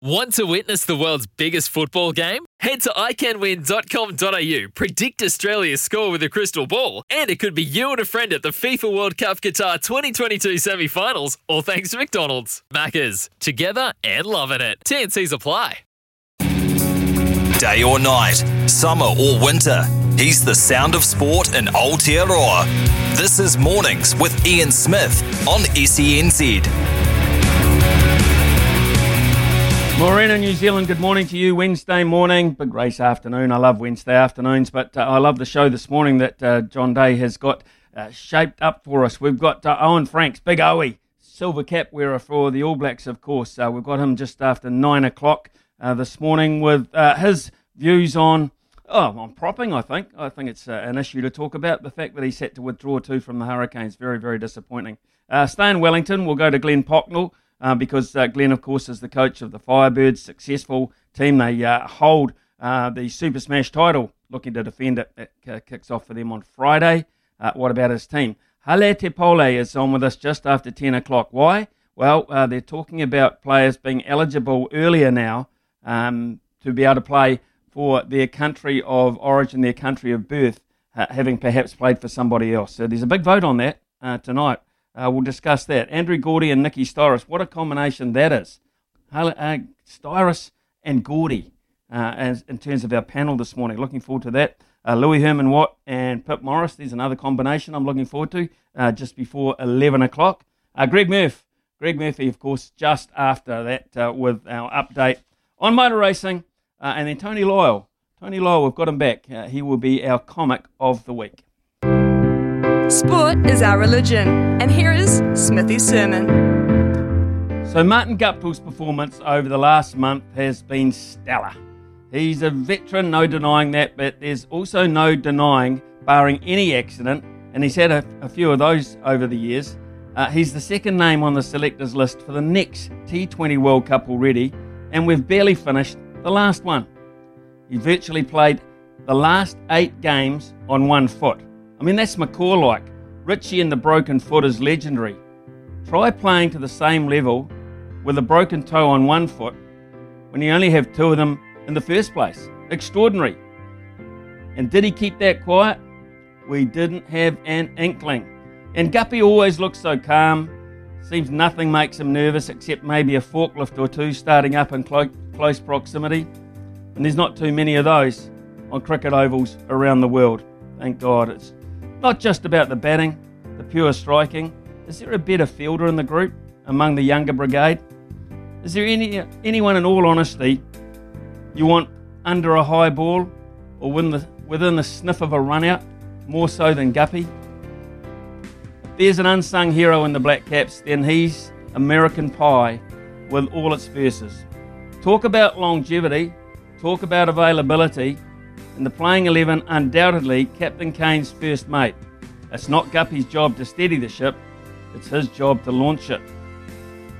Want to witness the world's biggest football game? Head to iCanWin.com.au, predict Australia's score with a crystal ball, and it could be you and a friend at the FIFA World Cup Qatar 2022 semi finals, all thanks to McDonald's. Maccas, together and loving it. TNC's apply. Day or night, summer or winter, he's the sound of sport in Aotearoa. This is Mornings with Ian Smith on SENZ. Morena, New Zealand, good morning to you. Wednesday morning, big race afternoon. I love Wednesday afternoons, but uh, I love the show this morning that uh, John Day has got uh, shaped up for us. We've got uh, Owen Franks, big Owie, silver cap wearer for the All Blacks, of course. Uh, we've got him just after nine o'clock uh, this morning with his views on. Oh, on propping, I think. I think it's an issue to talk about. The fact that he's had to withdraw too from the Hurricanes, very, very disappointing. stay in Wellington, we'll go to Glenn Pocknall uh, because uh, Glenn, of course, is the coach of the Firebirds, successful team. They uh, hold uh, the Super Smash title, looking to defend it. It kicks off for them on Friday. Uh, what about his team? Hale T-Pole is on with us just after 10 o'clock. Why? Well, they're talking about players being eligible earlier now um, to be able to play for their country of origin, their country of birth, having perhaps played for somebody else. So there's a big vote on that tonight. Uh, we'll discuss that. Andrew Gourdie and Nikki Styris. What a combination that is. Uh, Styris and Gourdie uh, as, in terms of our panel this morning. Looking forward to that. Uh, Louis Herman Watt and Pip Morris. There's another combination I'm looking forward to uh, just before 11 o'clock. Uh, Greg Murphy. Greg Murphy, of course, just after that with our update on motor racing. and then Tony Lyall. Tony Lyall, we've got him back. he will be our comic of the week. Sport is our religion, and here is Smithy's sermon. So, Martin Guptill's performance over the last month has been stellar. He's a veteran, no denying that, but there's also no denying, barring any accident, and he's had a, a few of those over the years. Uh, he's the second name on the selectors list for the next T20 World Cup already, and we've barely finished the last one. He virtually played the last eight games on one foot. I mean, that's McCaw like. Richie and the broken foot is legendary. Try playing to the same level with a broken toe on one foot when you only have two of them in the first place. Extraordinary. And did he keep that quiet? We didn't have an inkling. And Guppy always looks so calm. Seems nothing makes him nervous except maybe a forklift or two starting up in clo- close proximity. And there's not too many of those on cricket ovals around the world. Thank God. It's not just about the batting, the pure striking. Is there a better fielder in the group among the younger brigade? Is there any anyone, in all honesty, you want under a high ball or within the, within the sniff of a run out more so than Guppy? If there's an unsung hero in the Black Caps, then he's American Pie with all its verses. Talk about longevity, talk about availability, and the playing 11 undoubtedly Captain Kane's first mate. It's not Guppy's job to steady the ship, it's his job to launch it.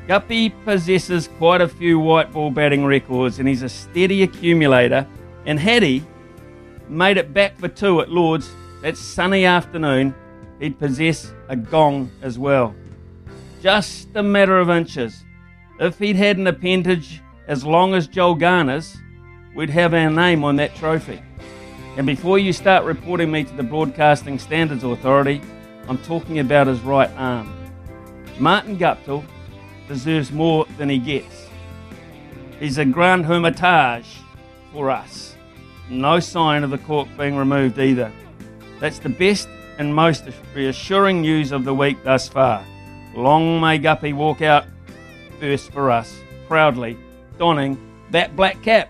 Guppy possesses quite a few white ball batting records and he's a steady accumulator. And had he made it back for two at Lords that sunny afternoon, he'd possess a gong as well. Just a matter of inches. If he'd had an appendage as long as Joel Garner's, we'd have our name on that trophy. And before you start reporting me to the Broadcasting Standards Authority, I'm talking about his right arm. Martin Guptill deserves more than he gets. He's a Grange Hermitage for us. No sign of the cork being removed either. That's the best and most reassuring news of the week thus far. Long may Guppy walk out first for us, proudly, donning that black cap.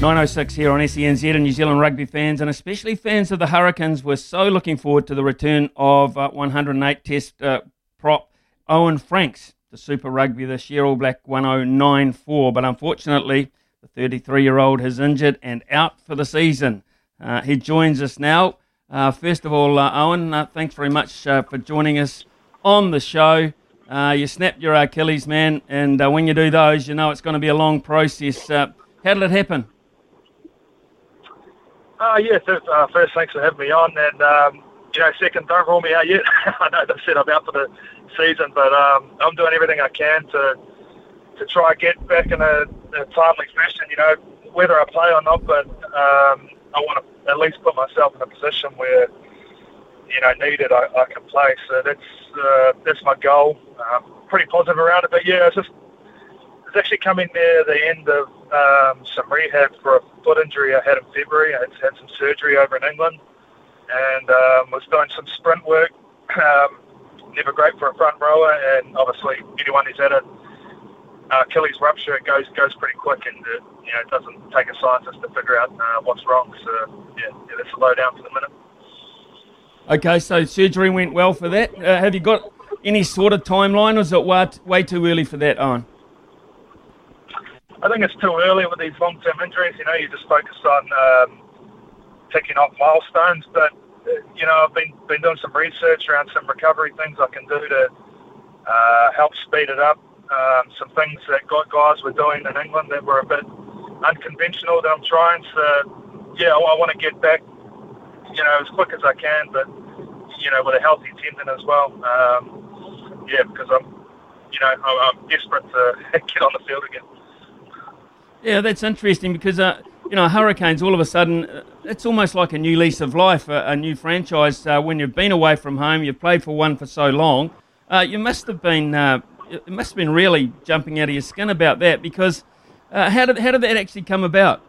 Nine oh six here on SENZ and New Zealand rugby fans, and especially fans of the Hurricanes, were so looking forward to the return of uh, 108 Test uh, prop Owen Franks to Super Rugby this year, All Black 1094. But unfortunately, the 33 year old has injured and out for the season. Uh, he joins us now. Uh, first of all, uh, Owen, uh, thanks very much for joining us on the show. You snapped your Achilles, man, and when you do those, you know it's going to be a long process. how did it happen? Uh, yeah, th- uh, first, thanks for having me on. And, um, you know, second, don't rule me out yet. I know they've said I'm out for the season, but um, I'm doing everything I can to to try get back in a, a timely fashion, you know, whether I play or not. But um, I want to at least put myself in a position where, you know, needed, I, I can play. So that's uh, that's my goal. Um, pretty positive around it. But, yeah, it's just it's actually coming near the end of um, some rehab for a foot injury I had in February. I had, had some surgery over in England and um, was doing some sprint work. Um, never great for a front rower, and obviously anyone who's had a uh, Achilles rupture, it goes goes pretty quick, and it, you know it doesn't take a scientist to figure out uh, what's wrong. So yeah, yeah, that's a for the minute. Okay, so surgery went well for that. Uh, have you got any sort of timeline, or is it way, way too early for that, Owen? I think it's too early with these long-term injuries. You know, you just focus on um, ticking off milestones. But uh, you know, I've been been doing some research around some recovery things I can do to uh, help speed it up. Um, some things that guys were doing in England that were a bit unconventional that I'm trying. So yeah, I, want to get back, you know, as quick as I can, but you know, with a healthy tendon as well. Um, yeah, because I'm, you know, I'm desperate to get on the field again. Yeah, that's interesting because, uh, you know, Hurricanes, all of a sudden, uh, it's almost like a new lease of life, a, a new franchise. Uh, when you've been away from home, you've played for one for so long, uh, you must have been, uh, it must have been really jumping out of your skin about that because uh, how, did, how did that actually come about?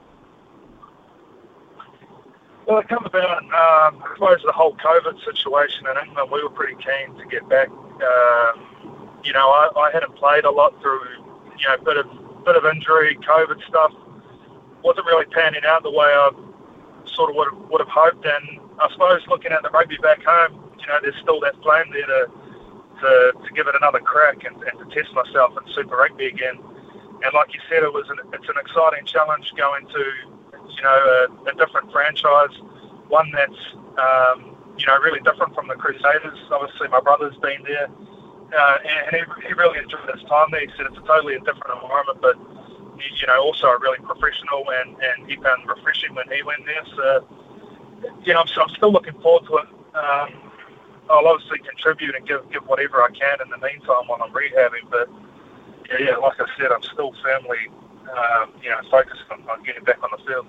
Well, it came about, um, I suppose, the whole COVID situation in England. We were pretty keen to get back. You know, I, I hadn't played a lot through, you know, a bit of bit of injury, COVID stuff wasn't really panning out the way I sort of would have, would have hoped. And I suppose looking at the rugby back home, you know, there's still that flame there to to, to give it another crack and, and to test myself in Super Rugby again. And like you said, it was an, it's an exciting challenge going to you know a, a different franchise, one that's um, you know really different from the Crusaders. Obviously, my brother's been there uh, and he, he really enjoyed his time there. He said it's a totally different environment, but you know, also really professional, and, and he found refreshing when he went there. So, you know, so I'm still looking forward to it. Um, I'll obviously contribute and give give whatever I can in the meantime while I'm rehabbing. But yeah, yeah like I said, I'm still firmly, um, you know, focused on, on getting back on the field.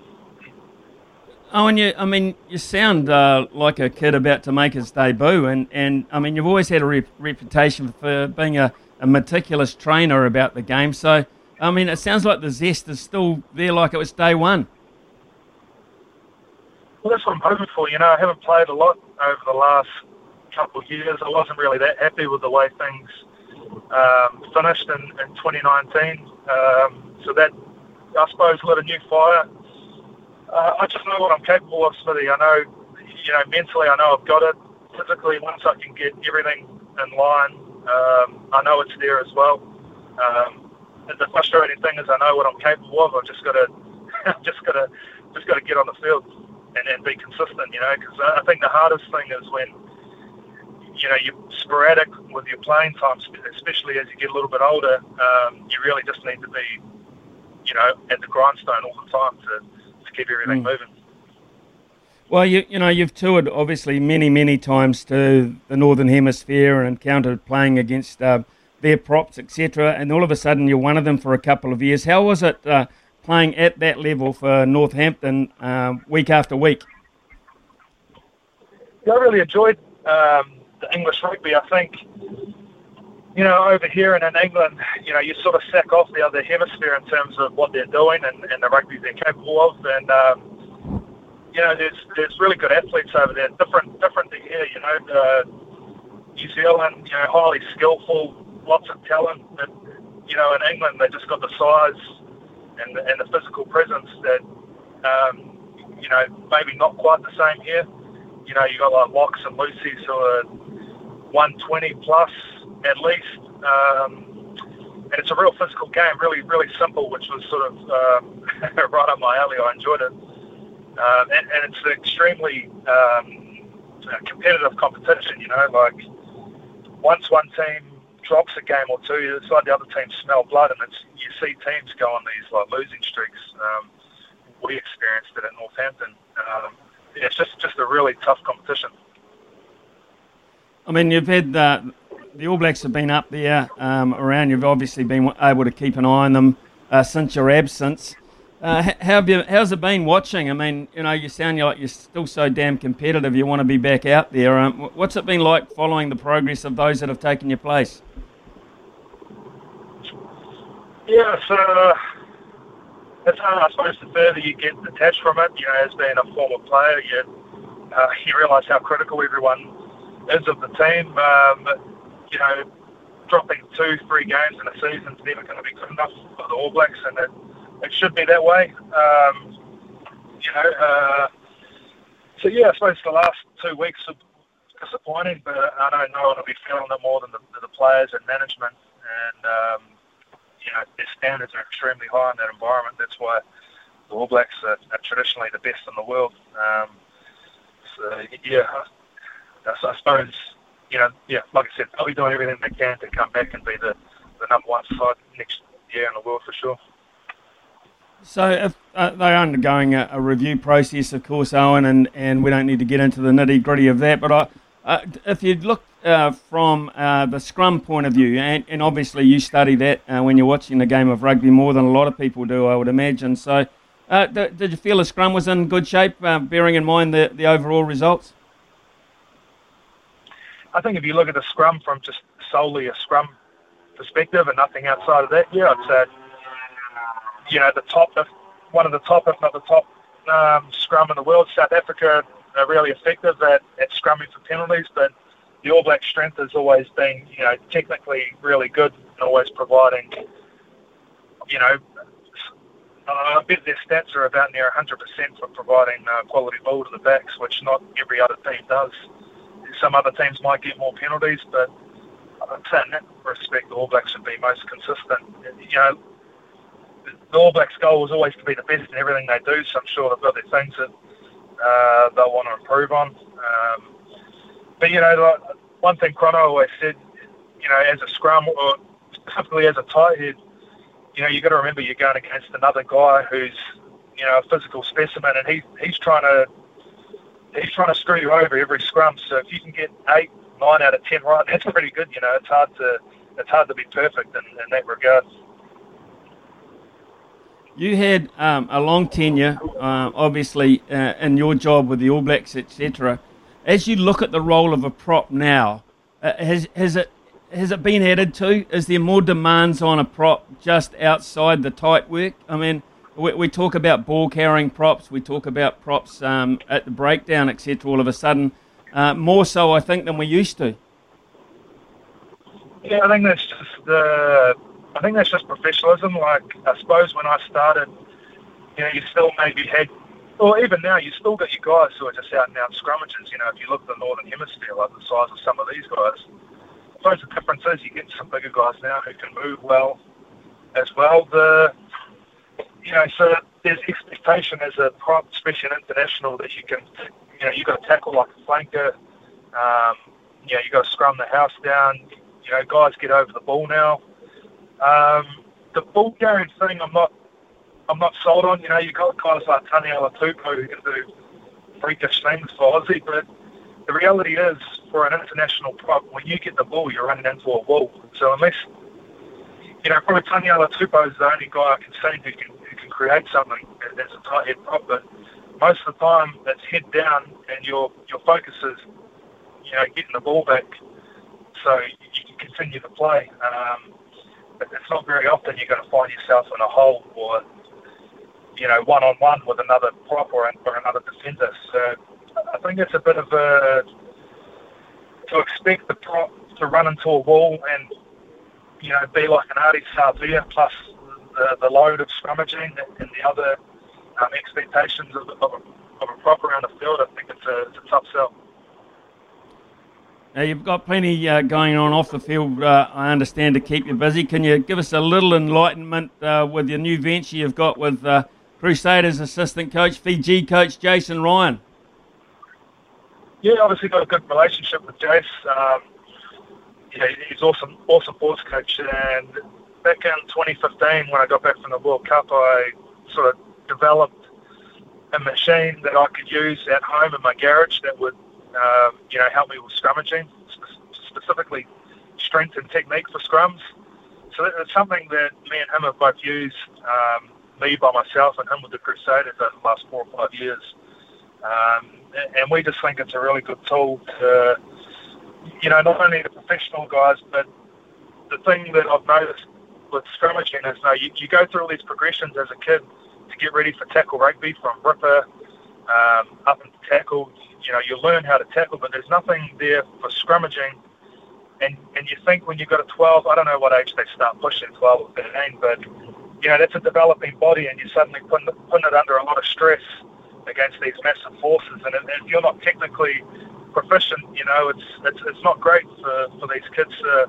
Oh, and you, I mean, you sound uh, like a kid about to make his debut, and, and I mean, you've always had a rep- reputation for being a, a, meticulous trainer about the game. So, I mean, it sounds like the zest is still there, like it was day one. Well, that's what I'm hoping for. You know, I haven't played a lot over the last couple of years. I wasn't really that happy with the way things um, finished in, in 2019. Um, so that, I suppose, lit a new fire uh, I just know what I'm capable of, Smithy. I know, you know, mentally, I know I've got it. Physically, once I can get everything in line, um, I know it's there as well. Um, the frustrating thing is, I know what I'm capable of. I've just got to, just got to, just got to get on the field and, and be consistent. You know, because I think the hardest thing is when you know, you're sporadic with your playing time, especially as you get a little bit older. Um, you really just need to be, you know, at the grindstone all the time to, keep everything mm. moving. Well, you you know you've toured obviously many many times to the northern hemisphere and encountered playing against uh, their props etc. And all of a sudden you're one of them for a couple of years. How was it uh, playing at that level for Northampton uh, week after week? Yeah, I really enjoyed um, the English rugby. I think you know, over here and in England, you know, you sort of sack off the other hemisphere in terms of what they're doing and, and the rugby they're capable of. And, um, you know, there's there's really good athletes over there, different different to here. You know, uh, New Zealand, you know, highly skillful, lots of talent. But, you know, in England, they just got the size and and the physical presence that, um, you know, maybe not quite the same here. You know, you got like Locks and Lucy's who are 120 plus at least. Um, and it's a real physical game, really, really simple, which was sort of um, right up my alley. I enjoyed it. Um, and, and it's an extremely um, competitive competition, you know, like once one team drops a game or two, it's like the other team smell blood, and it's you see teams go on these like losing streaks. Um, we experienced it at Northampton. Um, it's just just a really tough competition. I mean, you've had uh, the All Blacks have been up there um, around. You've obviously been able to keep an eye on them uh, since your absence. Uh, how have you, how's it been watching? I mean, you know, you sound like you're still so damn competitive. You want to be back out there. Um, what's it been like following the progress of those that have taken your place? Yeah, so it's, uh, I suppose the further you get detached from it, you know, as being a former player, you uh, you realise how critical everyone is of the team. Um, you know, dropping two, three games in a season is never going to be good enough for the All Blacks, and it, it should be that way. Um, you know, uh, so yeah, I suppose the last two weeks are disappointing, but I don't know no one will be feeling it more than the, the players and management, and um, you know, their standards are extremely high in that environment. That's why the All Blacks are, are traditionally the best in the world. Um, so yeah, I, suppose you know, yeah, like I said, they'll be doing everything they can to come back and be the, the number one side next year in the world for sure. So if uh, they're undergoing a, a, review process, of course, Owen, and, and we don't need to get into the nitty gritty of that, but I, uh, if you look uh, from uh, the scrum point of view, and, and obviously you study that uh, when you're watching the game of rugby more than a lot of people do, I would imagine. So uh, did you feel the scrum was in good shape, bearing in mind the, the overall results? I think if you look at the scrum from just solely a scrum perspective and nothing outside of that, yeah, I'd say, you know, the top, one of the top, if not the top um, scrum in the world. South Africa are really effective at, at scrumming for penalties, but the All Black strength has always been, you know, technically really good and always providing, you know, I bet their stats are about near 100% for providing uh, quality ball to the backs, which not every other team does some other teams might get more penalties, but in that respect, the All Blacks should be most consistent. You know, the All Blacks' goal is always to be the best in everything they do, so I'm sure they've got their things that uh, they'll want to improve on. Um, but, you know, like, one thing Crono always said, you know, as a scrum or specifically as a tight head, you know, you've got to remember you're going against another guy who's, you know, a physical specimen, and he, he's trying to he's trying to screw you over every scrum. So if you can get eight, nine out of ten right, that's pretty good. You know, it's hard to it's hard to be perfect in, in that regard. You had um, a long tenure, uh, obviously, uh, in your job with the All Blacks, etc. As you look at the role of a prop now, uh, has has it has it been added to? Is there more demands on a prop just outside the tight work? I mean, we, we talk about ball carrying props, we talk about props um, at the breakdown, etc. All of a sudden, uh, more so, I think, than we used to. Yeah, I think that's just the. I think that's just professionalism. Like I suppose when I started, you know, you still maybe had, or even now, you still got your guys who are just out and out scrummages. You know, if you look at the northern hemisphere, like the size of some of these guys. I suppose the difference is you get some bigger guys now who can move well, as well. The you know, so there's expectation as a prop, especially an international, that you can, you know, you've got to tackle like a flanker. Um, you know, you've got to scrum the house down. You know, guys get over the ball now. Um, the ball carrying thing, I'm not, I'm not sold on. You know, you've got guys like Taniela Tupou who can do freakish things for Aussie, but the reality is, for an international prop, when you get the ball, you're running into a wall. So unless, you know, probably Taniela Tupou is the only guy I can see who can create something that's a tight head prop. But most of the time, that's head down, and your your focus is, you know, getting the ball back, so you can continue to play. Um, but it's not very often you're going to find yourself in a hole or you know one on one with another prop or, or another defender. So I think it's a bit of a to expect the prop to run into a wall and you know be like an Ardie Savea plus the, the load of scrummaging and the other um, expectations of, of, a, of a prop around the field. I think it's a, it's a tough sell. Now, you've got plenty uh, going on off the field, uh, I understand, to keep you busy. Can you give us a little enlightenment uh, with your new venture you've got with uh, Crusaders assistant coach, Fiji coach Jason Ryan? Yeah, obviously got a good relationship with Jace. Um, yeah, he's awesome, awesome sports coach. And back in 2015, when I got back from the World Cup, I sort of developed a machine that I could use at home in my garage that would um, you know, help me with scrummaging, specifically strength and technique for scrums. So it's something that me and him have both used, um, me by myself and him with the Crusaders over the last four or five years. Um, and we just think it's a really good tool to, you know, not only the professional guys, but the thing that I've noticed with scrummaging is, know, you, you go through all these progressions as a kid to get ready for tackle rugby from ripper um, up into tackle you know, you learn how to tackle, but there's nothing there for scrummaging. And and you think when you've got a 12, I don't know what age they start pushing 12 or 13, but you know that's a developing body, and you're suddenly putting putting it under a lot of stress against these massive forces. And if you're not technically proficient, you know, it's it's it's not great for, for these kids. Uh,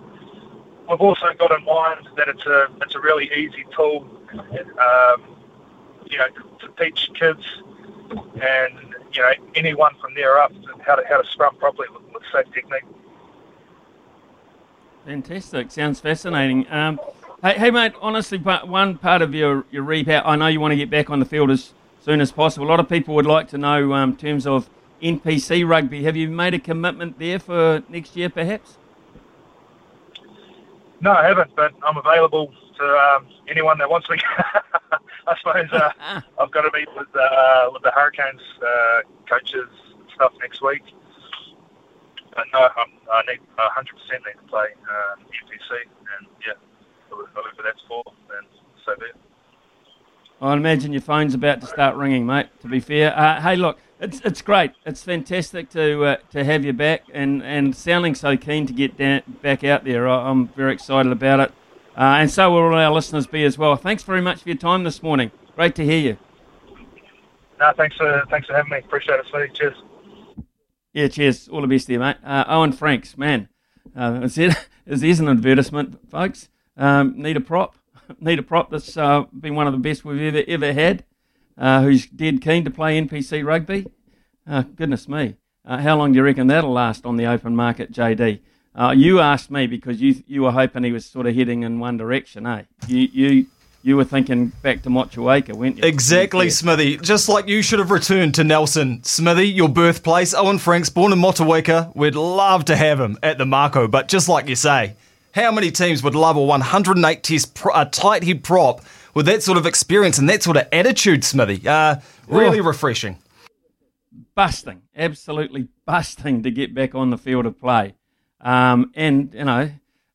we've also got in mind that it's a it's a really easy tool, um, you know, to teach kids and you know, anyone from there up how to how to scrum properly with, with safe technique. Fantastic. Sounds fascinating. Um, hey, hey, mate. Honestly, one part of your your rehab, I know you want to get back on the field as soon as possible. A lot of people would like to know um, in terms of NPC rugby. Have you made a commitment there for next year, perhaps? No, I haven't, but I'm available to um, anyone that wants me. I suppose uh, I've got to meet with uh, with the Hurricanes uh, coaches and stuff next week. But no, I'm, I need 100% need to play uh, NPC, and yeah, whatever that's for, then so be it. I imagine your phone's about to start ringing, mate. To be fair, uh, hey, look, it's it's great. It's fantastic to uh, to have you back, and, and sounding so keen to get down, back out there. I'm very excited about it. Uh, and so will all our listeners be as well. Thanks very much for your time this morning. Great to hear you. No, thanks for thanks for having me. Appreciate it, Smithy. Cheers. Yeah, cheers. All the best to you, mate. Uh, Owen Franks, man. Uh, is it, there's an advertisement, folks. Um, need a prop. need a prop that's uh, been one of the best we've ever ever had. Uh, who's dead keen to play NPC rugby? Uh, goodness me. Uh, how long do you reckon that'll last on the open market, JD? Uh, you asked me because you you were hoping he was sort of heading in one direction, eh? You you you were thinking back to Motueka, weren't you? Exactly, yeah. Smithy. Just like you should have returned to Nelson. Smithy, your birthplace. Owen Franks, born in Motueka. We'd love to have him at the Mako, but just like you say, how many teams would love a 108 test pro- a tight head prop with that sort of experience and that sort of attitude, Smithy? Uh, really oh. refreshing. Busting, absolutely busting to get back on the field of play. Um, and, you know,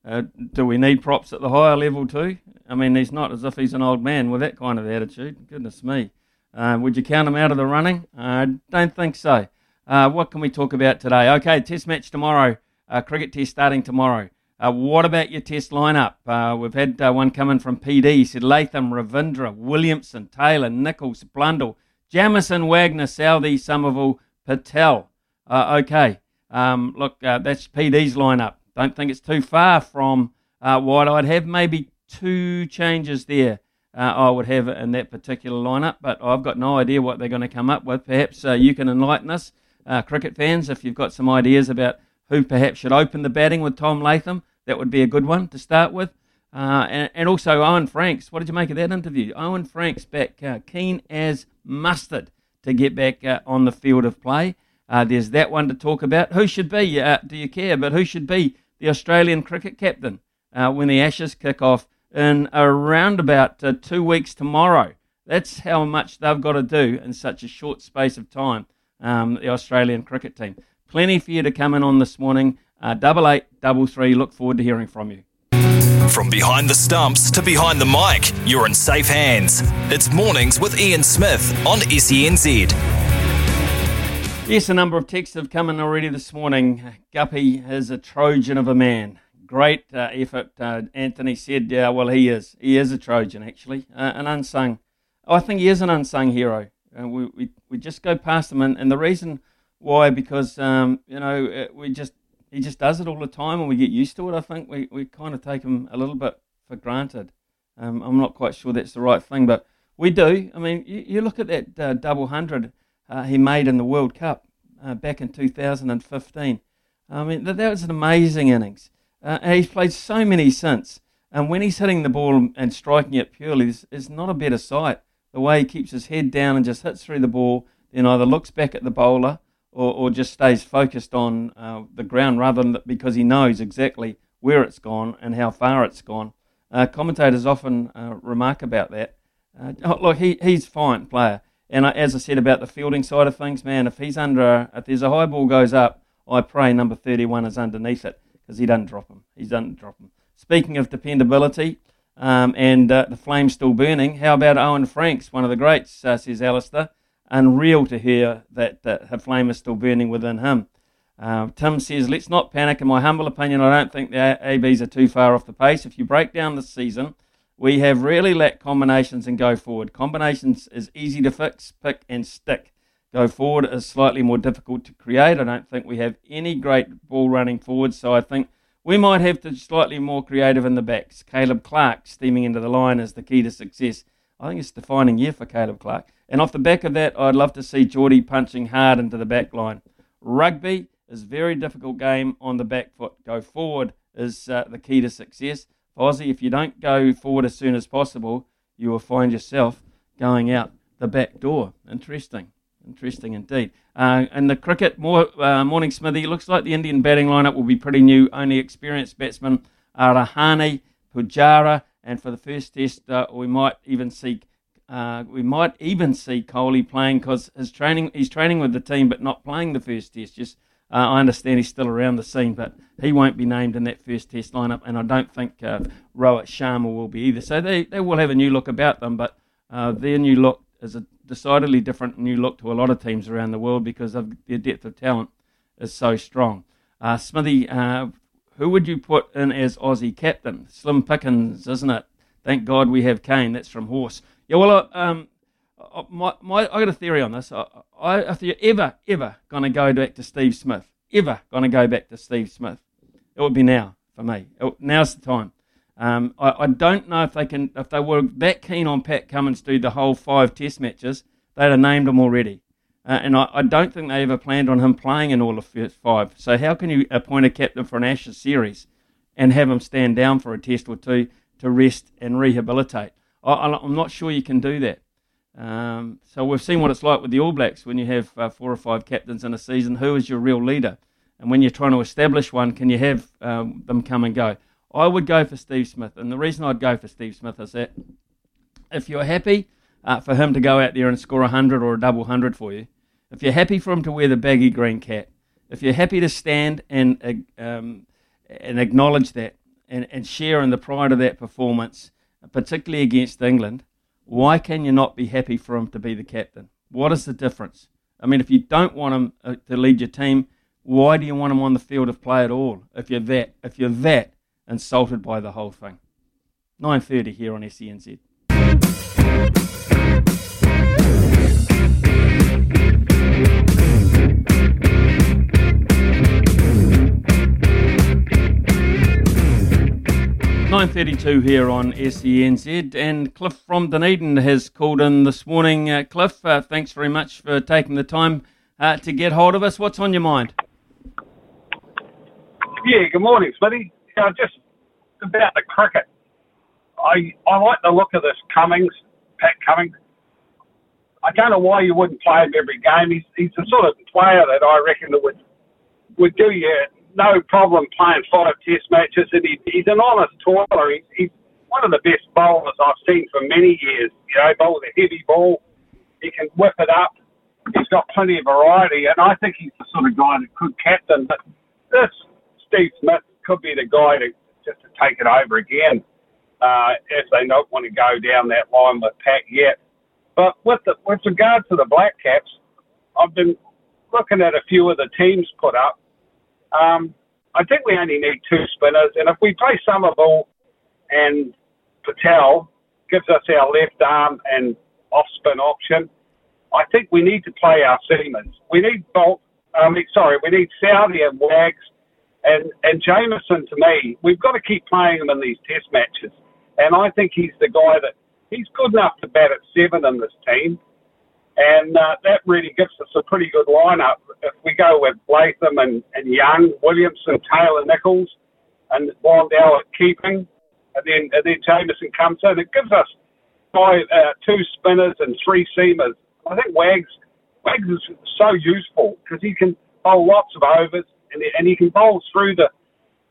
uh, do we need props at the higher level too? I mean, he's not as if he's an old man with that kind of attitude. Goodness me. Uh, would you count him out of the running? I uh, don't think so. Uh, what can we talk about today? Okay, test match tomorrow. Uh, cricket test starting tomorrow. Uh, what about your test lineup? we've had one coming from PD. He said Latham, Ravindra, Williamson, Taylor, Nichols, Blundell, Jamieson, Wagner, Southee, Somerville, Patel. okay, um, look, uh, that's PD's lineup. Don't think it's too far from uh, what I'd have. Maybe two changes there uh, I would have in that particular lineup, but I've got no idea what they're going to come up with. Perhaps uh, you can enlighten us, uh, cricket fans, if you've got some ideas about who perhaps should open the batting with Tom Latham. That would be a good one to start with. Uh, and, and, also Owen Franks. What did you make of that interview? Owen Franks back uh, keen as mustard to get back uh, on the field of play. Uh, there's that one to talk about. Who should be, uh, do you care, but who should be the Australian cricket captain uh, when the Ashes kick off in around about two weeks tomorrow? That's how much they've got to do in such a short space of time, um, the Australian cricket team. Plenty for you to come in on this morning. Uh, double eight, double three. Look forward to hearing from you. From behind the stumps to behind the mic, you're in safe hands. It's Mornings with Ian Smith on SENZ. Yes, a number of texts have come in already this morning. Guppy is a Trojan of a man. Great uh, effort. Uh, Anthony said, yeah, well, he is. He is a Trojan, actually, uh, an unsung. Oh, I think he is an unsung hero. Uh, we, we, we just go past him, and, and the reason why, because, um, you know, uh, we just he just does it all the time, and we get used to it. I think we, we kind of take him a little bit for granted. Um, I'm not quite sure that's the right thing, but we do. I mean, you, you look at that uh, double hundred uh, he made in the World Cup uh, back in 2015. I mean, that, that was an amazing innings. Uh, he's played so many since. And when he's hitting the ball and striking it purely, it's, it's not a better sight. The way he keeps his head down and just hits through the ball, then either looks back at the bowler or, or just stays focused on uh, the ground rather than because he knows exactly where it's gone and how far it's gone. Uh, commentators often uh, remark about that. Uh, oh, look, he, he's fine player. And as I said about the fielding side of things, man, if he's under, if there's a high ball goes up, I pray number 31 is underneath it because he doesn't drop him. He doesn't drop him. Speaking of dependability um, and uh, the flame still burning, how about Owen Franks, one of the greats, uh, says Alistair unreal to hear that, that her flame is still burning within him. Uh, Tim says, let's not panic. In my humble opinion, I don't think the ABs are too far off the pace. If you break down the season, we have really lacked combinations and go forward. Combinations is easy to fix, pick, and stick. Go forward is slightly more difficult to create. I don't think we have any great ball running forward, so I think we might have to slightly more creative in the backs. Caleb Clarke steaming into the line is the key to success. I think it's a defining year for Caleb Clarke. And off the back of that, I'd love to see Jordie punching hard into the back line. Rugby is a very difficult game on the back foot. Go forward is uh, the key to success. Aussie, if you don't go forward as soon as possible, you will find yourself going out the back door. Interesting. Interesting indeed. Uh, and the cricket, more uh, morning Smithy, looks like the Indian batting lineup will be pretty new. Only experienced batsmen are Rahane, Pujara, and for the first test, uh, we might even see uh, we might even see Kohli playing because his training he's training with the team but not playing the first test. Just uh, I understand he's still around the scene, but he won't be named in that first test lineup, and I don't think uh, Rohit Sharma will be either. So they, they will have a new look about them, but uh, their new look is a decidedly different new look to a lot of teams around the world because of their depth of talent is so strong. Uh, Smithy, uh, who would you put in as Aussie captain? Slim Pickens, isn't it? Thank God we have Kane. That's from Horse. Yeah, well, uh, um, uh, my, my, I got a theory on this. I, I, if you're ever, ever going to go back to Steve Smith, ever going to go back to Steve Smith, it would be now for me. It, now's the time. Um, I, I, don't know if they can, if they were that keen on Pat Cummins to do the whole five Test matches, they'd have named him already. Uh, and I, I, don't think they ever planned on him playing in all of five. So how can you appoint a captain for an Ashes series and have him stand down for a test or two to rest and rehabilitate? I, am not sure you can do that. Um, so we've seen what it's like with the All Blacks when you have uh, four or five captains in a season. Who is your real leader? And when you're trying to establish one, can you have um, them come and go? I would go for Steve Smith, and the reason I'd go for Steve Smith is that if you're happy uh, for him to go out there and score a hundred or a double hundred for you, if you're happy for him to wear the baggy green cap, if you're happy to stand and uh, um, and acknowledge that and, and share in the pride of that performance particularly against England, why can you not be happy for him to be the captain? What is the difference? I mean, if you don't want him uh, to lead your team, why do you want him on the field of play at all? If you're that, if you're that insulted by the whole thing. 9:30 here on SENZ. 9.32 here on SENZ and Cliff from Dunedin has called in this morning. Uh, Cliff, uh, thanks very much for taking the time uh, to get hold of us. What's on your mind? Yeah, good morning, Smitty. Uh, just about the cricket. I I like the look of this Cummings, Pat Cummings. I don't know why you wouldn't play him every game. He's, he's the sort of player that I reckon that would would do you no problem playing five test matches, and he, he's an honest toiler. He's, he's one of the best bowlers I've seen for many years. You know, bowls a heavy ball, he can whip it up. He's got plenty of variety, and I think he's the sort of guy that could captain. But this Steve Smith could be the guy to just to take it over again uh, if they don't want to go down that line with Pat yet. But with the, with regard to the Black Caps, I've been looking at a few of the teams put up. Um, I think we only need two spinners, and if we play Somerville and Patel gives us our left arm and off spin option, I think we need to play our seamers. We need Boult. I mean, sorry, we need Southee and Wags and and Jamieson. To me, we've got to keep playing him in these Test matches, and I think he's the guy that he's good enough to bat at seven in this team, and uh, that really gives us a pretty good lineup. If we go with Latham and, and Young, Williamson, Taylor, Nichols, and Blundell at keeping, and then and then Jamieson comes in, it gives us five, uh, two spinners and three seamers. I think Wags Wags is so useful because he can bowl lots of overs and, and he can bowl through the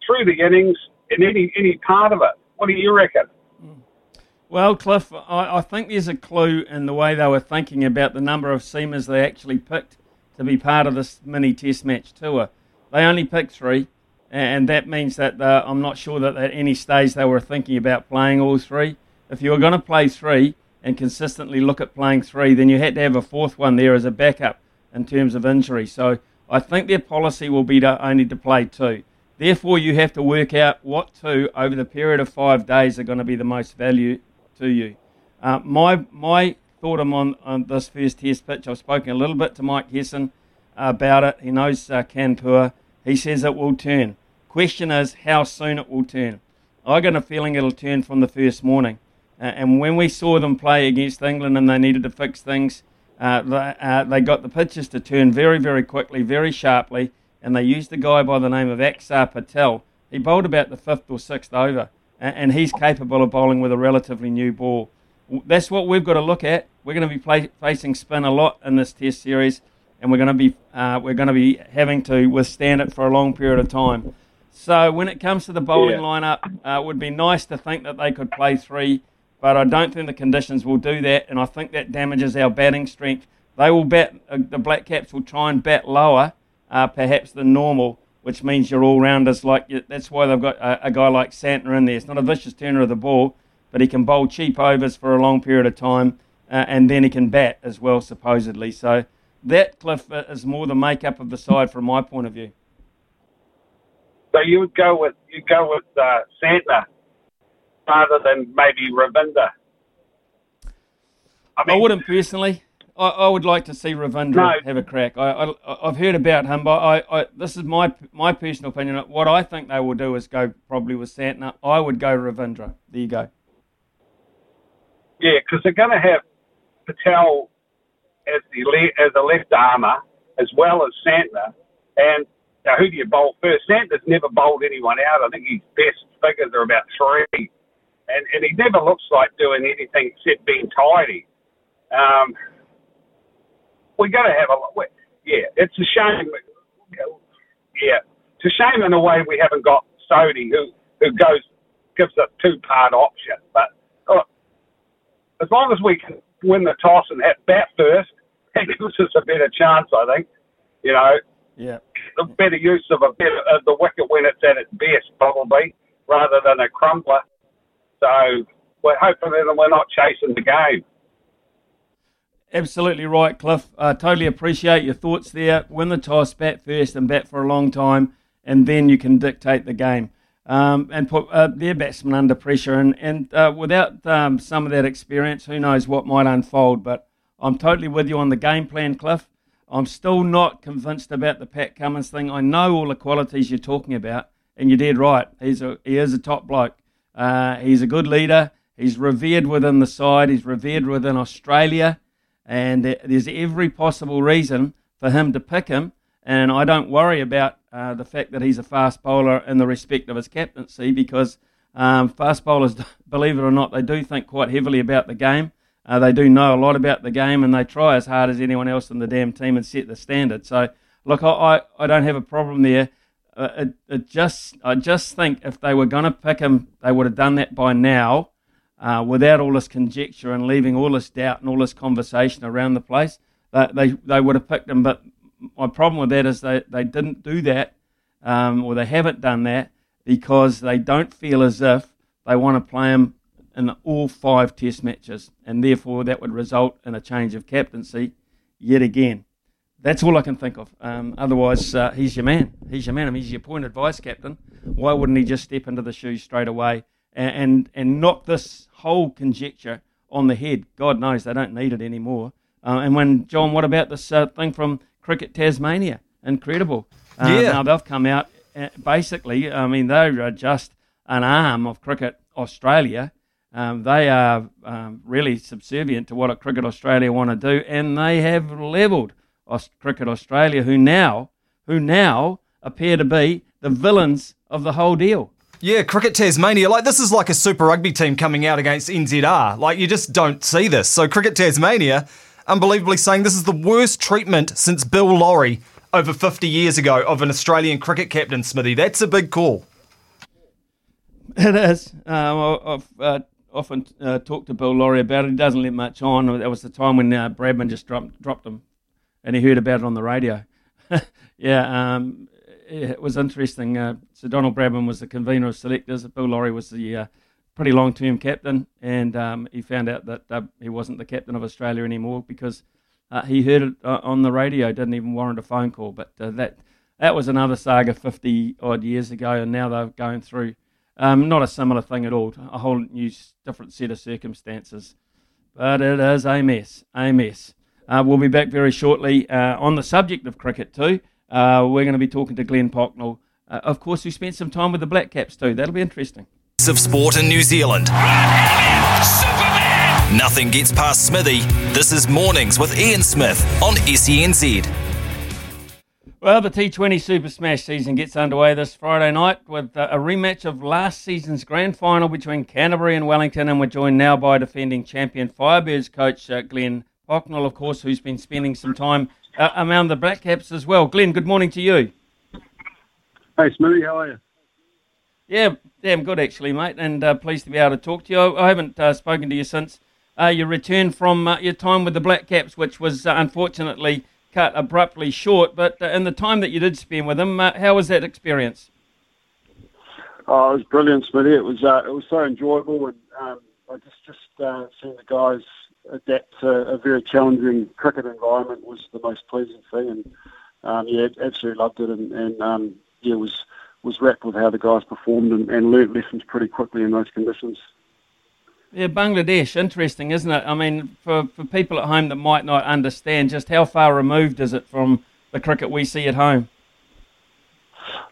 through the innings in any any part of it. What do you reckon? Well, Cliff, I, I think there's a clue in the way they were thinking about the number of seamers they actually picked to be part of this mini Test match tour. They only picked three, and that means that uh, I'm not sure that at any stage they were thinking about playing all three. If you were going to play three and consistently look at playing three, then you had to have a fourth one there as a backup in terms of injury. So I think their policy will be to only to play two. Therefore, you have to work out what two over the period of five days are going to be the most value to you. Uh, my my thought on, on this first test pitch, I've spoken a little bit to Mike Hesson about it. He knows uh, Kanpur. He says it will turn. Question is how soon it will turn. I got a feeling it'll turn from the first morning. Uh, and when we saw them play against England and they needed to fix things, uh, they, uh, they got the pitches to turn very, very quickly, very sharply, and they used a guy by the name of Axar Patel. He bowled about the fifth or sixth over, and, he's capable of bowling with a relatively new ball. That's what we've got to look at. We're going to be play, facing spin a lot in this Test series, and we're going to be uh, we're going to be having to withstand it for a long period of time. So when it comes to the bowling Yeah. lineup, uh, it would be nice to think that they could play three, but I don't think the conditions will do that, and I think that damages our batting strength. They will bat. Uh, the Black Caps will try and bat lower, uh, perhaps than normal, which means your all rounders like that's why they've got a, a guy like Santner in there. It's not a vicious turner of the ball, but he can bowl cheap overs for a long period of time, uh, and then he can bat as well, supposedly. So that Cliff uh, is more the makeup of the side from my point of view. So you would go with you go with uh, Santner rather than maybe Ravindra. I, wouldn't personally. I, I would like to see Ravindra No. have a crack. I, I, I've heard about him, but I, I, this is my my personal opinion. What I think they will do is go probably with Santner. I would go Ravindra. There you go. Yeah, because they're going to have Patel as the le- as a left armour as well as Santner. And now who do you bowl first? Santner's never bowled anyone out. I think his best figures are about three, and and he never looks like doing anything except being tidy. Um, we got to have a we- yeah. It's a shame. Yeah, it's a shame in a way we haven't got Sodhi who who goes gives a two part option, but. oh, as long as we can win the toss and have bat first, that gives us a better chance, I think. You know, Yeah. the better use of a better of uh, the wicket when it's at its best, probably, rather than a crumbler. So we're hoping that we're not chasing the game. Absolutely right, Cliff. Uh, totally appreciate your thoughts there. Win the toss, bat first, and bat for a long time, and then you can dictate the game um, and put uh, their batsmen under pressure. And, and uh, without um, some of that experience, who knows what might unfold. But I'm totally with you on the game plan, Cliff. I'm still not convinced about the Pat Cummins thing. I know all the qualities you're talking about, and you're dead right. He's a, he is a top bloke. Uh, he's a good leader. He's revered within the side. He's revered within Australia and there's every possible reason for him to pick him. And I don't worry about uh, the fact that he's a fast bowler in the respect of his captaincy because um, fast bowlers, believe it or not, they do think quite heavily about the game. Uh, they do know a lot about the game and they try as hard as anyone else in the damn team and set the standard. So, look, I, I, I don't have a problem there. Uh, it, it just, I just think if they were going to pick him, they would have done that by now uh, without all this conjecture and leaving all this doubt and all this conversation around the place, they, they, they would have picked him. But my problem with that is they, they didn't do that. um, or they haven't done that because they don't feel as if they want to play him in all five Test matches, and therefore that would result in a change of captaincy yet again. That's all I can think of. Um, otherwise, uh, he's your man. He's your man. I mean, he's your appointed vice captain. Why wouldn't he just step into the shoes straight away and, and, and knock this whole conjecture on the head? God knows they don't need it anymore. Uh, and when, John, what about this uh, thing from Cricket Tasmania? Incredible. Uh, Yeah. Now they've come out, uh, basically, I mean, they're just an arm of Cricket Australia. Um, they are um, really subservient to what a Cricket Australia want to do, and they have levelled Aus- Cricket Australia, who now, who now appear to be the villains of the whole deal. Yeah, Cricket Tasmania, like this is like a Super Rugby team coming out against NZR. Like you just don't see this. So Cricket Tasmania, unbelievably saying this is the worst treatment since Bill Lawry over 50 years ago of an Australian cricket captain, Smithy. That's a big call. It is. Um, I've uh, often uh, talked to Bill Lawry about it. He doesn't let much on. That was the time when uh, Bradman just dropped, dropped him, and he heard about it on the radio. yeah, um, it was interesting. Uh, Sir Donald Bradman was the convener of selectors. Bill Lawry was the uh, pretty long-term captain, and um, he found out that uh, he wasn't the captain of Australia anymore because uh, he heard it uh, on the radio. Didn't even warrant a phone call. But uh, that that was another saga 50 odd years ago, and now they're going through um, not a similar thing at all, a whole new, different set of circumstances. But it is a mess, a mess. We'll be back very shortly on the subject of cricket too. Uh, we're going to be talking to Glenn Pocknall, uh, of course, who spent some time with the Black Caps too. That'll be interesting. of sport in New Zealand. Nothing gets past Smithy. This is Mornings with Ian Smith on SENZ. Well, the T20 Super Smash season gets underway this Friday night with uh, a rematch of last season's grand final between Canterbury and Wellington, and we're joined now by defending champion Firebirds coach uh, Glenn Pocknall, of course, who's been spending some time uh, around the Black Caps as well. Glenn, good morning to you. Hey, Smitty, how are you? Yeah, damn good actually, mate, and uh, pleased to be able to talk to you. I, I haven't uh, spoken to you since uh, your return from uh, your time with the Black Caps, which was uh, unfortunately cut abruptly short. But uh, in the time that you did spend with them, uh, how was that experience? Oh, it was brilliant, Smitty. It was uh, it was so enjoyable, and um, I just just uh, seeing the guys adapt to a very challenging cricket environment was the most pleasing thing, and um, yeah, absolutely loved it, and, and um, yeah, was was wrapped with how the guys performed and, and learnt lessons pretty quickly in those conditions. Yeah, Bangladesh, interesting, isn't it? I mean, for, for people at home that might not understand, just how far removed is it from the cricket we see at home?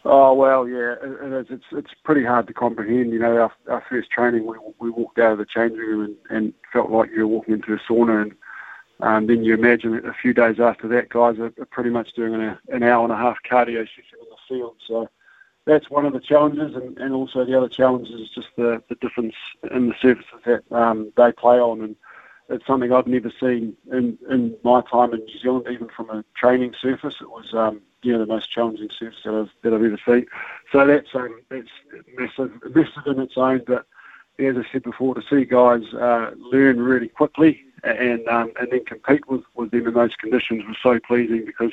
Oh well, yeah, it, it is. It's it's pretty hard to comprehend. You know, our, our first training, we we walked out of the changing room and, and felt like you were walking into a sauna, and um, then you imagine that a few days after that, guys are, are pretty much doing an, an hour and a half cardio session in the field. So that's one of the challenges, and, and also the other challenge is just the, the difference in the surfaces that um, they play on, and it's something I've never seen in, in my time in New Zealand, even from a training surface. It was um, you know the most challenging surface that I've that I've ever seen. So that's um, that's massive, massive in its own. But as I said before, to see guys uh, learn really quickly and um, and then compete with, with them in those conditions was so pleasing because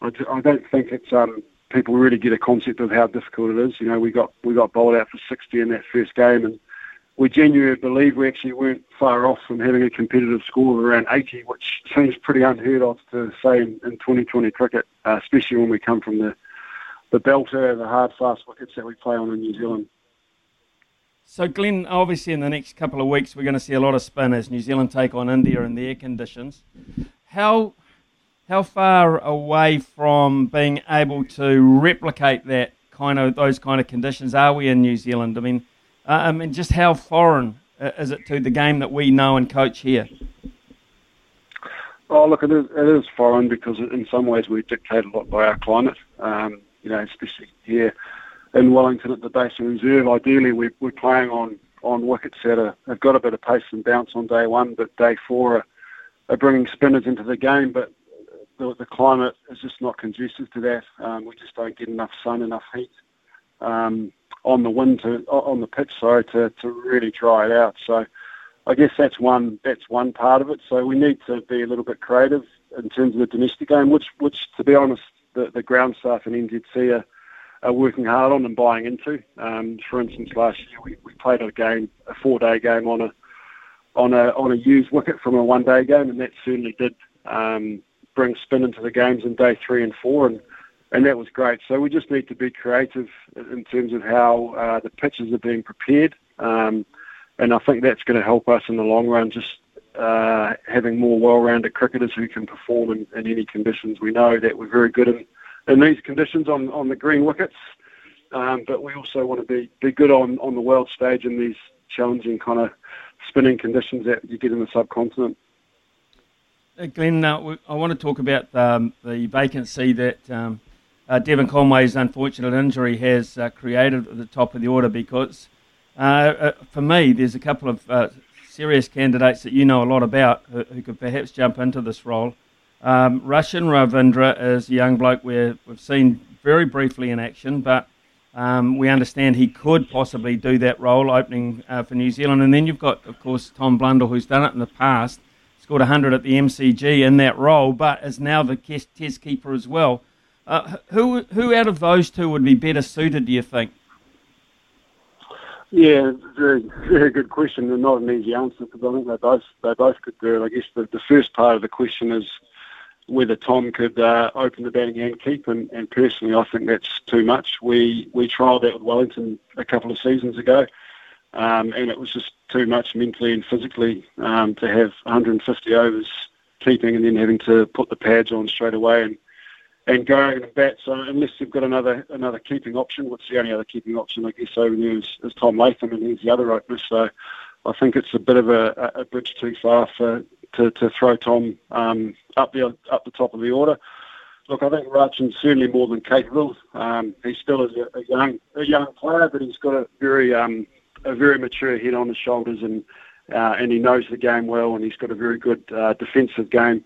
I don't think it's um, people really get a concept of how difficult it is. You know, we got we got bowled out for 60 in that first game, and we genuinely believe we actually weren't far off from having a competitive score of around 80, which seems pretty unheard of to say in, in 2020 cricket, uh, especially when we come from the the belter, the hard, fast wickets that we play on in New Zealand. So, Glenn, obviously in the next couple of weeks, we're going to see a lot of spin as New Zealand take on India in their conditions. How how far away from being able to replicate that kind of those kind of conditions are we in New Zealand? I mean, uh, I mean, just how foreign uh, is it to the game that we know and coach here? Oh, look, it is, it is foreign because in some ways we dictate a lot by our climate. Um, you know, especially here in Wellington at the Basin Reserve. Ideally, we, we're playing on, on wickets that have got a bit of pace and bounce on day one, but day four are, are bringing spinners into the game. But the, the climate is just not conducive to that. Um, we just don't get enough sun, enough heat um, on the wind to on the pitch, sorry, to, to really dry it out. So. I guess that's one that's one part of it. So we need to be a little bit creative in terms of the domestic game, which which to be honest, the, the ground staff and NZC are, are working hard on and buying into. Um, for instance, last year we, we played a game, a four-day game on a on a on a used wicket from a one-day game, and that certainly did um, bring spin into the games in day three and four, and and that was great. So we just need to be creative in terms of how uh, the pitches are being prepared, um, and I think that's going to help us in the long run. Just uh, having more well-rounded cricketers who can perform in, in any conditions. We know that we're very good in, in these conditions on, on the green wickets, um, but we also want to be, be good on, on the world stage in these challenging kind of spinning conditions that you get in the subcontinent. Uh, Glenn, uh, I want to talk about um, the vacancy that um, uh, Devon Conway's unfortunate injury has uh, created at the top of the order because, uh, uh, for me, there's a couple of serious candidates that you know a lot about who, who could perhaps jump into this role. Um, Rachin Ravindra is a young bloke we've seen very briefly in action, but um, we understand he could possibly do that role opening uh, for New Zealand. And then you've got, of course, Tom Blundell, who's done it in the past, scored 100 at the MCG in that role, but is now the test keeper as well. Uh, who, who out of those two would be better suited, do you think? Yeah, very very good question and not an easy answer because I think they both they both could do it. I guess the, the first part of the question is whether Tom could uh, open the batting and keep, and, and personally I think that's too much. We we trialled that with Wellington a couple of seasons ago, um, and it was just too much mentally and physically um, to have 150 overs keeping and then having to put the pads on straight away and and going and bat. So unless they've got another another keeping option, what's the only other keeping option I guess over there is, is Tom Latham, and he's the other opener. So I think it's a bit of a, a bridge too far for to, to throw Tom um, up the up the top of the order. Look, I think Rachin's certainly more than capable. Um, he still is a, a, young a young player, but he's got a very um, a very mature head on his shoulders, and uh, and he knows the game well, and he's got a very good uh, defensive game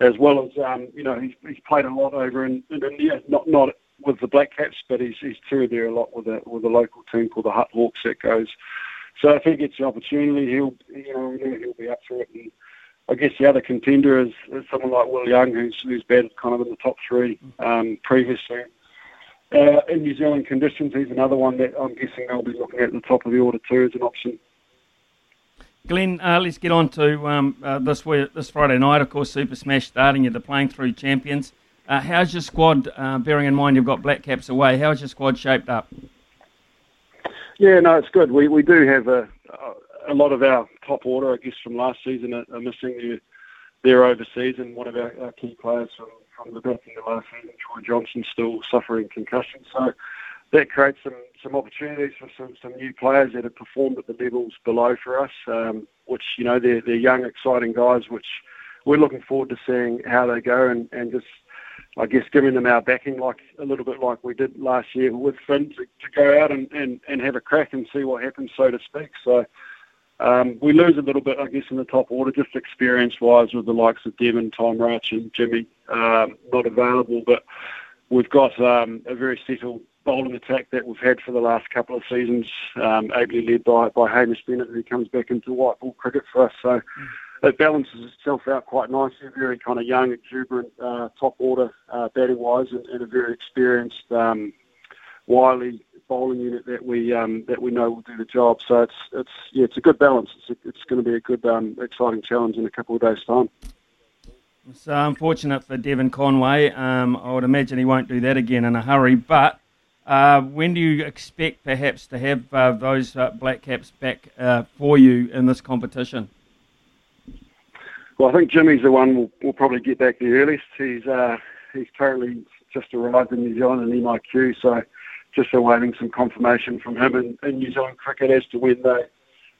as well as um, you know he's, he's played a lot over in, in India, not not with the Black Caps, but he's he's toured there a lot with a with a local team called the Hutt Hawks that goes. So if he gets the opportunity, he'll you know he'll be up for it. And I guess the other contender is, is someone like Will Young, who's who's batted kind of in the top three um, previously. Uh, in New Zealand conditions, he's another one that I'm guessing they'll be looking at the top of the order too as an option. Glenn, uh, let's get on to um, uh, this this Friday night. Of course, Super Smash starting. You're the playing through champions. Uh, how's your squad? Uh, bearing in mind you've got Black Caps away, how's your squad shaped up? Yeah, no, it's good. We we do have a a lot of our top order, I guess, from last season are, are missing. They're, overseas, and one of our, our key players from from the back end of last season, Troy Johnson, still suffering concussion. So that creates some, some opportunities for some, some new players that have performed at the levels below for us, um, which, you know, they're, they're young, exciting guys, which we're looking forward to seeing how they go and, and just, I guess, giving them our backing like a little bit like we did last year with Finn to, to go out and, and, and have a crack and see what happens, so to speak. So um, we lose a little bit, I guess, in the top order, just experience-wise with the likes of Devon, Tom Rach and Jimmy um, not available, but we've got um, a very settled bowling attack that we've had for the last couple of seasons, um, ably led by, by Hamish Bennett, who comes back into white ball cricket for us. So mm. it balances itself out quite nicely. Very kind of young, exuberant, uh, top order uh, batting wise, and, and, a very experienced, um, wily bowling unit that we um, that we know will do the job. So it's it's yeah, it's a good balance. It's, a, it's going to be a good, um, exciting challenge in a couple of days' time. It's uh, unfortunate for Devon Conway. Um, I would imagine he won't do that again in a hurry. But uh, when do you expect perhaps to have uh, those uh, Black Caps back uh, for you in this competition? Well, I think Jimmy's the one we'll, we'll probably get back the earliest. He's uh, he's currently just arrived in New Zealand in MIQ, so just awaiting some confirmation from him in, in New Zealand cricket as to when they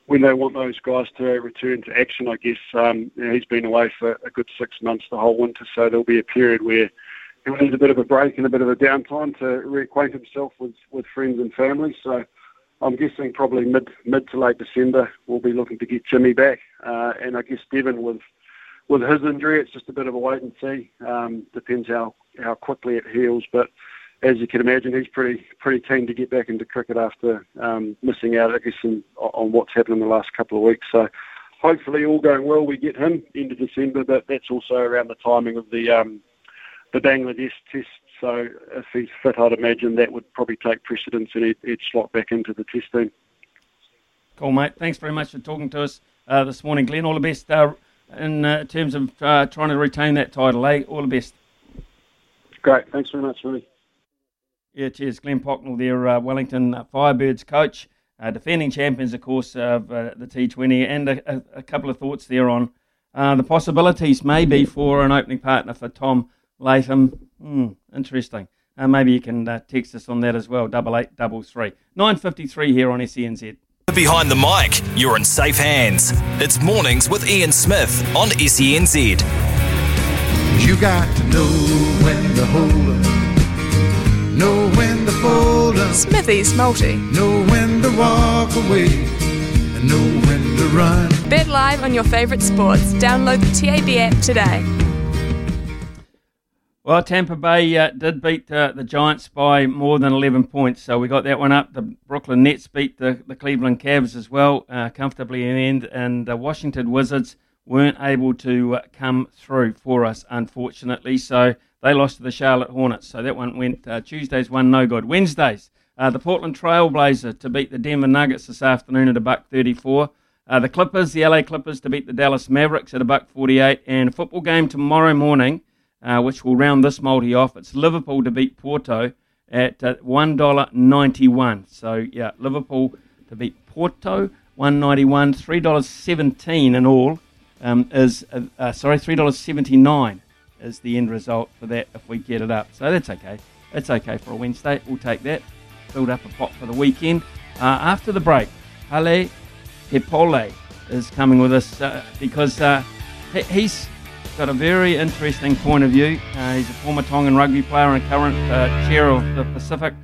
when they want those guys to return to action. I guess um, you know, he's been away for a good six months the whole winter, so there'll be a period where he'll need a bit of a break and a bit of a downtime to reacquaint himself with, with friends and family. So I'm guessing probably mid mid to late December we'll be looking to get Jimmy back. Uh, and I guess Devon with with his injury, it's just a bit of a wait and see. Um, depends how how quickly it heals, but as you can imagine, he's pretty pretty keen to get back into cricket after um, missing out, I guess, in, on what's happened in the last couple of weeks. So hopefully, all going well, we get him into December, but that's also around the timing of the um, the Bangladesh Test So if he's fit, I'd imagine that would probably take precedence and he'd, he'd slot back into the test team. Cool, mate. Thanks very much for talking to us uh, this morning, Glenn. All the best uh, in uh, terms of uh, trying to retain that title, eh? All the best. Great. Thanks very much, Willie. Yeah, cheers. Glenn Pocknall, their uh, Wellington Firebirds coach, uh, defending champions, of course, of the T20, and a, a, a, couple of thoughts there on the possibilities maybe for an opening partner for Tom Latham. Hmm, interesting. maybe you can text us on that as well, double eight double three. 9.53 here on SENZ. Behind the mic, you're in safe hands. It's mornings with Ian Smith on SENZ. You got to know when to hold up, know when to fold up, Smithy's multi, know when to walk away, and know when to run. Bet live on your favourite sports. Download the TAB app today. Well, Tampa Bay uh, did beat uh, the Giants by more than 11 points, so we got that one up. The Brooklyn Nets beat the, the Cleveland Cavs as well, uh, comfortably in the end, and the Washington Wizards weren't able to uh, come through for us, unfortunately, so they lost to the Charlotte Hornets. So that one went, uh, Tuesday's one no good. Wednesdays, uh, the Portland Trailblazer to beat the Denver Nuggets this afternoon at a buck 34. the Clippers, the LA Clippers to beat the Dallas Mavericks at a buck 48, and a football game tomorrow morning – uh, which will round this multi off. It's Liverpool to beat Porto at uh, $1.91. So, yeah, Liverpool to beat Porto, one ninety one, $3.17 in all um, is, uh, uh, sorry, $3.79 is the end result for that if we get it up. So that's okay. It's okay for a Wednesday. We'll take that. Build up a pot for the weekend. Uh, after the break, Hale T-Pole is coming with us uh, because uh, he's got a very interesting point of view. Uh, he's a former Tongan rugby player and current uh, chair of the Pacific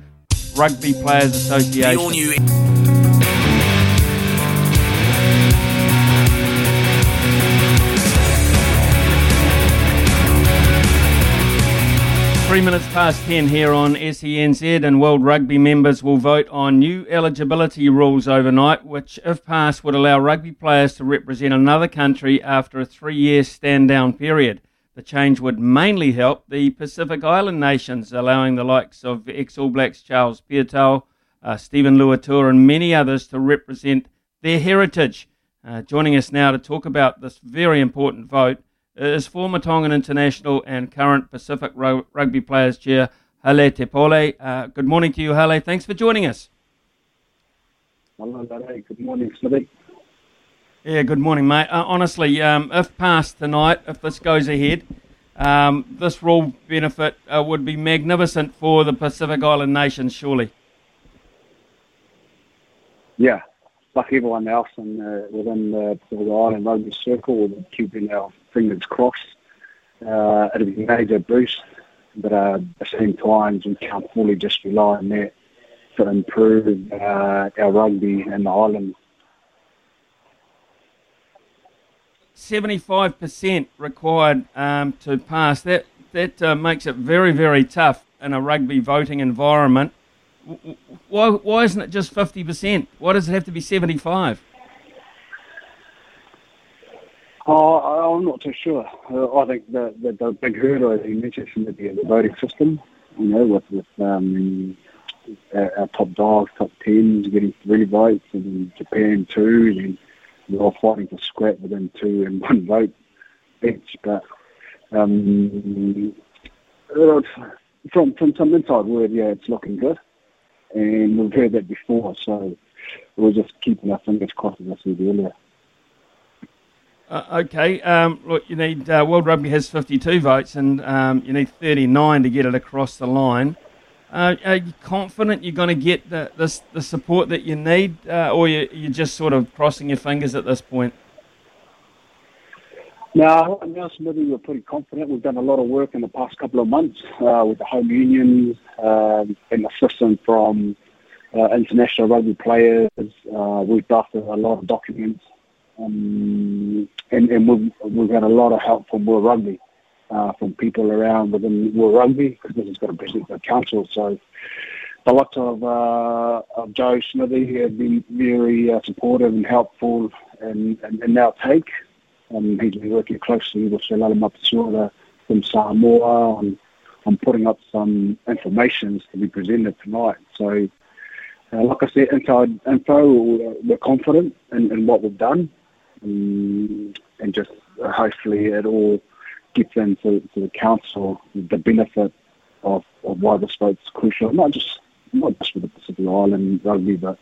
Rugby Players Association. Three minutes past 10 here on SENZ, and World Rugby members will vote on new eligibility rules overnight, which, if passed, would allow rugby players to represent another country after a three year stand down period. The change would mainly help the Pacific Island nations, allowing the likes of ex All Blacks Charles Piutau, uh, Steven Luatua, and many others to represent their heritage. Uh, joining us now to talk about this very important vote is former Tongan international and current Pacific Rugby Players Chair Hale T-Pole. Uh, good morning to you, Hale. Thanks for joining us. Hello, Good morning, Smithy. Yeah, good morning, mate. Uh, honestly, um, if passed tonight, if this goes ahead, um, this rule benefit uh, would be magnificent for the Pacific Island nations, surely. Yeah, like everyone else in, uh, within the Pacific Island rugby circle, keeping our fingers crossed. Uh, it'll be a major boost, but uh, at the same time, we can't fully just rely on that to improve uh, our rugby in the island. 75% required um, to pass. That, that uh, makes it very, very tough in a rugby voting environment. Why, why isn't it just 50%? Why does it have to be 75? Oh, I'm not too sure. Uh, I think the, the, the big hurdle, as you mentioned, be the voting system. You know, with with um, our, our, top dogs, top tens getting three votes, and Japan two, and we're all fighting for scrap within two and one vote each. But um, from from some inside word, yeah, it's looking good, and we've heard that before. So we're just keeping our fingers crossed, as I said earlier. Uh, okay, um, look, you need uh, World Rugby has 52 votes, and um, you need 39 to get it across the line. Uh, are you confident you're going to get the, the, the support that you need, uh, or you, you're just sort of crossing your fingers at this point? No, I now Smithy, we're pretty confident. We've done a lot of work in the past couple of months uh, with the home unions um, and assistance from uh, international rugby players. we've drafted a lot of documents um, and, and we've, we've had a lot of help from World Rugby, uh, from people around within World Rugby, because this has got a president of council. So the likes of, uh, of Joe Smithy have been very uh, supportive and helpful and, and, and now take. Um, he's been working closely with Salala Mapasura from Samoa on, I'm putting up some information to be presented tonight. So, uh, like I said, inside info, we're confident in, in what we've done, um, and just hopefully it all gets into to the council the benefit of, of why the sport's crucial, not just not just for the Pacific Island rugby, but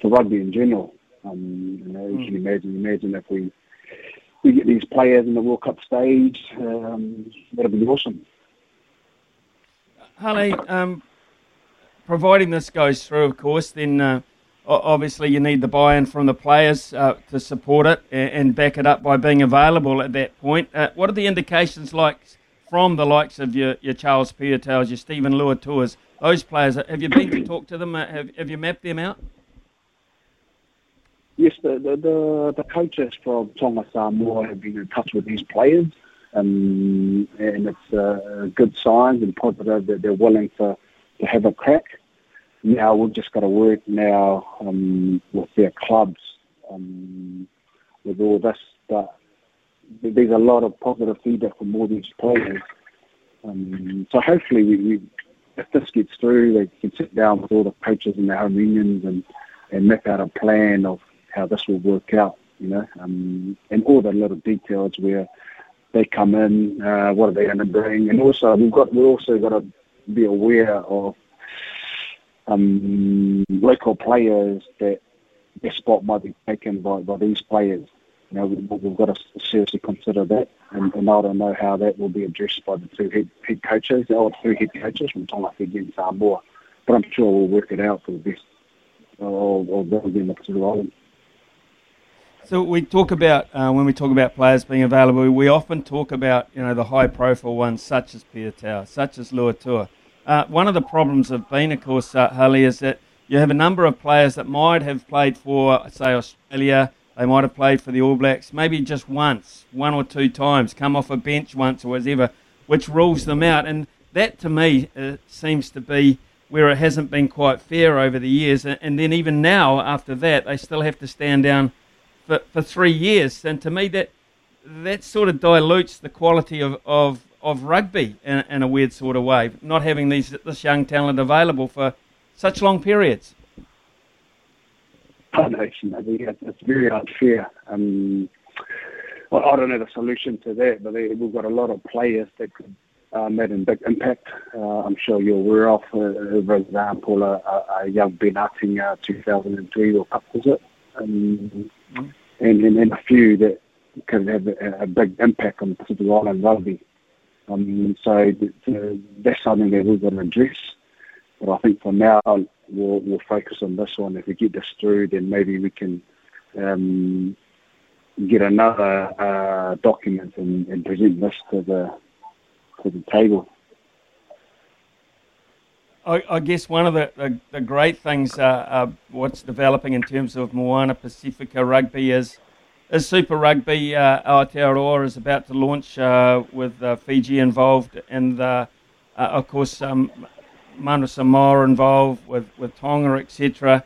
for rugby in general. Um, you know, you can imagine imagine if we we get these players in the World Cup stage, um, that'll be awesome. Harley, um, providing this goes through, of course, then uh, obviously you need the buy-in from the players uh, to support it and, back it up by being available at that point. Uh, what are the indications like from the likes of your, your Charles Piutaus, your Steven Luatuas, those players? Have you been to talk to them? Uh, Have, have you mapped them out? Yes, the, the, the, the coaches from Tonga Samoa have been in touch with these players, um, and it's uh, good signs and positive that they're willing to, to have a crack. Now we've just got to work now um, with their clubs um, with all this. But there's a lot of positive feedback from all these players. Um, so hopefully, we, we, if this gets through, they can sit down with all the coaches and their home unions and, and map out a plan of how this will work out, you know, um, and all the little details where they come in, uh, what are they going to bring, and also we've got we also got to be aware of um, local players that their spot might be taken by, by these players. You know, we, we've got to seriously consider that, and, and I don't know how that will be addressed by the two head, head coaches, or two head coaches from Tonga Fiji and Samoa. But I'm sure we'll work it out for the best in the Pacific. So we talk about uh, when we talk about players being available, we often talk about you know the high-profile ones such as Piutau, such as Luatua. Uh, one of the problems have been, of course, uh, Harley, is that you have a number of players that might have played for, say, Australia. They might have played for the All Blacks, maybe just once, one or two times, come off a bench once or whatever, which rules them out. And that, to me, uh, seems to be where it hasn't been quite fair over the years. And then even now, after that, they still have to stand down for, for three years. And to me, that that sort of dilutes the quality of, of, of rugby in, in a weird sort of way, not having these this young talent available for such long periods. I know, I think it's, very unfair. Um, well, I don't know the solution to that, but we've got a lot of players that could uh, make a big impact. Uh, I'm sure you're aware of, uh, for example, a, a, a young Ben Utting, uh, 2003 World Cup, was it? Um, mm. and, and, and a few that can have a, a big impact on Pacific Island rugby. Um, so th- that's something that we've going to address. But I think for now, we'll, we'll focus on this one. If we get this through, then maybe we can um, get another uh, document and, and present this to the to the table. I, I guess one of the, the, the great things uh, uh, what's developing in terms of Moana Pacifica rugby is is Super Rugby. Uh, Aotearoa is about to launch uh, with uh, Fiji involved, and uh, uh, of course um, Manu Samoa involved with, with Tonga, etc.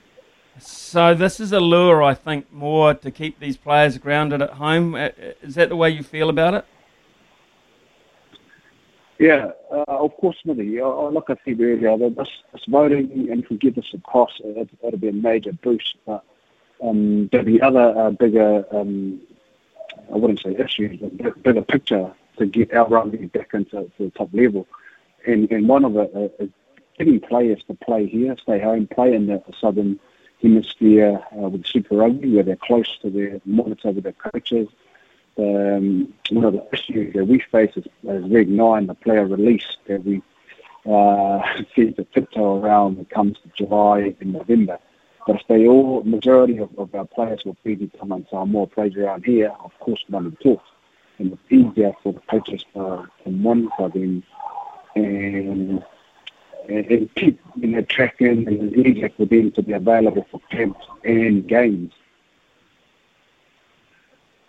So this is a lure, I think, more to keep these players grounded at home. Uh, Is that the way you feel about it? Yeah, uh, of course, Smithy. Uh, like I said earlier, this, this voting, and if we get this across, it, it'll be a major boost. But um, there'll be other uh, bigger, um, I wouldn't say issues, but bigger picture to get our rugby back into to the top level. And, and one of it uh, is getting players to play here, stay home, play in the southern hemisphere uh, with Super Rugby, where they're close to their monitor with their coaches. Um, one of the issues that we face is, is Reg 9, the player release that we uh, to tiptoe around when it comes to July and November. But if they all, majority of, of our players will be determined, so more plays around here, of course, none of talks. And it's easier for the coaches uh, to monitor them and, and, and keep you know, tracking, and it's easier for them to be available for camps and games.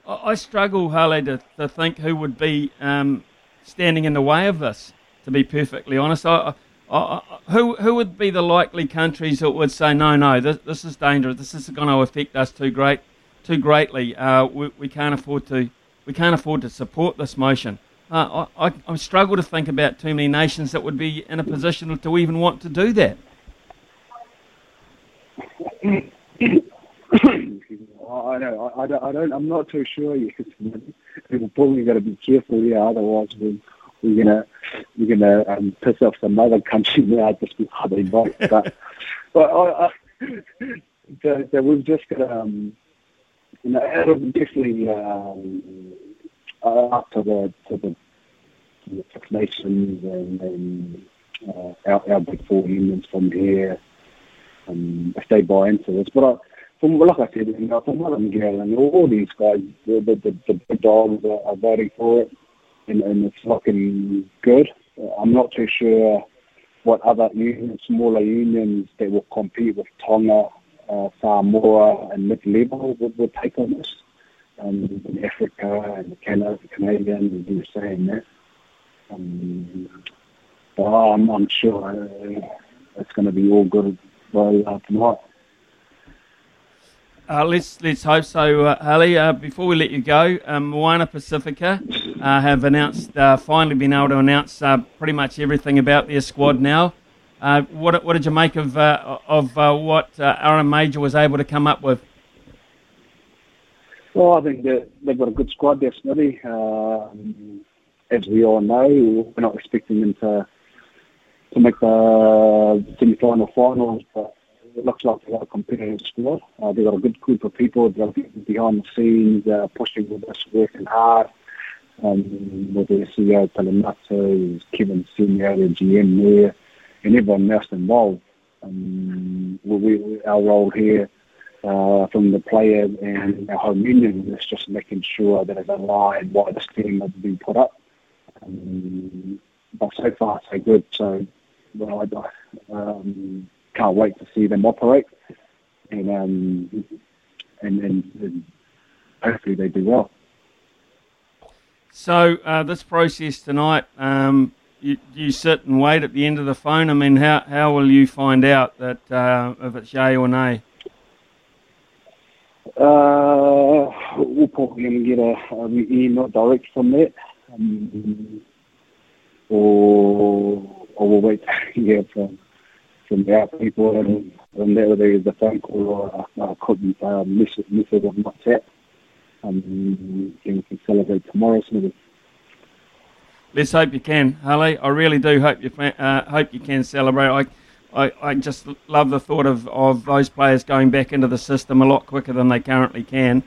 I I struggle, Harley, to, to think who would be um, standing in the way of this. To be perfectly honest, I, Who who would be the likely countries that would say no, no, this, this is dangerous. This is going to affect us too great, too greatly. Uh, we, we can't afford to we can't afford to support this motion. Uh, I, I, I struggle to think about too many nations that would be in a position to even want to do that. I know. I, don't, I don't. I'm not too sure yet. We're probably got to be careful, here, Otherwise, we, we're gonna we're gonna um, piss off some other country now just because they vote. But, but I, I, so, so we've just got um, you know, it'll definitely um, uh, up to the to the, to the Six Nations and, and uh, our, our big four unions from here. Um, if they buy into this, but I, from like I said, you know, from what I'm getting, all, all these guys, the the, the, the big dogs are, are voting for it, and, and it's looking good. I'm not too sure what other unions, smaller unions that will compete with Tonga, uh, Samoa, and mid-level would, would take on this. Um, in Africa and Canada, the Canadians, and were saying that. Um, but I'm, I'm sure uh, it's going to be all good by uh, tonight. Uh, let's let's hope so, uh, Ali. Uh, before we let you go, um, Moana Pacifica uh, have announced, uh, finally been able to announce uh, pretty much everything about their squad now. What what did you make of of what Aaron Mauger was able to come up with? Well, I think that they've got a good squad Smithy. Um, as we all know, we're not expecting them to to make the semi-final finals, but it looks like they've got a competitive squad. Uh, they've got a good group of people. People behind the scenes, uh, pushing with us, working hard. Um, with their CEO, Palamato, Kevin Senio, the GM there, and everyone else involved. Um, we, we, our role here uh, from the player and our home union is just making sure that it's aligned why this team has been put up. Um, but so far, so good. So, well, I um, can't wait to see them operate, and um, and, and, and hopefully they do well. So uh, this process tonight, um, you, you sit and wait at the end of the phone. I mean, how how will you find out that uh, if it's yay or nay? Uh, we're probably going to get a, a email direct from that, um, or or we'll wait to hear from from our people, and, and it's a phone call or a, a could uh, message, message on WhatsApp. Um, and we can celebrate tomorrow, Smithy. Let's hope you can, Harley. I really do hope you uh, hope you can celebrate. I, I, I just love the thought of, of those players going back into the system a lot quicker than they currently can,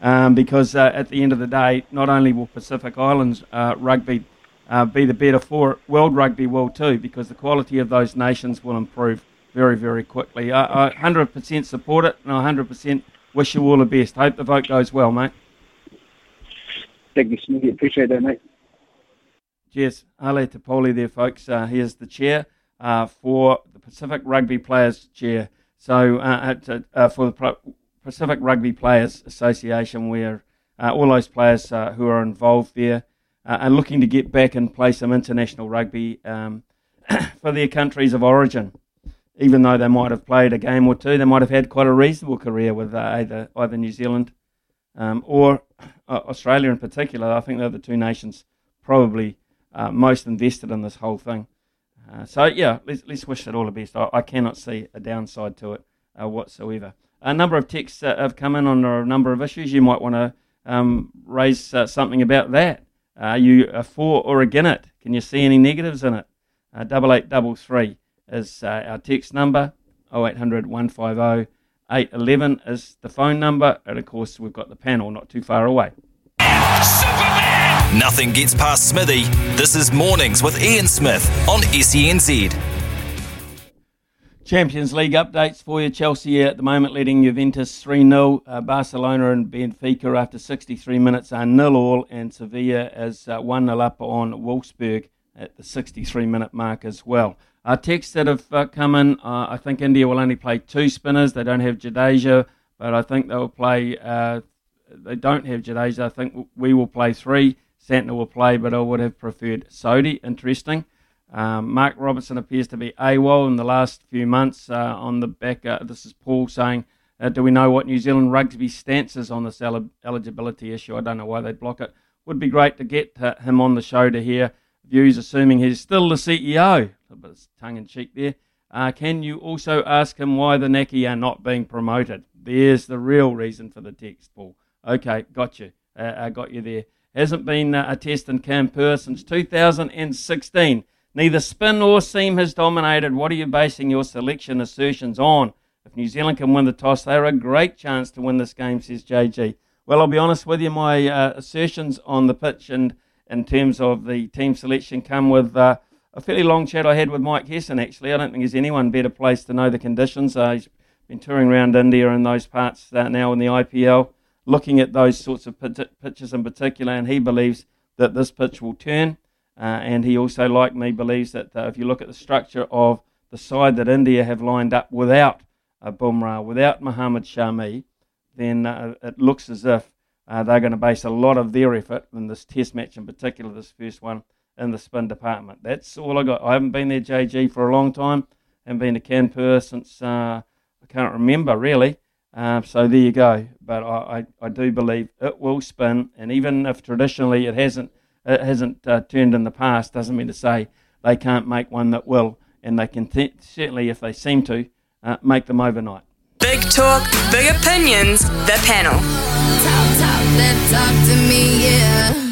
um, because uh, at the end of the day, not only will Pacific Islands uh, rugby uh, be the better for it, world rugby will too, because the quality of those nations will improve very, very quickly. I, I 100% support it, and I 100% wish you all the best. Hope the vote goes well, mate. Thank you, Smithy. Appreciate that, mate. Cheers. Ale T-Pole there, folks. Uh, he is the chair uh, for the Pacific Rugby Players Chair. So uh, at, uh, for the Pacific Rugby Players Association, where uh, all those players uh, who are involved there are looking to get back and play some international rugby um, for their countries of origin. Even though they might have played a game or two, they might have had quite a reasonable career with either either New Zealand um, or Australia in particular. I think they're the two nations probably uh, most invested in this whole thing. Uh, so yeah, let's, let's wish it all the best. I, I cannot see a downside to it uh, whatsoever. A number of texts uh, have come in on a number of issues. You might want to um, raise uh, something about that. Are you a for or against it? Can you see any negatives in it? Uh, double eight double three is our text number. 0800 150 811 is the phone number, and of course we've got the panel not too far away. Nothing gets past Smithy. This is Mornings with Ian Smith on SENZ. Champions League updates for you. Chelsea at the moment leading Juventus 3 0. Uh, Barcelona and Benfica after 63 minutes are nil all, and Sevilla is uh, 1 0 up on Wolfsburg at the 63 minute mark as well. Uh, texts that have uh, come in uh, I think India will only play two spinners. They don't have Jadeja, but I think they'll play. Uh, they don't have Jadeja. I think we will play three. Santner will play, but I would have preferred Sodhi. Interesting. Um, Mark Robinson appears to be AWOL in the last few months. Uh, on the back, uh, this is Paul saying, uh, "Do we know what New Zealand rugby stance is on this el- eligibility issue? I don't know why they'd block it. would be great to get uh, him on the show to hear views, assuming he's still the CEO. A bit of tongue in cheek there. Uh, can you also ask him why the Naki are not being promoted? There's the real reason for the text, Paul. Okay, got you. Uh, I got you there. Hasn't been uh, a test in Kanpur since 2016. Neither spin nor seam has dominated. What are you basing your selection assertions on? If New Zealand can win the toss, they're a great chance to win this game, says JG. Well, I'll be honest with you, my uh, assertions on the pitch and in terms of the team selection come with uh, a fairly long chat I had with Mike Hesson, actually. I don't think there's anyone better placed to know the conditions. Uh, he's been touring around India and those parts uh, now in the IPL, looking at those sorts of pitches in particular, and he believes that this pitch will turn. Uh, and he also, like me, believes that uh, if you look at the structure of the side that India have lined up without uh, Bumrah, without Mohammad Shami, then uh, it looks as if uh, they're going to base a lot of their effort in this test match, in particular this first one, in the spin department. That's all I got. I haven't been there, JG, for a long time. I haven't been to Kanpur since uh, I can't remember really. Uh, so there you go. But I, I, I, do believe it will spin, and even if traditionally it hasn't it hasn't uh, turned in the past, doesn't mean to say they can't make one that will, and they can t- certainly, if they seem to, uh, make them overnight. Big talk, big opinions, the panel. Talk, talk, talk me, yeah.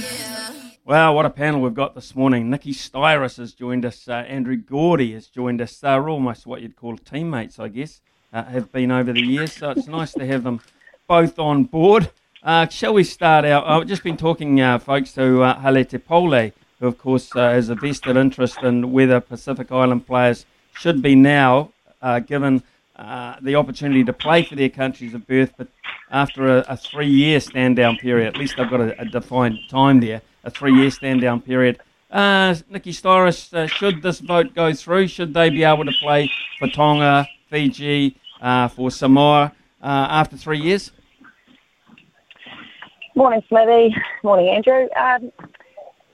Well, what a panel we've got this morning. Nikki Styris has joined us. Uh, Andrew Gourdie has joined us. We're almost what you'd call teammates, I guess, uh, have been over the years. So it's nice to have them both on board. Uh, shall we start out? I've just been talking, uh, folks, to uh, Hale T-Pole, who, of course, uh, has a vested interest in whether Pacific Island players should be now given – uh, the opportunity to play for their countries of birth, but after a, a three-year stand-down period, at least they've got a, a defined time there, a three-year stand-down period. Uh, Nikki Styris, uh, should this vote go through, should they be able to play for Tonga, Fiji, uh, for Samoa uh, after three years? Morning, Smithy. Morning, Andrew. Um,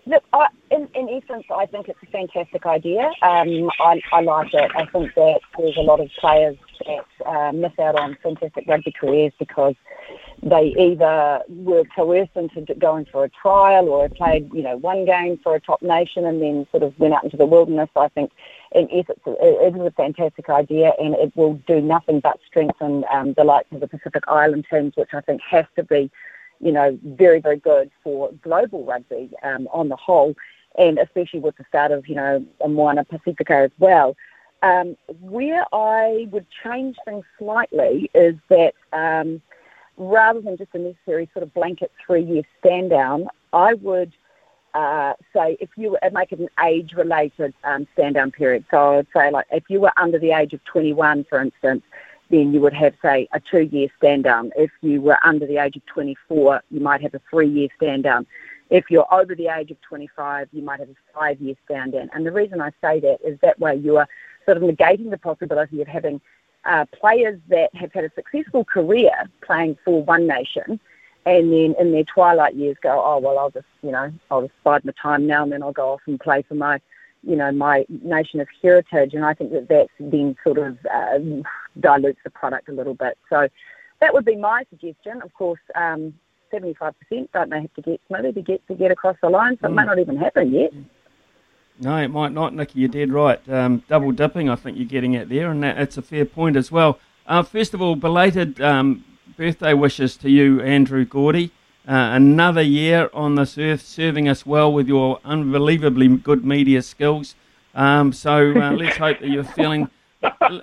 Look, I, in, in essence, I think it's a fantastic idea. Um, I, I like it. I think that there's a lot of players that uh, miss out on fantastic rugby careers because they either were coerced into going for a trial or played, you know, one game for a top nation and then sort of went out into the wilderness. I think, in essence, it is a fantastic idea and it will do nothing but strengthen um, the likes of the Pacific Island teams, which I think has to be you know, very, very good for global rugby um, on the whole, and especially with the start of, you know, Moana Pacifica as well. Um, where I would change things slightly is that um, rather than just a necessary sort of blanket three-year stand down, I would uh, say if you make it an age-related um, stand down period. So I would say like if you were under the age of 21, for instance, then you would have, say, a two year stand down. If you were under the age of 24, you might have a three year stand down. If you're over the age of 25, you might have a five year stand down. And the reason I say that is that way you are sort of negating the possibility of having uh, players that have had a successful career playing for one nation and then in their twilight years go, oh, well, I'll just, you know, I'll just bide my time now and then I'll go off and play for my you know, my nation of heritage, and I think that that's been sort of uh, dilutes the product a little bit. So that would be my suggestion. Of course, um, 75% don't they have to get maybe to get to get across the line, so mm. it might not even happen yet. No, it might not, Nikki. You're dead right. Um, double dipping, I think you're getting at there, and that, it's a fair point as well. Uh, first of all, belated um, birthday wishes to you, Andrew Gourdie. Uh, another year on this earth, serving us well with your unbelievably good media skills. Um, so uh, let's hope that you're feeling.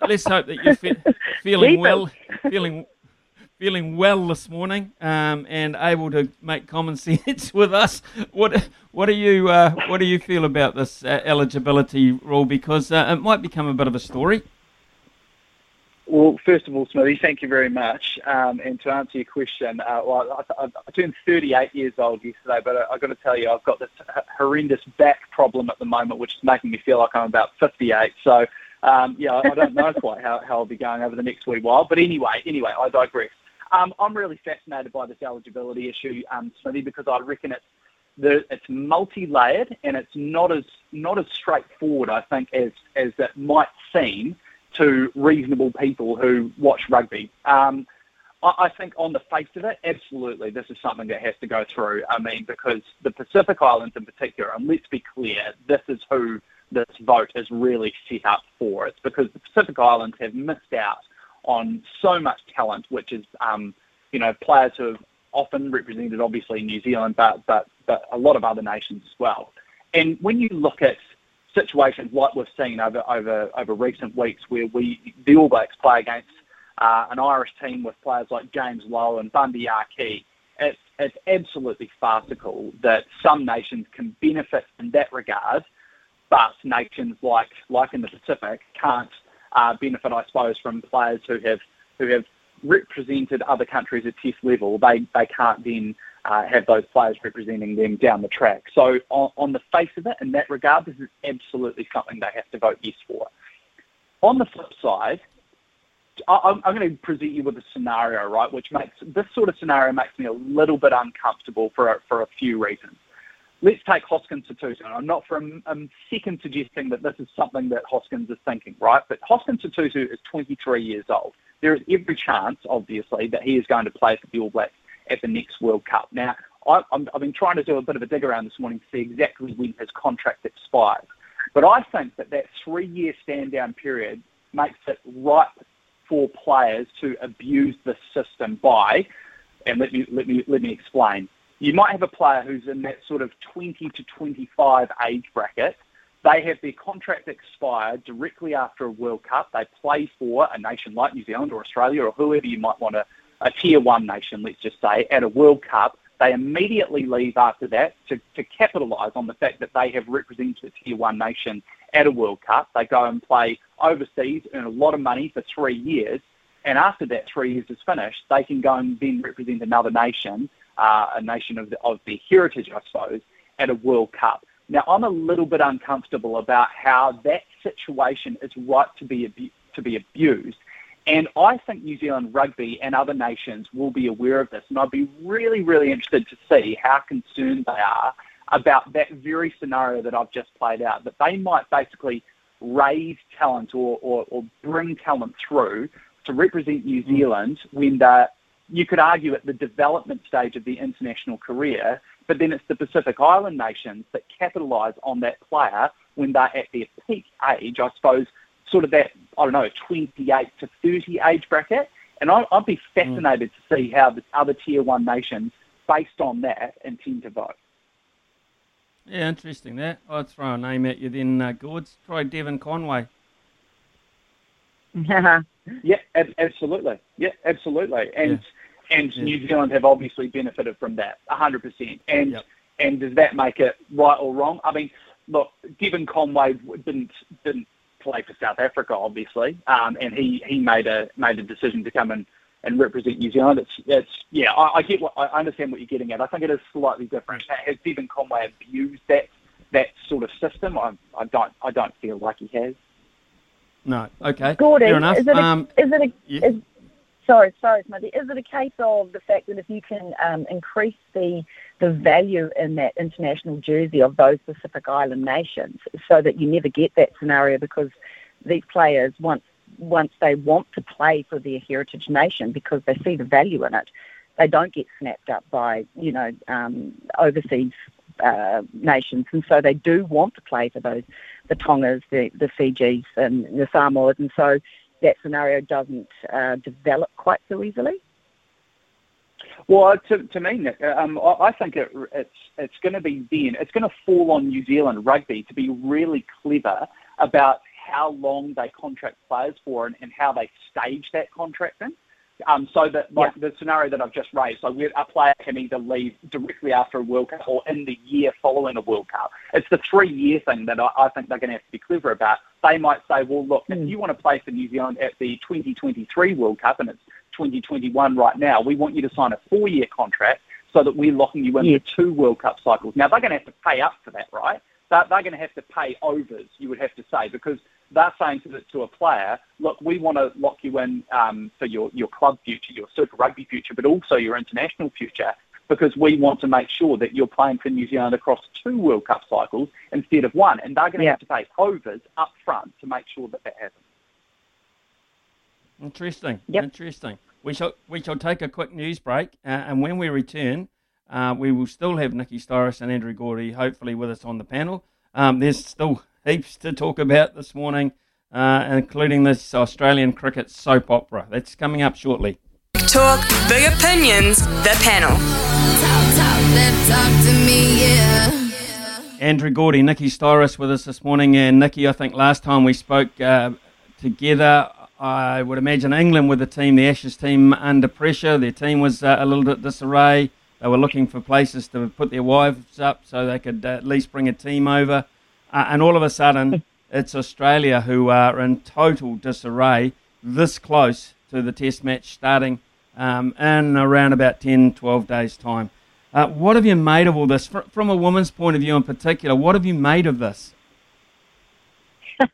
Let's hope that you're fe- feeling well, feeling feeling well this morning, um, and able to make common sense with us. What what do you uh, what do you feel about this uh, eligibility rule? Because uh, it might become a bit of a story. Well, first of all, Smithy, thank you very much. Um, and to answer your question, uh, well, I, I, I, turned 38 years old yesterday, but I, have got to tell you, I've got this horrendous back problem at the moment, which is making me feel like I'm about 58. So, um, yeah, I don't know quite how, how I'll be going over the next wee while. But anyway, anyway, I digress. Um, I'm really fascinated by this eligibility issue, um, Smithy, because I reckon it's the, it's multi-layered and it's not as not as straightforward, I think, as as it might seem to reasonable people who watch rugby. Um, I, I think on the face of it, absolutely, this is something that has to go through. I mean, because the Pacific Islands in particular, and let's be clear, this is who this vote is really set up for. It's because the Pacific Islands have missed out on so much talent, which is, um, you know, players who have often represented obviously New Zealand, but, but, but a lot of other nations as well. And when you look at situations like we've seen over, over, over recent weeks where we, the All Blacks play against uh, an Irish team with players like James Lowe and Bundee Aki, it's, it's absolutely farcical that some nations can benefit in that regard, but nations like, like in the Pacific can't uh, benefit, I suppose, from players who have, who have represented other countries at test level. They, they can't then uh, have those players representing them down the track. So on, on the face of it, in that regard, this is absolutely something they have to vote yes for. On the flip side, I'm, going to present you with a scenario, right, which makes this sort of scenario makes me a little bit uncomfortable for a, for a few reasons. Let's take Hoskins Sotutu. I'm not for a, a second suggesting that this is something that Hoskins is thinking, right? But Hoskins Sotutu is 23 years old. There is every chance, obviously, that he is going to play for the All Blacks at the next World Cup. Now, I, have been trying to do a bit of a dig around this morning to see exactly when his contract expires. But I think that that three-year stand-down period makes it ripe for players to abuse the system by, and let me let me let me explain. You might have a player who's in that sort of 20 to 25 age bracket. They have their contract expired directly after a World Cup. They play for a nation like New Zealand or Australia or whoever you might want to, a tier one nation, let's just say, at a World Cup. They immediately leave after that to, to capitalise on the fact that they have represented a tier one nation at a World Cup. They go and play overseas, earn a lot of money for three years, and after that three years is finished, they can go and then represent another nation, uh, a nation of, the, of their heritage, I suppose, at a World Cup. Now, I'm a little bit uncomfortable about how that situation is right to be abu- to be abused, and I think New Zealand rugby and other nations will be aware of this, and I'd be really, really interested to see how concerned they are about that very scenario that I've just played out, that they might basically raise talent or, or, or bring talent through to represent New mm. Zealand when they're, you could argue at the development stage of the international career, but then it's the Pacific Island nations that capitalise on that player when they're at their peak age, I suppose, sort of that, I don't know, 28 to 30 age bracket. And I, would be mm. fascinated mm. to see how the other tier one nations, based on that, intend to vote. Yeah, interesting that. I'd throw a name at you then, uh, Gords. Try Devon Conway. yeah, absolutely. Yeah, absolutely. And yeah. And yeah. New Zealand have obviously benefited from that, hundred percent. And yep. and does that make it right or wrong? I mean, look, Devon Conway didn't didn't play for South Africa, obviously, um, and he he made a made a decision to come and and represent New Zealand. It's, it's yeah, I, I get what I understand what you're getting at. I think it is slightly different. Has Devon Conway abused that that sort of system? I, I don't I don't feel like he has. No. Okay. Gordon, Fair enough. Is it a, um, is it a yeah. is, sorry, sorry, Smithy. Is it a case of the fact that if you can um, increase the the value in that international jersey of those Pacific Island nations, so that you never get that scenario because these players once once they want to play for their heritage nation because they see the value in it, they don't get snapped up by you know um, overseas uh, nations, and so they do want to play for those the Tongas, the the Fijis, and the Samoas, and so that scenario doesn't uh, develop quite so easily. Well, to, to me, Nick, um, I think it, it's it's going to be then it's going to fall on New Zealand rugby to be really clever about how long they contract players for and, and how they stage that contracting. Um, so that like yeah. the scenario that I've just raised, so a player can either leave directly after a World Cup or in the year following a World Cup. It's the three-year thing that I, I think they're going to have to be clever about. They might say, well, look, mm. if hmm. you want to play for New Zealand at the 2023 World Cup and it's 2021 right now, we want you to sign a four-year contract so that we're locking you in yes. for two World Cup cycles. Now they're going to have to pay up for that, right? They're, they're going to have to pay overs, you would have to say, because they're saying to, the, to a player, look, we want to lock you in um, for your, your club future, your Super Rugby future, but also your international future, because we want to make sure that you're playing for New Zealand across two World Cup cycles instead of one. And they're going to yeah. have to pay overs up front to make sure that that happens. Interesting. Interesting. We shall we shall take a quick news break, uh, and when we return, uh, we will still have Nikki Styris and Andrew Gourdie hopefully with us on the panel. Um, there's still heaps to talk about this morning, uh, including this Australian cricket soap opera. That's coming up shortly. Talk big opinions, the panel. Andrew Gourdie, Nikki Styris with us this morning. And Nikki, I think last time we spoke uh, together, I would imagine England with the team, the Ashes team, under pressure. Their team was uh, a little bit disarray. They were looking for places to put their wives up so they could uh, at least bring a team over. Uh, and all of a sudden, it's Australia who are in total disarray, this close to the test match starting um, in around about 10, 12 days' time. Uh, what have you made of all this? Fr- from a woman's point of view in particular, what have you made of this?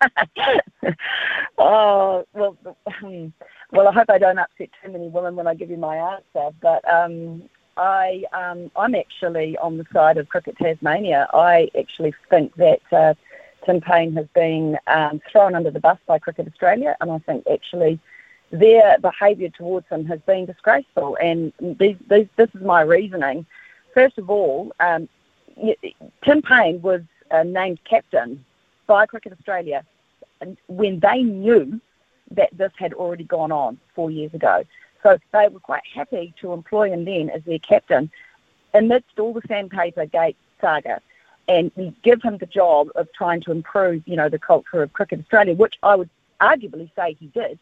oh well, um, well. I hope I don't upset too many women when I give you my answer. But um, I, um, I'm actually on the side of Cricket Tasmania. I actually think that uh, Tim Paine has been um, thrown under the bus by Cricket Australia, and I think actually their behaviour towards him has been disgraceful. And this is my reasoning. First of all, um, Tim Paine was uh, named captain by Cricket Australia when they knew that this had already gone on four years ago. So they were quite happy to employ him then as their captain amidst all the sandpaper gate saga and give him the job of trying to improve, you know, the culture of Cricket Australia, which I would arguably say he did.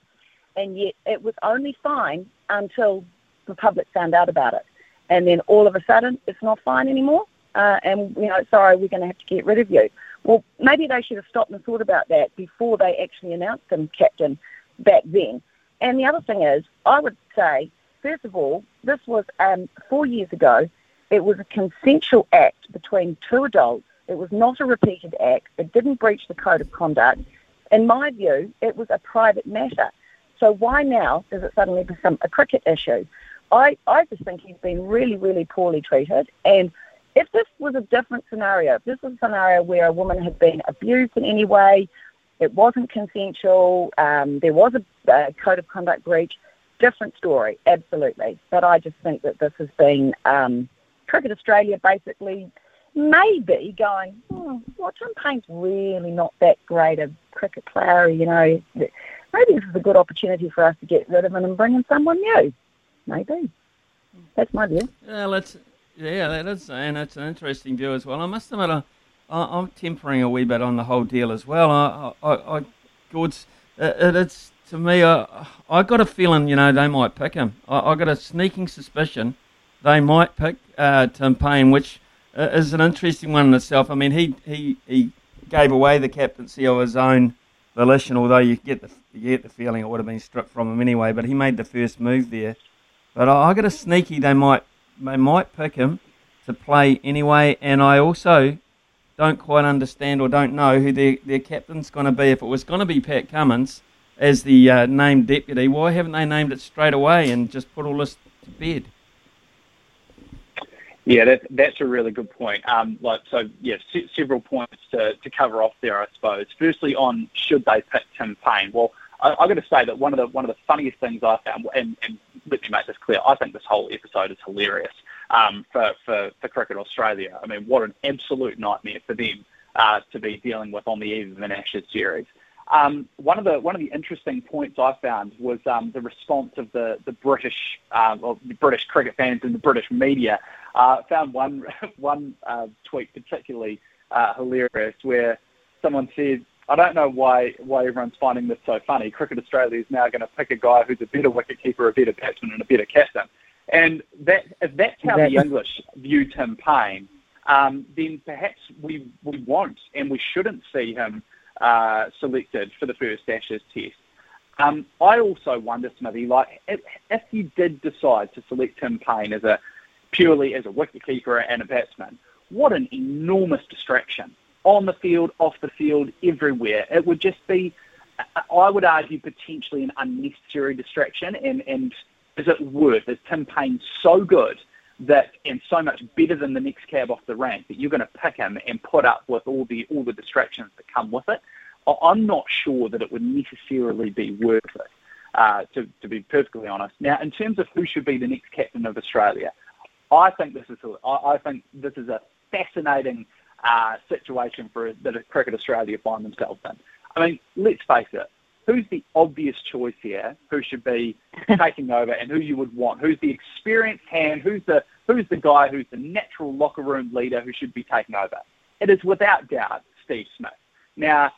And yet it was only fine until the public found out about it. And then all of a sudden it's not fine anymore. Uh, and, you know, sorry, we're going to have to get rid of you. Well, maybe they should have stopped and thought about that before they actually announced him captain back then. And the other thing is, I would say, first of all, this was um, four years ago. It was a consensual act between two adults. It was not a repeated act. It didn't breach the code of conduct. In my view, it was a private matter. So why now does it suddenly become a cricket issue? I, I just think he's been really, really poorly treated. And if this was a different scenario, if this was a scenario where a woman had been abused in any way, it wasn't consensual, um, there was a, a code of conduct breach, different story, absolutely. But I just think that this has been um, Cricket Australia basically maybe going, oh, well, Tim Paine's really not that great a cricket player, you know. Maybe this is a good opportunity for us to get rid of him and bring in someone new. Maybe. That's my view. Yeah, let's. Yeah, that is, and it's an interesting view as well. I must admit, I, I, am tempering a wee bit on the whole deal as well. I, I, I Gord's, it, it's to me, I, I got a feeling, you know, they might pick him. I, I got a sneaking suspicion they might pick uh, Tim Paine, which uh, is an interesting one in itself. I mean, he, he, he gave away the captaincy of his own volition, although you get the you get the feeling it would have been stripped from him anyway. But he made the first move there. But I, I got a sneaky they might they might pick him to play anyway, and I also don't quite understand or don't know who their, their captain's going to be. If it was going to be Pat Cummins as the uh, named deputy, why haven't they named it straight away and just put all this to bed? Yeah, that, that's a really good point. Um, like, so, yeah, se- several points to, to cover off there, I suppose. Firstly, on should they pick Tim Paine? Well, I've got to say that one of the one of the funniest things I found, and, and let me make this clear, I think this whole episode is hilarious um, for, for, for Cricket Australia. I mean, what an absolute nightmare for them uh, to be dealing with on the eve of an Ashes series. Um, one of the one of the interesting points I found was um, the response of the the British uh, well, the British cricket fans and the British media. Uh, found one one uh, tweet particularly uh, hilarious where someone said, "I don't know why why everyone's finding this so funny. Cricket Australia is now going to pick a guy who's a better wicketkeeper, a better batsman, and a better captain." And that if that's how the English view Tim Paine, um, then perhaps we we won't and we shouldn't see him uh, selected for the first Ashes test. Um, I also wonder, Smithy, like if, if you did decide to select Tim Paine as a purely as a wicketkeeper and a batsman, what an enormous distraction on the field, off the field, everywhere. It would just be, I would argue, potentially an unnecessary distraction. And, and is it worth? Is Tim Paine so good that and so much better than the next cab off the rank that you're going to pick him and put up with all the all the distractions that come with it. I'm not sure that it would necessarily be worth it. uh, to, to be perfectly honest. Now, in terms of who should be the next captain of Australia, I think this is a, I I think this is a fascinating uh, situation for that Cricket Australia find themselves in. I mean, let's face it. Who's the obvious choice here? Who should be taking over, and who you would want? Who's the experienced hand? Who's the who's the guy who's the natural locker room leader who should be taking over? It is without doubt Steve Smith. Now,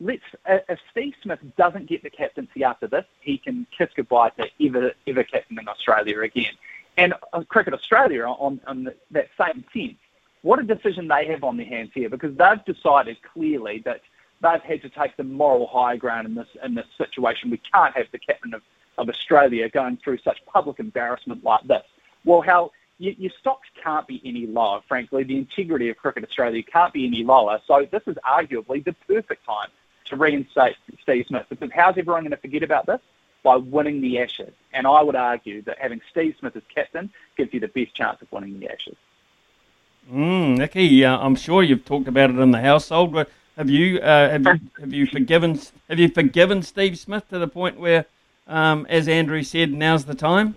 let's if Steve Smith doesn't get the captaincy after this, he can kiss goodbye to ever ever captaining Australia again. And uh, Cricket Australia, on, on the, that same sense, what a decision they have on their hands here because they've decided clearly that they've had to take the moral high ground in this in this situation. We can't have the captain of, of Australia going through such public embarrassment like this. Well, how your, your stocks can't be any lower, frankly. The integrity of Cricket Australia can't be any lower. So this is arguably the perfect time to reinstate Steve Smith because how's everyone going to forget about this? By winning the Ashes. And I would argue that having Steve Smith as captain gives you the best chance of winning the Ashes. Mm, Nicky, uh, I'm sure you've talked about it in the household. But have you uh, have you have you forgiven have you forgiven Steve Smith to the point where, um, as Andrew said, now's the time?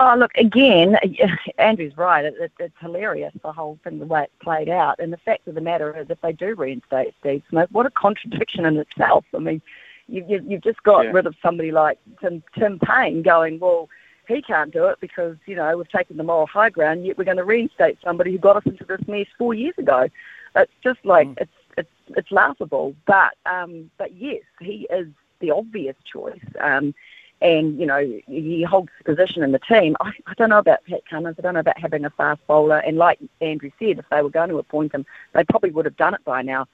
Oh, look, again, Andrew's right. It, it, it's hilarious, the whole thing, the way it played out. And the fact of the matter is, if they do reinstate Steve Smith, what a contradiction in itself. I mean, you, you, you've just got Yeah. rid of somebody like Tim, Tim Paine going, well, he can't do it because, you know, we've taken the moral high ground, yet we're going to reinstate somebody who got us into this mess four years ago. It's just like, it's, it's, it's laughable. But, um, but yes, he is the obvious choice. Um, and you know he holds the position in the team. I, I don't know about Pat Cummins. I don't know about having a fast bowler. And like Andrew said, if they were going to appoint him, they probably would have done it by now.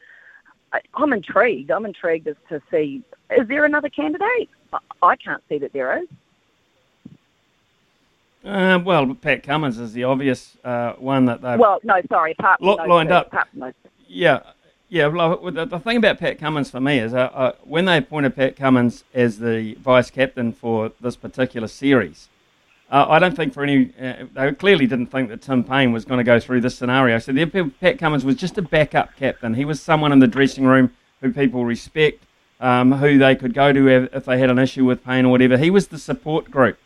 I, I'm intrigued. I'm intrigued as to see is there another candidate? I, I can't see that there is. Uh, well, Pat Cummins is the obvious uh, one that they've well, no, sorry, apart from those lined two, up. apart from those two. Yeah, yeah. Well, the, the thing about Pat Cummins for me is uh, uh, when they appointed Pat Cummins as the vice captain for this particular series, uh, I don't think for any uh, they clearly didn't think that Tim Paine was going to go through this scenario. So the, Pat Cummins was just a backup captain. He was someone in the dressing room who people respect, um, who they could go to if, they had an issue with Paine or whatever. He was the support group,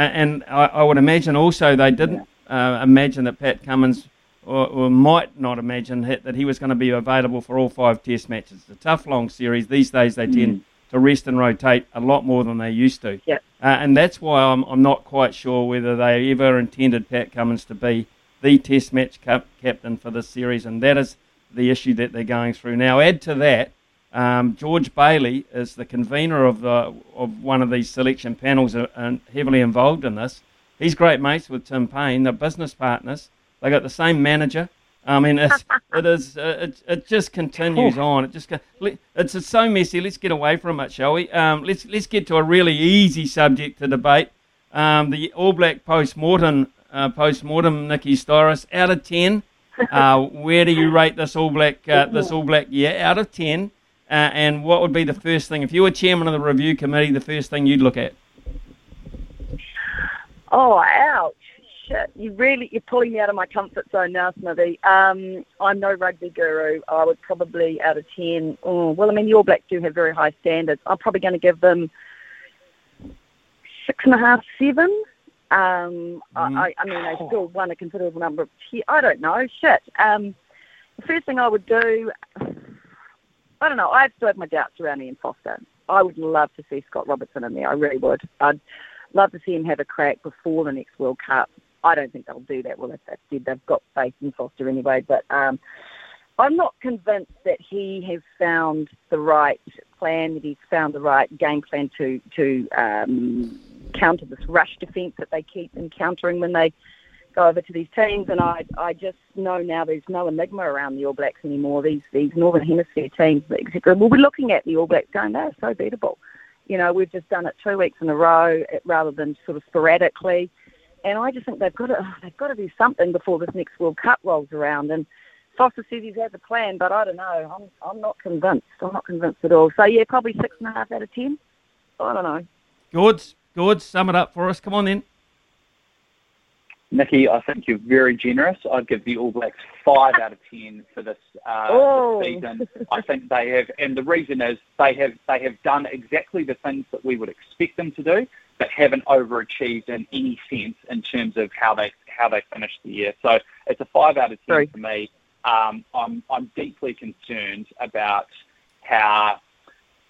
and I, I would imagine also they didn't uh, imagine that Pat Cummins or, or might not imagine that that he was going to be available for all five Test matches. It's a tough, long series. These days they tend to rest and rotate a lot more than they used to. Yeah. Uh, and that's why I'm, I'm not quite sure whether they ever intended Pat Cummins to be the Test match cap- captain for this series, and that is the issue that they're going through now. Add to that, um, George Bailey is the convener of the of one of these selection panels and heavily involved in this. He's great mates with Tim Paine. They're business partners. They got the same manager. I mean, it's, it is. Uh, it, it just continues on. It just it's, it's so messy. Let's get away from it, shall we? Um, let's let's get to a really easy subject to debate. Um, the All Black post mortem uh, post mortem Nicky Styris out of ten. Uh, where do you rate this All Black uh, this All Black year out of ten? Uh, and what would be the first thing if you were chairman of the review committee? The first thing you'd look at? Oh, ouch. Shit. You really, you're pulling me out of my comfort zone now, Smithy. Um, I'm no rugby guru. I would probably, out of 10, oh, well, I mean, the All Blacks do have very high standards. I'm probably going to give them six and a half, seven. Um, I, I, I mean, they still won a considerable number of. Te- I don't know. Shit. Um, the first thing I would do, I don't know. I still have my doubts around Ian Foster. I would love to see Scott Robertson in there. I really would. I'd love to see him have a crack before the next World Cup. I don't think they'll do that. Well, if that's said, they've got faith in Foster anyway. But um, I'm not convinced that he has found the right plan, that he's found the right game plan to to um, counter this rush defence that they keep encountering when they go over to these teams. And I I just know now there's no enigma around the All Blacks anymore. These these Northern Hemisphere teams, etc. We'll be looking at the All Blacks going, they're so beatable. You know, we've just done it two weeks in a row rather than sort of sporadically. And I just think they've got to oh, they've got to do something before this next World Cup rolls around. And Foster says he's had the plan, but I don't know. I'm I'm not convinced. I'm not convinced at all. So yeah, probably six and a half out of ten. I don't know. Gords, Gords, sum it up for us. Come on then. Nikki, I think you're very generous. I'd give the All Blacks five out of ten for this, uh, Oh. this season. I think they have, and the reason is they have they have done exactly the things that we would expect them to do, but haven't overachieved in any sense in terms of how they how they finished the year. So it's a five out of ten for me. Um, I'm I'm deeply concerned about how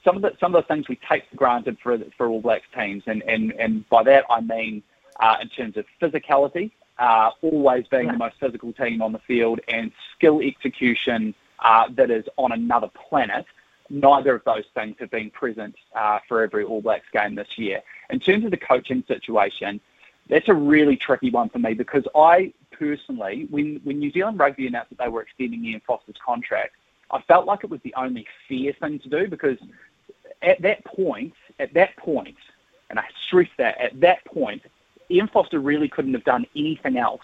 some of the some of the things we take for granted for for All Blacks teams, and and and by that I mean uh, in terms of physicality, uh, always being the most physical team on the field, and skill execution uh, that is on another planet. Neither of those things have been present uh, for every All Blacks game this year. In terms of the coaching situation, that's a really tricky one for me because I personally, when, when New Zealand Rugby announced that they were extending Ian Foster's contract, I felt like it was the only fair thing to do because at that point, at that point, and I stress that, at that point, Ian Foster really couldn't have done anything else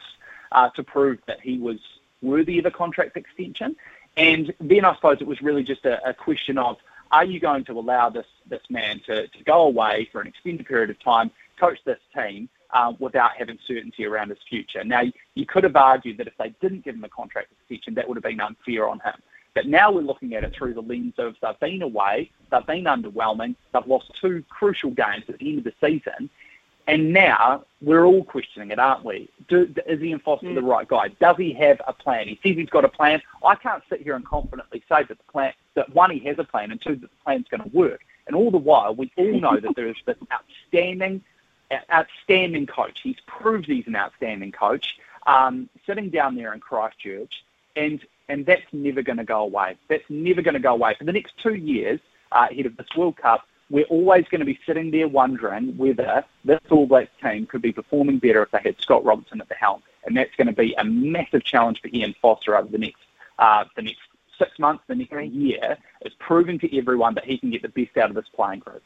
uh, to prove that he was worthy of a contract extension. And then I suppose it was really just a, a question of, are you going to allow this, this man to, to go away for an extended period of time, coach this team, um, without having certainty around his future? Now, you could have argued that if they didn't give him a contract extension, that would have been unfair on him. But now we're looking at it through the lens of they've been away, they've been underwhelming, they've lost two crucial games at the end of the season, and now we're all questioning it, aren't we? Do, is Ian Foster the right guy? Does he have a plan? He says he's got a plan. I can't sit here and confidently say that the plan, that one, he has a plan, and two, that the plan's going to work. And all the while, we all know that there is this outstanding, outstanding coach. He's proved he's an outstanding coach, um, sitting down there in Christchurch, and and that's never going to go away. That's never going to go away. For the next two years, uh, ahead of this World Cup, we're always going to be sitting there wondering whether this All Blacks team could be performing better if they had Scott Robertson at the helm. And that's going to be a massive challenge for Ian Foster over the next uh, the next six months, the next year, is proving to everyone that he can get the best out of this playing group.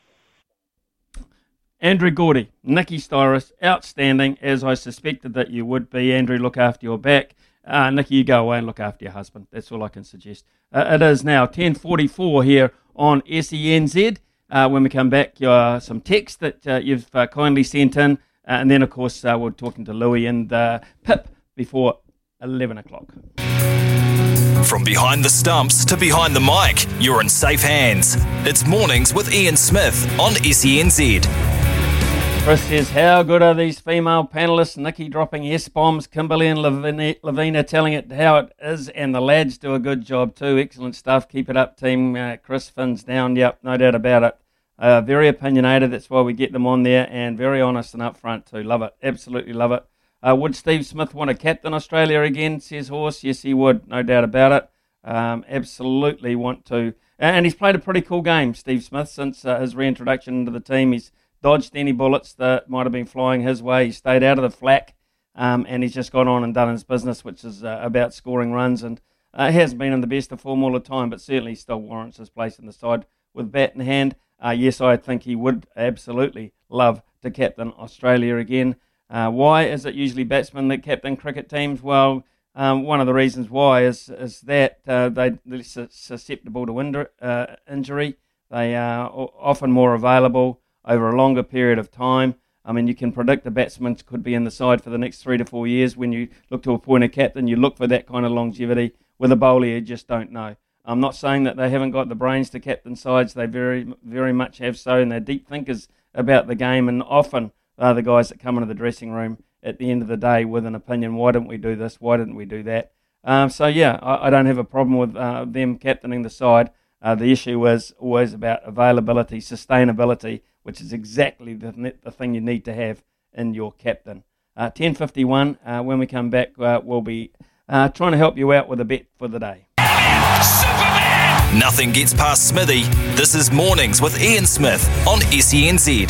Andrew Gourdie, Nicky Styris, outstanding, as I suspected that you would be. Andrew, look after your back. Uh, Nicky, you go away and look after your husband. That's all I can suggest. Uh, it is now 10.44 here on SENZ. Uh, when we come back, uh, some text that uh, you've uh, kindly sent in. Uh, and then, of course, uh, we're talking to Louis and Pip before 11 o'clock. From behind the stumps to behind the mic, you're in safe hands. It's mornings with Ian Smith on SENZ. Chris says, How good are these female panelists? Nikki dropping S bombs, Kimberly and Lavina, Lavina telling it how it is, and the lads do a good job too. Excellent stuff. Keep it up, team. Uh, Chris Finn's down. Yep, no doubt about it. Uh, very opinionated. That's why we get them on there, and very honest and upfront too. Love it. Absolutely love it. Uh, would Steve Smith want to captain Australia again? Says Horse. Yes, he would. No doubt about it. Um, absolutely want to. And he's played a pretty cool game, Steve Smith, since uh, his reintroduction into the team. He's dodged any bullets that might have been flying his way. He stayed out of the flak, um, and he's just gone on and done his business, which is uh, about scoring runs. And uh, he hasn't been in the best of form all the time, but certainly still warrants his place in the side with bat in hand. Uh, yes, I think he would absolutely love to captain Australia again. Uh, why is it usually batsmen that captain cricket teams? Well, um, one of the reasons why is is that uh, they, they're sus- susceptible to uh, injury. They are often more available over a longer period of time. I mean, you can predict the batsman could be in the side for the next three to four years. When you look to appoint a captain, you look for that kind of longevity. With a bowler, you just don't know. I'm not saying that they haven't got the brains to captain sides. They very, very much have so, and they're deep thinkers about the game. And often they're the guys that come into the dressing room at the end of the day with an opinion. Why didn't we do this? Why didn't we do that? Um, so yeah, I, I, don't have a problem with uh, them captaining the side. Uh, the issue is always about availability, sustainability, which is exactly the, the thing you need to have in your captain. Uh, 10.51, uh, when we come back, uh, we'll be uh, trying to help you out with a bet for the day. Nothing gets past Smithy. This is Mornings with Ian Smith on SENZ.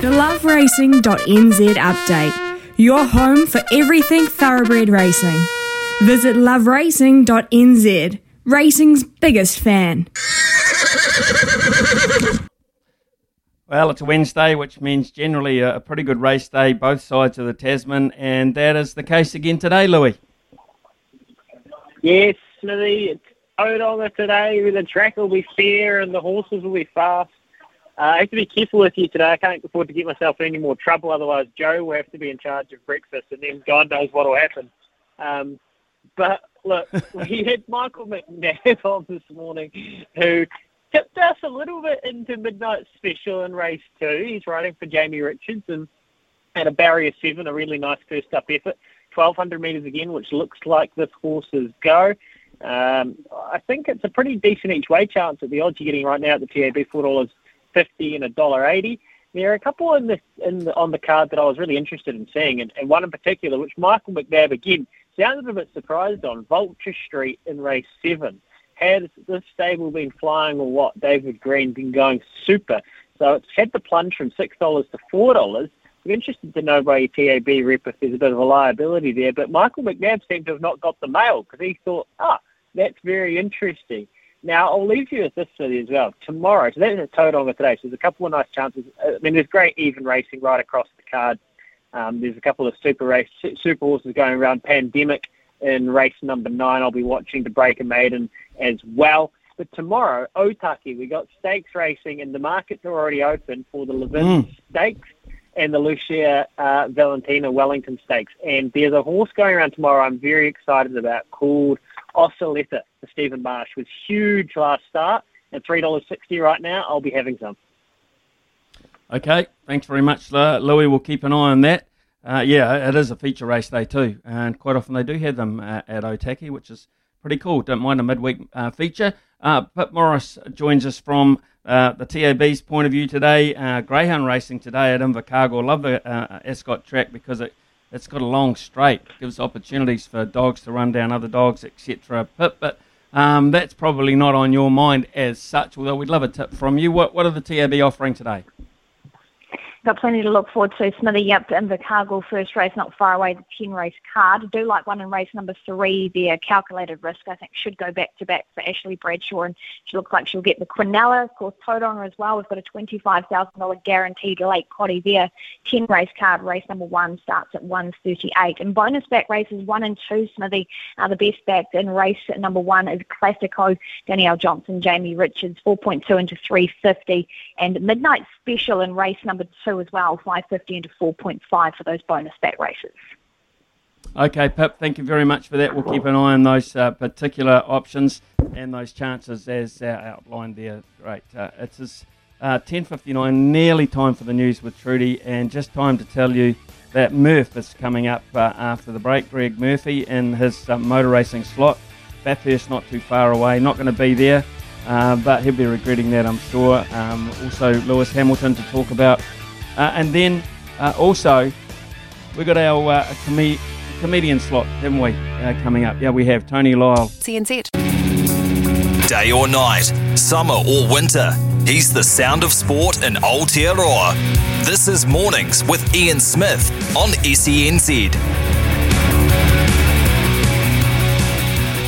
The loveracing.nz update. Your home for everything thoroughbred racing. Visit loveracing.nz. Racing's biggest fan. Well, it's a Wednesday, which means generally a, a pretty good race day, both sides of the Tasman, and that is the case again today, Louis. Yes, Smithy, it's Tauranga today. The track will be fair and the horses will be fast. I have to be careful with you today. I can't afford to get myself in any more trouble. Otherwise, Joe will have to be in charge of breakfast, and then God knows what will happen. Um, but look, we had Michael McNab on this morning, who tipped us a little bit into Midnight Special in race two. He's riding for Jamie Richards and at a barrier seven, a really nice first up effort. 1200 metres again, which looks like this horse's go. Um, I think it's a pretty decent each way chance at the odds you're getting right now at the TAB, four dollars fifty and a dollar eighty. There are a couple in the, in the, on the card that I was really interested in seeing, and, and one in particular, which Michael McNab again sounded a bit surprised on. Vulture Street in race seven. Had this stable been flying or what? David Green been going super. So it's had the plunge from six dollars to four dollars. I'm interested to know by your TAB rep if there's a bit of a liability there. But Michael McNab seemed to have not got the mail because he thought, ah, that's very interesting. Now, I'll leave you with this for you as well. Tomorrow, so that's a Tauranga today, so there's a couple of nice chances. I mean, there's great even racing right across the card. Um, there's a couple of super race, super horses going around. Pandemic in race number nine, I'll be watching the Breaker Maiden as well. But tomorrow, Otaki, we got stakes racing, and the markets are already open for the Levin Mm. Stakes and the Lucia uh, Valentina Wellington Stakes. And there's a horse going around tomorrow I'm very excited about called Oscilleta for Stephen Marsh. Was huge last start at $3.60 right now. I'll be having some. Okay, thanks very much, Louis. We'll keep an eye on that. Uh, yeah, it is a feature race day too, and quite often they do have them uh, at Otaki, which is pretty cool. Don't mind a midweek uh, feature. Uh, Pip Morris joins us from uh, the TAB's point of view today. Uh, greyhound racing today at Invercargill. Love the uh, Ascot track because it it's got a long straight, gives opportunities for dogs to run down other dogs, etc. Pip, but um, that's probably not on your mind as such. Although we'd love a tip from you. What what are the TAB offering today? Got plenty to look forward to. Smithy, yep, and the Invercargill first race, not far away, the 10 race card. Do like one in race number three there, uh, calculated risk, I think should go back to back for Ashley Bradshaw, and she looks like she'll get the Quinella, of course, Tauranga as well. We've got a $25,000 guaranteed late potty there. 10 race card, race number one starts at 138. And bonus back races one and two, Smithy, are the best backs. In race number one is Classico, Danielle Johnson, Jamie Richards, 4.2 into 350. And Midnight Special in race number two as well, 550 into 4.5 for those bonus back races. Okay, Pip, thank you very much for that. We'll keep an eye on those uh, particular options and those chances as uh, outlined there. Great. Uh, it is uh, 10.59, nearly time for the news with Trudy, and just time to tell you that Murph is coming up uh, after the break. Greg Murphy in his uh, motor racing slot. Bathurst not too far away, not going to be there, uh, but he'll be regretting that, I'm sure. Um, also, Lewis Hamilton to talk about. Uh, and then uh, also, we've got our uh, com- comedian slot, haven't we, uh, coming up? Yeah, we have Tony Lyall. TNZ. Day or night, summer or winter, he's the sound of sport in Aotearoa. This is Mornings with Ian Smith on SENZ.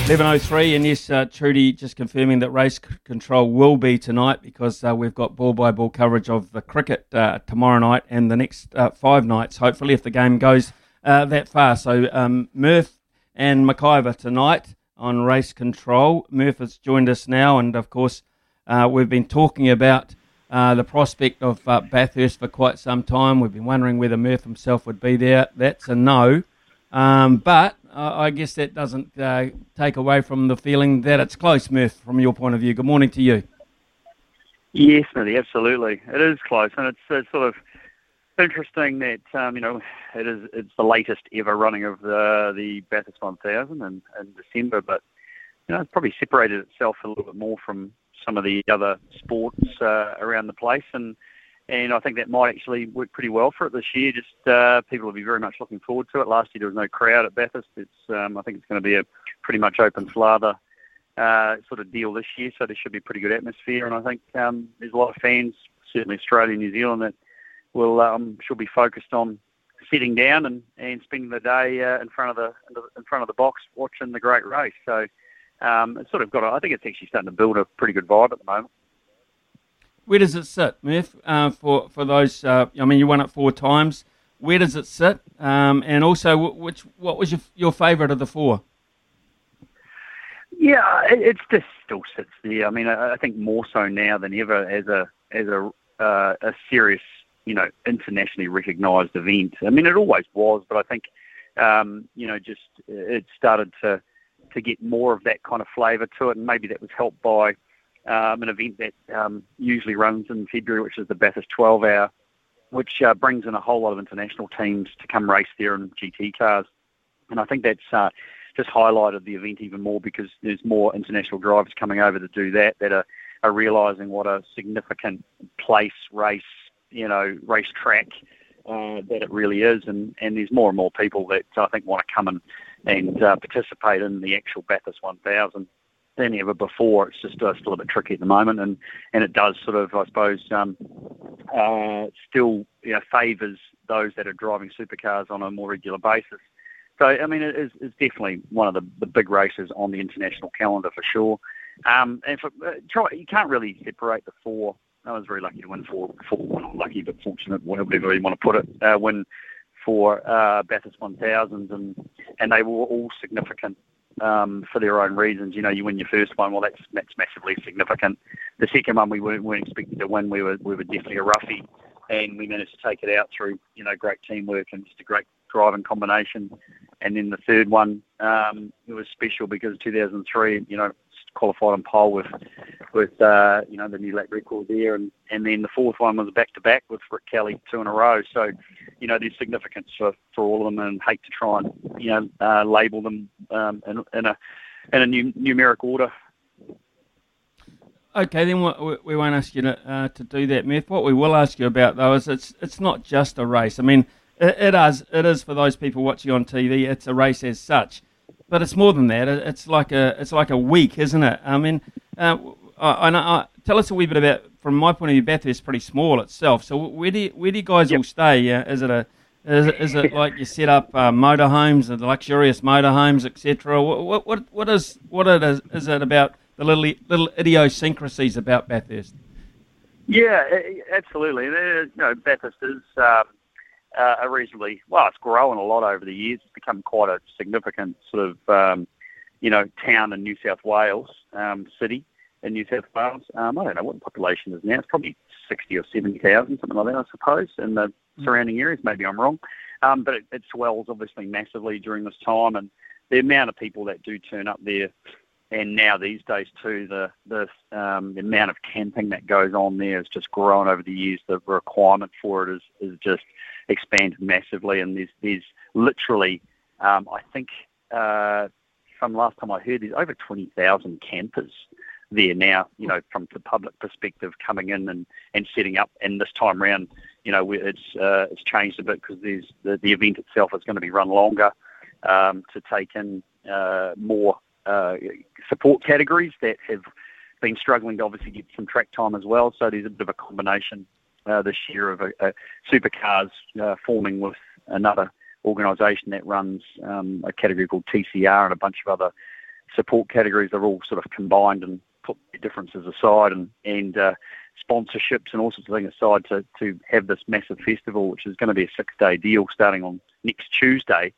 11.03, and yes, uh, Trudy just confirming that race c- control will be tonight because uh, we've got ball by ball coverage of the cricket uh, tomorrow night and the next uh, five nights, hopefully, if the game goes uh, that far. So, um, Murph and McIver tonight on race control. Murph has joined us now, and of course, uh, we've been talking about the prospect of Bathurst for quite some time. We've been wondering whether Murph himself would be there. That's a no. Um, but I guess that doesn't uh, take away from the feeling that it's close, Murph, from your point of view. Good morning to you. Yes, Smithy, absolutely. It is close, and it's, it's sort of interesting that um, you know it is it's the latest ever running of the the Bathurst 1000 in, in December, but you know it's probably separated itself a little bit more from some of the other sports uh, around the place, and and I think that might actually work pretty well for it this year. Just uh, people will be very much looking forward to it. Last year there was no crowd at Bathurst. It's um, I think it's going to be a pretty much open slather uh, sort of deal this year, so there should be a pretty good atmosphere. And I think um, there's a lot of fans, certainly Australia New Zealand, that will um, should be focused on sitting down and, and spending the day uh, in front of the in front of the box watching the great race. So um, it's sort of got. A, I think it's actually starting to build a pretty good vibe at the moment. Where does it sit, Murph, uh, for, for those? Uh, I mean, you won it four times. Where does it sit? Um, and also, which what was your, your favourite of the four? Yeah, it, it's just still sits there. I mean, I, I think more so now than ever as a as a uh, a serious, you know, internationally recognised event. I mean, it always was, but I think, um, you know, just it started to to get more of that kind of flavour to it, and maybe that was helped by um, an event that um, usually runs in February, which is the Bathurst 12 Hour, which uh, brings in a whole lot of international teams to come race there in GT cars, and I think that's uh, just highlighted the event even more because there's more international drivers coming over to do that that are, are realising what a significant place race, you know, race track uh, that it really is, and, and there's more and more people that I think want to come and and uh, participate in the actual Bathurst 1000 than ever before. It's just uh, still a bit tricky at the moment, and, and it does sort of, I suppose, um, uh, still you know, favours those that are driving supercars on a more regular basis. So, I mean, it is it's definitely one of the, the big races on the international calendar for sure. Um, and for, uh, try, you can't really separate the four. I was very lucky to win four, four well, not lucky, but fortunate, whatever you want to put it, uh, win for uh, Bathurst 1000s, and and they were all significant um, for their own reasons. You know, you win your first one, well, that's that's massively significant. The second one we weren't, weren't expecting to win. We were we were definitely a roughie, and we managed to take it out through you know great teamwork and just a great driving combination. And then the third one, um, it was special because 2003, you know, qualified on pole with with uh, you know the new lap record there, and and then the fourth one was back to back with Rick Kelly two in a row. So, you know, there's significance for, for all of them, and hate to try and you know uh, label them um, in, in a in a new, numeric order. Okay, then we, won't ask you to, uh, to do that, Murph. What we will ask you about though is it's it's not just a race. I mean, it, it is it is for those people watching on TV. It's a race as such but it's more than that. It's like a it's like a week, isn't it? I mean, uh, I, I, I, tell us a wee bit about. From my point of view, Bathurst is pretty small itself. So where do you, where do you guys yep. all stay? Uh, is it a is it, is it like you set up uh, motorhomes and luxurious motorhomes, etc.? What, what what is what it is, is it about the little little idiosyncrasies about Bathurst? Yeah, absolutely. You know, Bathurst is um, uh, a reasonably well. It's grown a lot over the years. It's become quite a significant sort of um, you know town in New South Wales, um, city in New South Wales. Um, I don't know what the population is now. It's probably sixty or seventy thousand, something like that, I suppose, in the mm. surrounding areas. Maybe I'm wrong, um, but it, it swells obviously massively during this time, and the amount of people that do turn up there and now these days too, the the, um, the amount of camping that goes on there has just grown over the years. The requirement for it is is just expanded massively, and there's there's literally, um, I think, uh, from last time I heard, there's over twenty thousand campers there now. You know, from the public perspective, coming in and, and setting up. And this time round, you know, it's uh, it's changed a bit because there's the, the event itself is going to be run longer um, to take in uh, more uh, support categories that have been struggling to obviously get some track time as well. So there's a bit of a combination uh, this year of a, a supercars uh, forming with another organisation that runs um, a category called TCR and a bunch of other support categories. They're all sort of combined and put differences aside and, and uh, sponsorships and all sorts of things aside to, to have this massive festival, which is going to be a six-day deal starting on next Tuesday.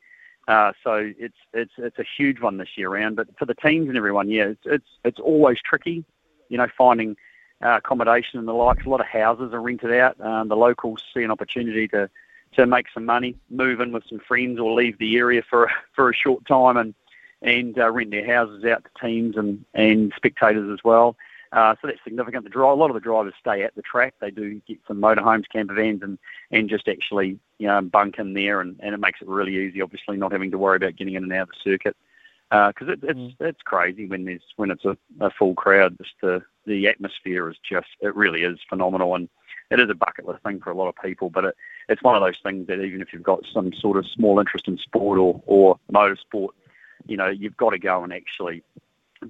Uh, so it's it's it's a huge one this year round. But for the teams and everyone, yeah, it's it's it's always tricky, you know, finding uh, accommodation and the like. A lot of houses are rented out. Um, the locals see an opportunity to to make some money, move in with some friends, or leave the area for for a short time and and uh, rent their houses out to teams and and spectators as well. Uh, so that's significant. The drive, a lot of the drivers stay at the track. They do get some motorhomes, camper vans, and and just actually you know bunk in there, and, and it makes it really easy. Obviously, not having to worry about getting in and out of the circuit because uh, it, it's mm. it's crazy when there's when it's a, a full crowd. Just the the atmosphere is just it really is phenomenal, and it is a bucket list thing for a lot of people. But it, it's one of those things that even if you've got some sort of small interest in sport or or motorsport, you know you've got to go and actually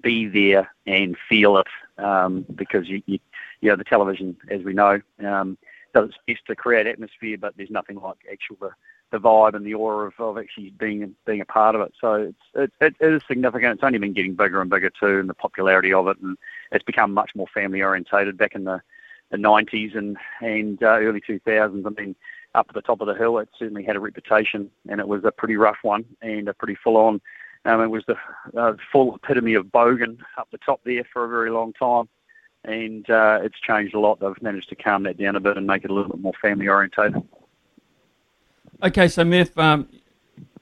be there and feel it um, because you, you, you know the television, as we know, um, does its best to create atmosphere, but there's nothing like actual the, the vibe and the aura of, of actually being being a part of it. So it's it, it is significant. It's only been getting bigger and bigger too, and the popularity of it, and it's become much more family orientated. Back in the the 90s and and uh, early 2000s, I mean, up at the top of the hill, it certainly had a reputation, and it was a pretty rough one and a pretty full on um, it was the uh, full epitome of bogan up the top there for a very long time. and uh, it's changed a lot. They've managed to calm that down a bit and make it a little bit more family orientated. Okay, so Murph, um,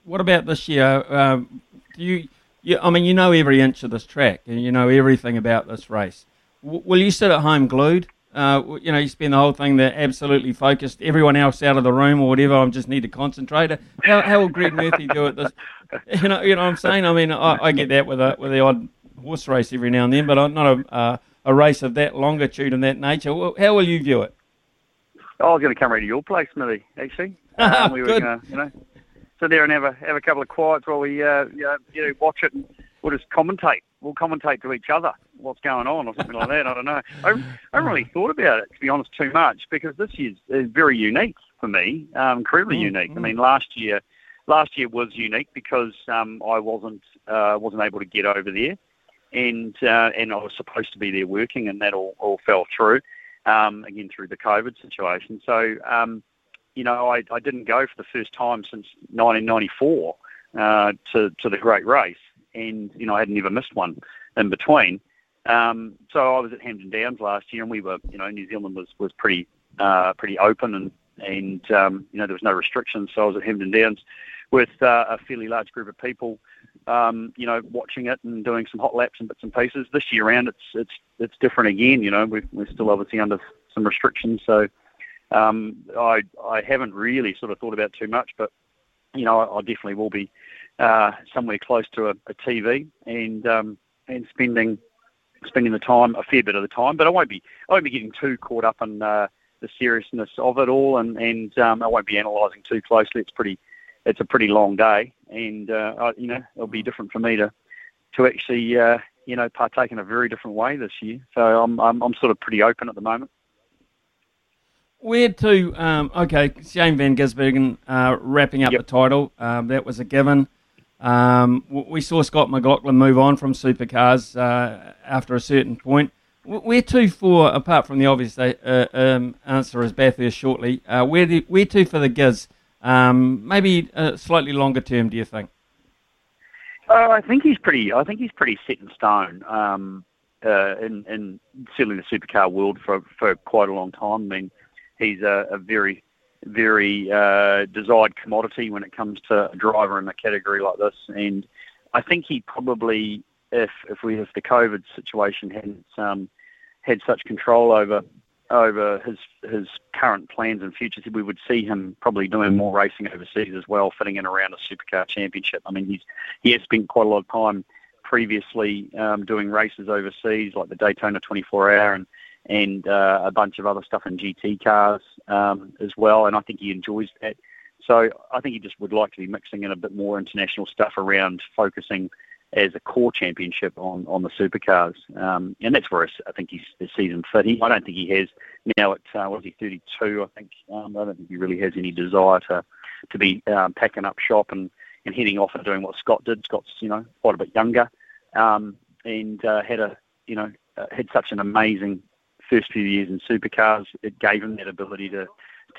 what about this year? Um, do you, you, I mean, you know every inch of this track, and you know everything about this race. W- will you sit at home glued? Uh, you know, you spend the whole thing there absolutely focused. Everyone else out of the room or whatever. I just need to concentrate. How, how will Greg Murphy do it? This, you know, you know what I'm saying. I mean, I, I get that with a, with the odd horse race every now and then, but I'm not a uh, a race of that longitude and that nature. Well, How will you view it? I was going to come round to your place, Smithy. Actually, um, we were going to, you know, sit there and have a have a couple of quiets while we, uh, you know, you know, watch it, and we'll just commentate. We'll commentate to each other what's going on or something like that. I don't know. I, I haven't really thought about it to be honest too much because this year's is very unique for me, um, incredibly Mm, unique. I mean, last year, last year was unique because um, I wasn't uh, wasn't able to get over there, and uh, and I was supposed to be there working, and that all, all fell through um, again through the COVID situation. So um, you know, I, I didn't go for the first time since 1994 uh, to to the Great Race, and you know, I had never missed one in between. Um, so I was at Hampton Downs last year, and we were, you know, New Zealand was was pretty uh, pretty open, and and um, you know there was no restrictions. So I was at Hampton Downs with uh, a fairly large group of people, um, you know, watching it and doing some hot laps and bits and pieces. This year round, it's it's it's different again. You know, we're, we're still obviously under some restrictions, so um, I I haven't really sort of thought about too much, but you know, I, I definitely will be uh, somewhere close to a, a TV and um, and spending spending the time a fair bit of the time, but I won't be I won't be getting too caught up in uh, the seriousness of it all, and and um, I won't be analysing too closely. It's pretty it's a pretty long day, and uh, I, you know it'll be different for me to to actually uh, you know partake in a very different way this year. So I'm I'm, I'm sort of pretty open at the moment. Where to? Um, okay, Shane Van Gisbergen uh, wrapping up the title. Um, that was a given. Um, we saw Scott McLaughlin move on from supercars uh, after a certain point. Where to for, apart from the obvious uh, um, answer as Bathurst shortly, uh, where, do, where to for the Giz? Um, maybe uh, slightly longer term, do you think? Uh, I think he's pretty. I think he's pretty set in stone. Um, uh, in, in certainly the supercar world for for quite a long time. I mean, he's a, a very very uh, desired commodity when it comes to a driver in a category like this. And I think he probably, if if we if the COVID situation hadn't um, had such control over over his his current plans and future, we would see him probably doing more racing overseas as well, fitting in around a supercar championship. I mean, he's he has spent quite a lot of time previously um, doing races overseas, like the Daytona 24 Hour and and uh, a bunch of other stuff in GT cars um, as well. And I think he enjoys that. So I think he just would like to be mixing in a bit more international stuff around focusing as a core championship on, on the supercars. Um, and that's where I think he's his season fit. He, I don't think he has now at, uh, what is he, 32, I think. Um, I don't think he really has any desire to, to be um, packing up shop and, and heading off and doing what Scott did. Scott's, you know, quite a bit younger um, and uh, had a, you know, uh, had such an amazing first few years in supercars. It gave him that ability to,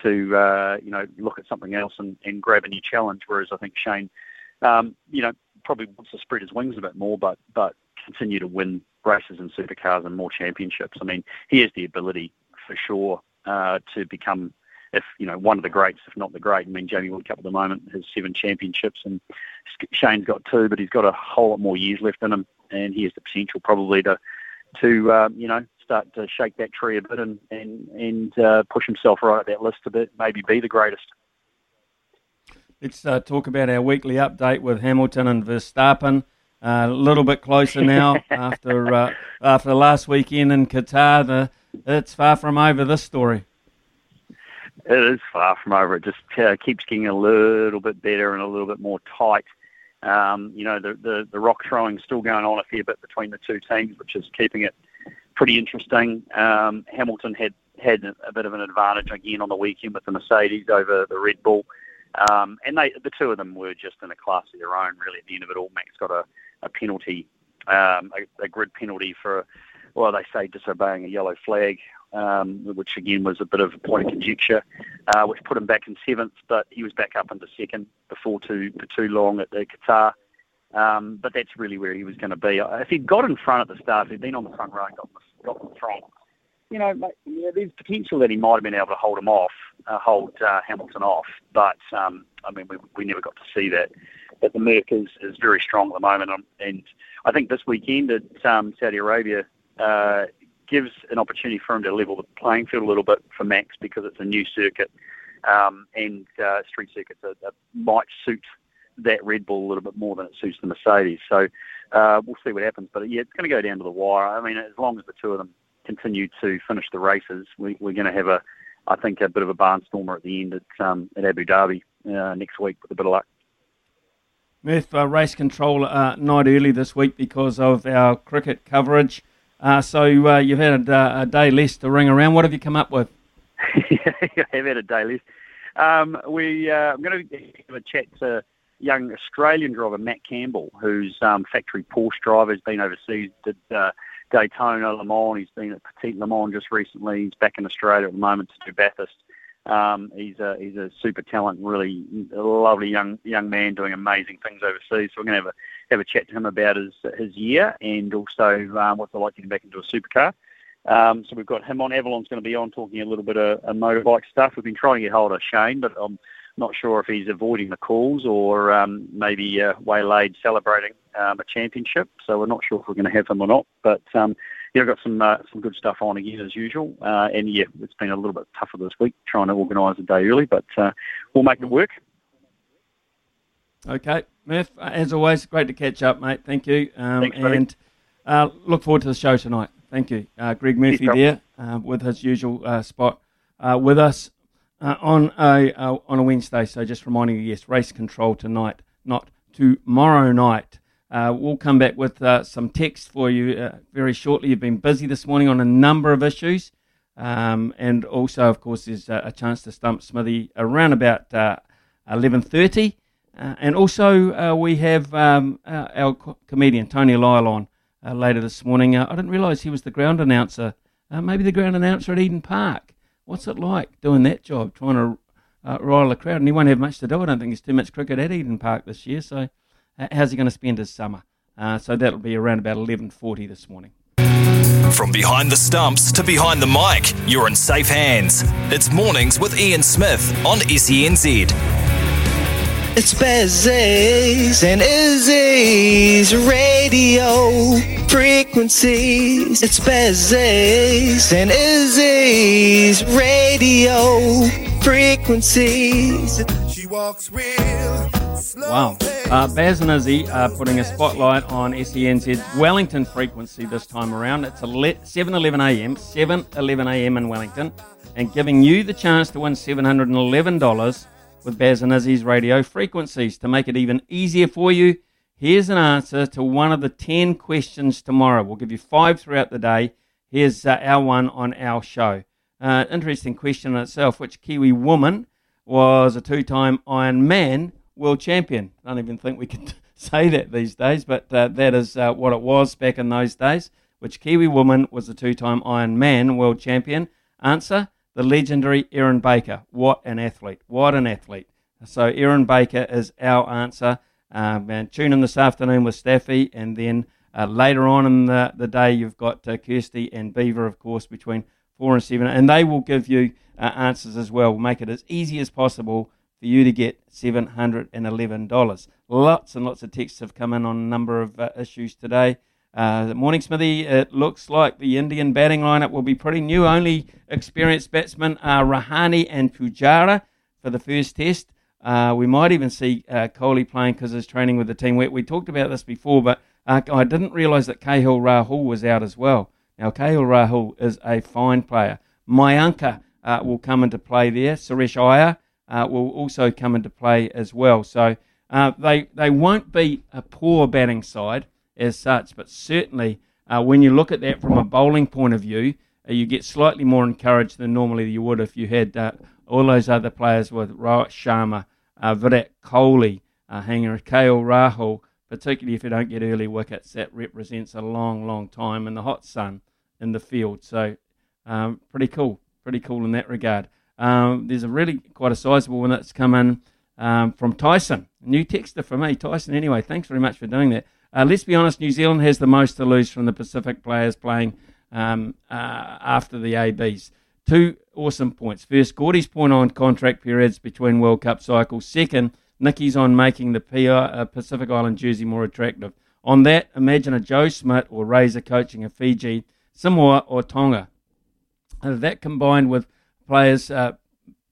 to uh, you know, look at something else and, and grab a new challenge. Whereas I think Shane, um, you know, probably wants to spread his wings a bit more, but but continue to win races in supercars and more championships. I mean, he has the ability for sure uh, to become, if you know, one of the greats, if not the great. I mean, Jamie Whincup at the moment has seven championships, and Shane's got two, but he's got a whole lot more years left in him, and he has the potential probably to to um, you know start to shake that tree a bit and and and uh, push himself right up that list a bit, maybe be the greatest. Let's uh, talk about our weekly update with Hamilton and Verstappen. Uh, a little bit closer now after uh, after the last weekend in Qatar. The, it's far from over. This story. It is far from over. It just uh, keeps getting a little bit better and a little bit more tight. Um, you know, the, the the rock throwing still going on a fair bit between the two teams, which is keeping it pretty interesting. Um, Hamilton had had a bit of an advantage again on the weekend with the Mercedes over the Red Bull. Um, and they, the two of them were just in a class of their own, really. At the end of it all, Max got a, a penalty, um, a, a grid penalty for, well, they say disobeying a yellow flag, um, which again was a bit of a point of conjecture, uh, which put him back in seventh, but he was back up into second before too for too long at the Qatar. Um, but that's really where he was going to be. If he'd got in front at the start, if he'd been on the front row and got, got in front, you know, yeah, there's potential that he might have been able to hold him off, uh, hold uh, Hamilton off. But um, I mean, we, we never got to see that. But the Merc is, is very strong at the moment, um, and I think this weekend at um, Saudi Arabia uh, gives an opportunity for him to level the playing field a little bit for Max because it's a new circuit, um, and uh, street circuits are, are, might suit that Red Bull a little bit more than it suits the Mercedes. So uh, we'll see what happens. But yeah, it's going to go down to the wire. I mean, as long as the two of them continue to finish the races, we, are going to have a, I think, a bit of a barnstormer at the end at, um, at Abu Dhabi uh, next week with a bit of luck. Murph, uh, race control uh, night early this week because of our cricket coverage. Uh, so uh, you've had a, a, day less to ring around. What have you come up with? I have had a day less. Um, we, uh, I'm going to have a chat to young Australian driver Matt Campbell, who's um, factory Porsche driver. He's been overseas, did uh, Daytona, Le Mans. He's been at Petit Le Mans just recently. He's back in Australia at the moment to do Bathurst. Um, he's a he's a super talent, really lovely young young man doing amazing things overseas. So we're going to have a have a chat to him about his his year and also um, what's it like getting back into a supercar. Um, so we've got him on. Avalon's going to be on talking a little bit of, of motorbike stuff. We've been trying to get hold of Shane, but I'm not sure if he's avoiding the calls or um, maybe uh, waylaid celebrating um, a championship. So we're not sure if we're going to have him or not. But um, yeah, I've got some uh, some good stuff on again as usual. Uh, and yeah, it's been a little bit tougher this week trying to organise a day early, but uh, we'll make it work. Okay, Murph, as always, great to catch up, mate. Thank you. Um, Thanks, and uh, look forward to the show tonight. Thank you. Uh, Greg Murphy there uh, with his usual spot with us on a on a Wednesday. So just reminding you, yes, race control tonight, not tomorrow night. Uh, we'll come back with uh, some text for you uh, very shortly. You've been busy this morning on a number of issues. Um, and also, of course, there's a chance to stump Smithy around about 11.30. Uh, and also, uh, we have um, our co- comedian, Tony Lyall, on later this morning. I didn't realise he was the ground announcer, maybe the ground announcer at Eden Park. What's it like doing that job, trying to rile the crowd? And he won't have much to do. I don't think there's too much cricket at Eden Park this year, so how's he going to spend his summer? Uh, so that'll be around about 11.40 this morning. From behind the stumps to behind the mic, you're in safe hands. It's Mornings with Ian Smith on SENZ. It's Bez's and Izzy's radio frequencies. It's Bez's and Izzy's radio frequencies. She walks real Wow. Uh, Baz and Izzy are putting a spotlight on SENZ's Wellington frequency this time around. It's 7.11 a.m., 7.11 a.m. in Wellington, and giving you the chance to win $711 with Baz and Izzy's radio frequencies. To make it even easier for you, here's an answer to one of the 10 questions tomorrow. We'll give you five throughout the day. Here's uh, our one on our show. Uh, interesting question in itself. Which Kiwi woman was a two time Iron Man? world champion. I don't even think we can say that these days, but uh, that is uh, what it was back in those days. Which Kiwi woman was a two time Iron Man world champion? Answer the legendary Erin Baker. What an athlete! What an athlete! So, Erin Baker is our answer. Um, and tune in this afternoon with Staffy, and then uh, later on in the, the day, you've got uh, Kirsty and Beaver, of course, between four and seven, and they will give you uh, answers as well. We'll make it as easy as possible for you to get $711. Lots and lots of texts have come in on a number of uh, issues today. Uh, morning, Smithy. It looks like the Indian batting lineup will be pretty new. Only experienced batsmen are Rahane and Pujara for the first test. Uh, we might even see uh, Kohli playing because he's training with the team. We, we talked about this before, but uh, I didn't realise that KL Rahul was out as well. Now, KL Rahul is a fine player. Mayanka uh, will come into play there. Shreyas Iyer uh, will also come into play as well. So uh, they they won't be a poor batting side as such, but certainly uh, when you look at that from a bowling point of view, uh, you get slightly more encouraged than normally you would if you had uh, all those other players with Rohit Sharma, uh, Virat Kohli, uh, hanging KL Rahul. Particularly if you don't get early wickets, that represents a long, long time in the hot sun in the field. So, um, pretty cool, pretty cool in that regard. Um, there's a really quite a sizable one that's come in um, from Tyson. New texter for me, Tyson. Anyway, thanks very much for doing that. Uh, let's be honest, New Zealand has the most to lose from the Pacific players playing um, uh, after the ABs. Two awesome points. First, Gourdie's point on contract periods between World Cup cycles. Second, Nicky's on making the PI, uh, Pacific Island jersey more attractive. On that, imagine a Joe Schmidt or Razor coaching a Fiji, Samoa, or Tonga. Uh, that combined with players uh,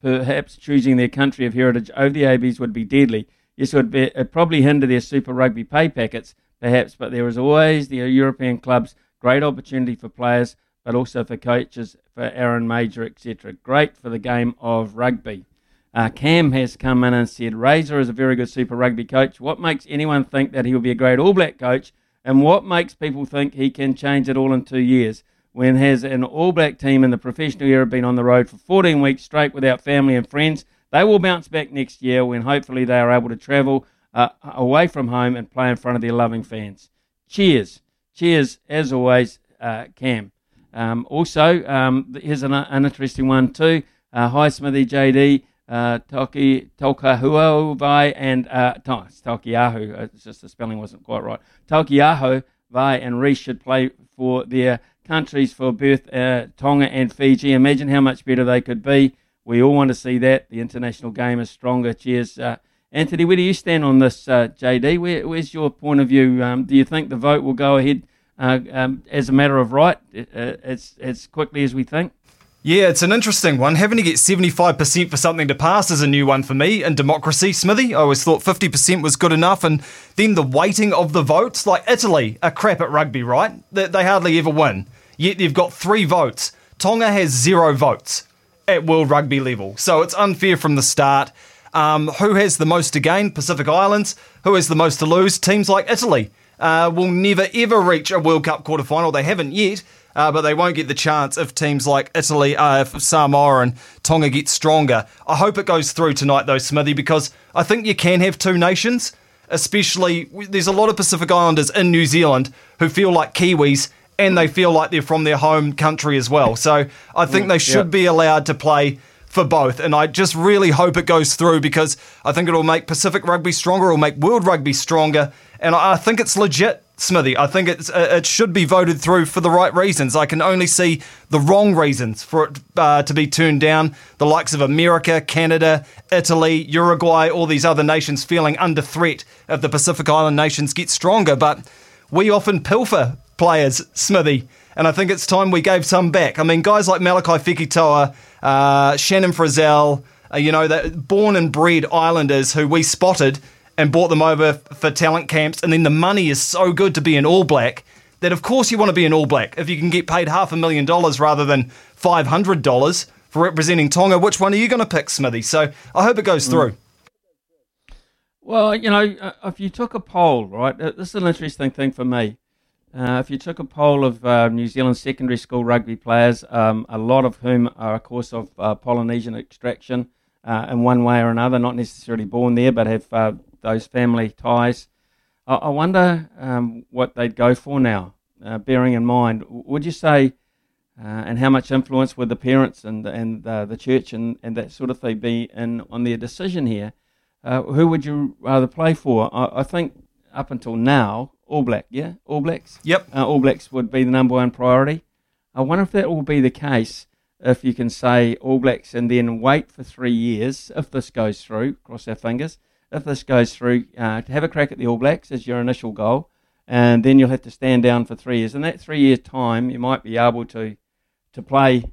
perhaps choosing their country of heritage over the ABs would be deadly. Yes, it would be, probably hinder their Super Rugby pay packets, perhaps, but there is always the European clubs great opportunity for players, but also for coaches, for Aaron Mauger, etc. Great for the game of rugby. Uh, Cam has come in and said Razor is a very good Super Rugby coach. What makes anyone think that he will be a great All Black coach? And what makes people think he can change it all in two years? When has an All Black team in the professional era been on the road for 14 weeks straight without family and friends? They will bounce back next year when hopefully they are able to travel uh, away from home and play in front of their loving fans. Cheers. Cheers, as always, uh, Cam. Um, also, um, here's an, an, interesting one too. Uh, hi, Smithy JD, uh, Toki, Tokahuavai, and uh, Tokiahu. Uh, it's just the spelling wasn't quite right. Tokiahu, Vai, and Reese should play for their countries for both uh, Tonga and Fiji. Imagine how much better they could be. We all want to see that. The international game is stronger. Cheers. Uh, Anthony, where do you stand on this, uh, JD? Where, where's your point of view? Um, do you think the vote will go ahead uh, um, as a matter of right uh, as, as quickly as we think? Yeah, it's an interesting one. Having to get 75% for something to pass is a new one for me in democracy, Smithy. I always thought 50% was good enough. And then the weighting of the votes, like Italy are crap at rugby, right? They, they hardly ever win. Yet they've got three votes. Tonga has zero votes at World Rugby level. So it's unfair from the start. Um, who has the most to gain? Pacific Islands. Who has the most to lose? Teams like Italy uh, will never ever reach a World Cup quarter final. They haven't yet. Uh, but they won't get the chance if teams like Italy, uh, Samoa, and Tonga get stronger. I hope it goes through tonight, though, Smithy, because I think you can have two nations. Especially, there's a lot of Pacific Islanders in New Zealand who feel like Kiwis and they feel like they're from their home country as well. So I think they should be allowed to play for both. And I just really hope it goes through because I think it'll make Pacific rugby stronger, it'll make world rugby stronger. And I think it's legit, Smithy. I think it's, uh, it should be voted through for the right reasons. I can only see the wrong reasons for it uh, to be turned down. The likes of America, Canada, Italy, Uruguay, all these other nations feeling under threat if the Pacific Island nations get stronger. But we often pilfer players, Smithy. And I think it's time we gave some back. I mean, guys like Malakai Fekitoa, uh, Shannon Frizzell, uh, you know, that born and bred Islanders who we spotted and brought them over for talent camps. And then the money is so good to be an All Black that, of course, you want to be an All Black. If you can get paid half a million dollars rather than $500 for representing Tonga, which one are you going to pick, Smithy? So I hope it goes Mm. through. Well, you know, uh, if you took a poll, right, uh, this is an interesting thing for me. Uh, if you took a poll of uh, New Zealand secondary school rugby players, um, a lot of whom are, of course, of uh, Polynesian extraction uh, in one way or another, not necessarily born there, but have uh, those family ties, I, I wonder um, what they'd go for now, uh, bearing in mind, would you say, and how much influence would the parents and, and the church and, and that sort of thing be in on their decision here? Who would you rather play for? I, I think up until now, All Black, yeah, All Blacks. Yep, uh, All Blacks would be the number one priority. I wonder if that will be the case if you can say All Blacks and then wait for three years if this goes through. Cross our fingers. If this goes through, uh, to have a crack at the All Blacks as your initial goal, and then you'll have to stand down for three years. In that three years time, you might be able to to play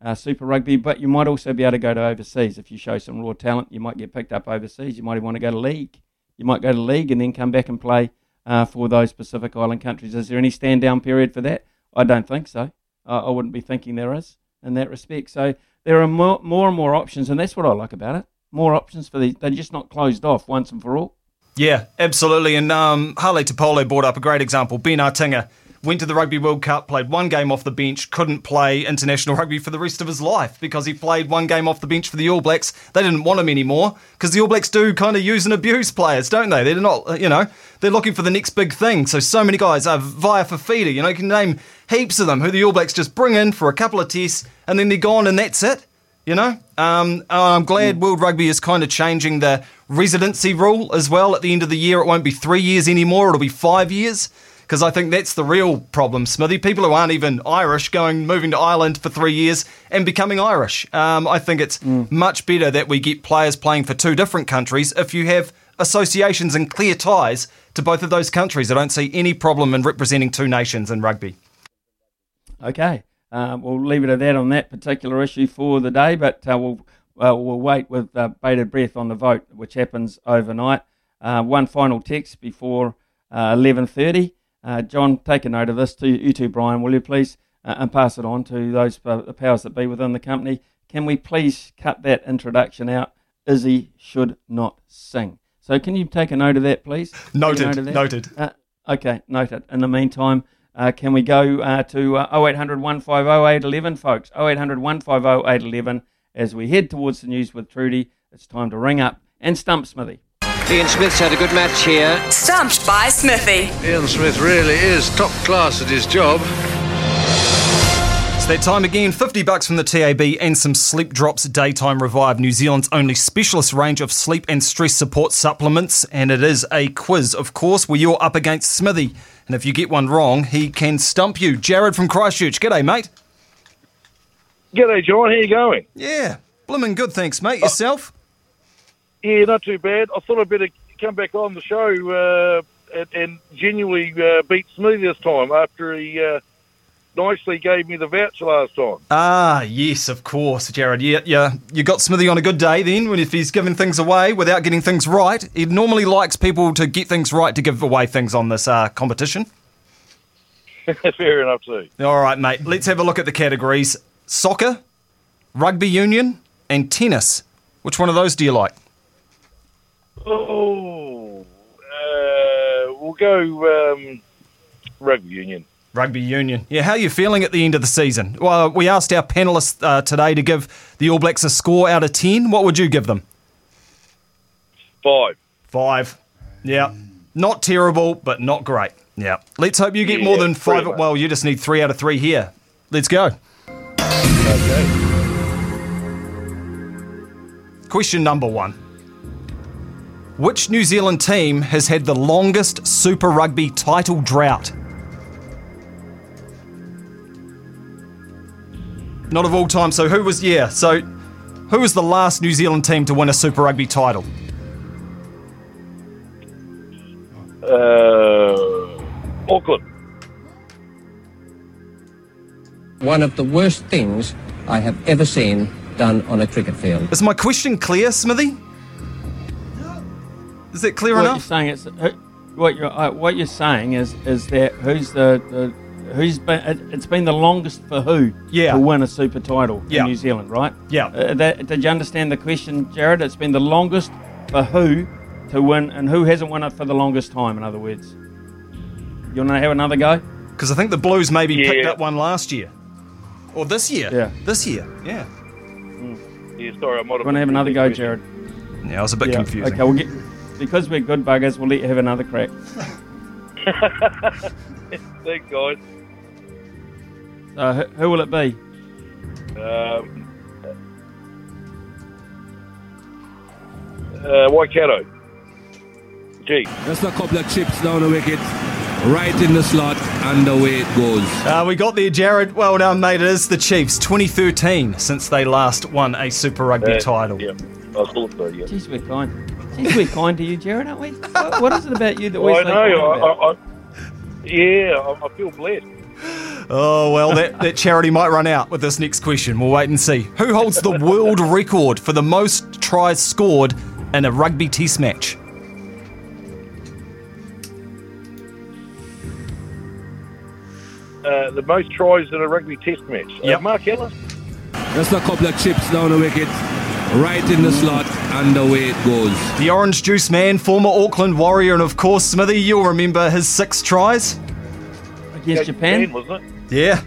uh, Super Rugby, but you might also be able to go to overseas if you show some raw talent. You might get picked up overseas. You might even want to go to league. You might go to league and then come back and play uh, for those Pacific Island countries. Is there any stand down period for that? I don't think so. Uh, I wouldn't be thinking there is in that respect. So there are more, more and more options, and that's what I like about it. More options for these. They're just not closed off once and for all. Yeah, absolutely. And um, Hale T-Pole brought up a great example. Ben Atiga went to the Rugby World Cup, played one game off the bench, couldn't play international rugby for the rest of his life because he played one game off the bench for the All Blacks. They didn't want him anymore because the All Blacks do kind of use and abuse players, don't they? They're not, you know, they're looking for the next big thing. So, so many guys, uh, Vaea Fifita, you know, you can name heaps of them who the All Blacks just bring in for a couple of tests and then they're gone and that's it. You know, um, I'm glad World Rugby is kind of changing the residency rule as well. At the end of the year, it won't be three years anymore; it'll be five years. Because I think that's the real problem, Smithy. People who aren't even Irish going moving to Ireland for three years and becoming Irish. Um, I think it's much better that we get players playing for two different countries if you have associations and clear ties to both of those countries. I don't see any problem in representing two nations in rugby. Okay, uh, we'll leave it at that on that particular issue for the day, but uh, we'll uh, we'll wait with uh, bated breath on the vote, which happens overnight. Uh, one final text before uh, eleven thirty. Uh, John, take a note of this. To you too, Brian, will you please, uh, and pass it on to those the powers that be within the company. Can we please cut that introduction out? Izzy should not sing. So can you take a note of that, please? Noted, note that? noted. Uh, okay, noted. In the meantime, uh, can we go uh, to uh, 0800 150 811, folks? 0800 150 811 as we head towards the news with Trudy. It's time to ring up and stump Smithy. Ian Smith's had a good match here. Stumped by Smithy. Ian Smith really is top class at his job. It's that time again. 50 bucks from the TAB and some Sleep Drops Daytime Revive, New Zealand's only specialist range of sleep and stress support supplements. And it is a quiz, of course, where you're up against Smithy. And if you get one wrong, he can stump you. Jared from Christchurch. G'day, mate. G'day, John. How you going? Yeah, blimmin' good, thanks, mate. Yourself? Yeah, not too bad. I thought I'd better come back on the show uh, and, and genuinely uh, beat Smithy this time after he uh, nicely gave me the voucher last time. Ah, yes, of course, Jared. Yeah, yeah. You got Smithy on a good day then, when if he's giving things away without getting things right. He normally likes people to get things right to give away things on this uh, competition. Fair enough, too. All right, mate. Let's have a look at the categories: soccer, rugby union, and tennis. Which one of those do you like? Oh, uh, we'll go um, rugby union. Rugby union. Yeah, how are you feeling at the end of the season? Well, we asked our panelists uh, today to give the All Blacks a score out of 10. What would you give them? Five. Five. Yeah. Not terrible, but not great. Yeah. Let's hope you get more than five. much. Well, you just need three out of three here. Let's go. Okay. Question number one. Which New Zealand team has had the longest Super Rugby title drought? Not of all time. So who was yeah? So who was the last New Zealand team to win a Super Rugby title? Uh, Auckland. One of the worst things I have ever seen done on a cricket field. Is my question clear, Smithy? Is it clear what enough? You're saying it's, what you're uh, what you're saying is is that who's the, the who's been it, it's been the longest for who Yeah. to win a super title Yeah. in New Zealand, right? Yeah. Uh, that, did you understand the question, Jared? It's been the longest for who to win, and who hasn't won it for the longest time. In other words, you want to have another go? Because I think the Blues maybe Yeah. picked up one last year. Or this year. Yeah. This year. Yeah. Yeah, sorry, I might have. Want to have another go, Jared? Yeah, I was a bit Yeah, confusing. Okay, we'll get because we're good buggers. We'll let you have another crack. Thanks, guys. So who, who will it be? Um, uh, Waikato. Gee. Just a couple of chips down the wicket, right in the slot, and away it goes. Uh, we got there, Jared. Well done, mate. It is the Chiefs. 2013 since they last won a Super Rugby Uh, title. Yeah, I thought so, yeah. Jeez, we're kind. Jeez, we're kind to you, Jared, aren't we? What, what is it about you that Well, we're I so know. kind I, about? I, I, yeah, I, I feel blessed. Oh, well, that, that charity might run out with this next question. We'll wait and see. Who holds the world record for the most tries scored in a rugby test match? Uh, the most tries in a rugby test match. Uh, Mark Ellis. Just a couple of chips down the wicket, right in the slot, and away it goes. The Orange Juice Man, former Auckland Warrior, and of course, Smithy, you'll remember his six tries. Against Japan? wasn't it? Yeah.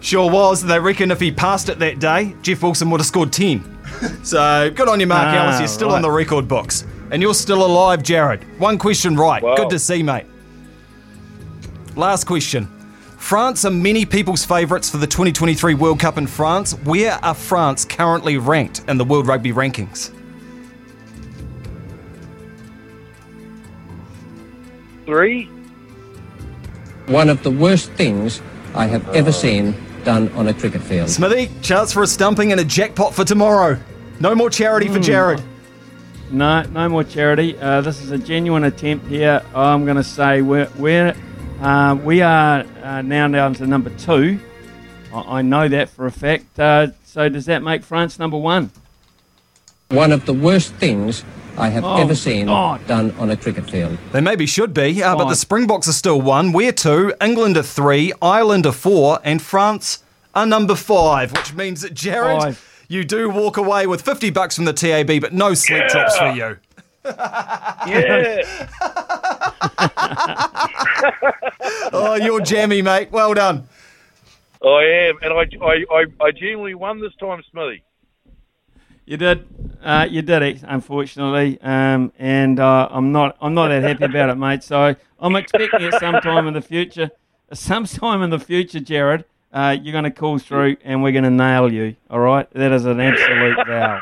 Sure was. They reckon if he passed it that day, Jeff Wilson would have scored 10. so good on you, Mark Ah, Ellis. You're still right. on the record books. And you're still alive, Jared. One question right. Wow. Good to see, mate. Last question. France are many people's favourites for the 2023 World Cup in France. Where are France currently ranked in the World Rugby rankings? Three. One of the worst things I have ever seen done on a cricket field. Smithy, chance for a stumping and a jackpot for tomorrow. No more charity for Mm. Jared. No, no more charity. Uh, this is a genuine attempt here. I'm going to say we're, we're uh, we are uh, now down to number two. I, I know that for a fact. Uh, so does that make France number one? One of the worst things I have Oh, ever seen God. done on a cricket field. They maybe should be, uh, but the Springboks are still one. We're two. England are three. Ireland are four. And France are number five, which means that Jared, Five. you do walk away with 50 bucks from the TAB, but no sleep drops for you. Yeah. oh, you're jammy, mate. Well done. I am, and I, I, I, I genuinely won this time, Smithy. You did, uh, you did it, unfortunately, um, and uh, I'm not, I'm not that happy about it, mate. So I'm expecting it sometime in the future, sometime in the future, Jared. Uh, you're going to call through, and we're going to nail you. All right, that is an absolute vow.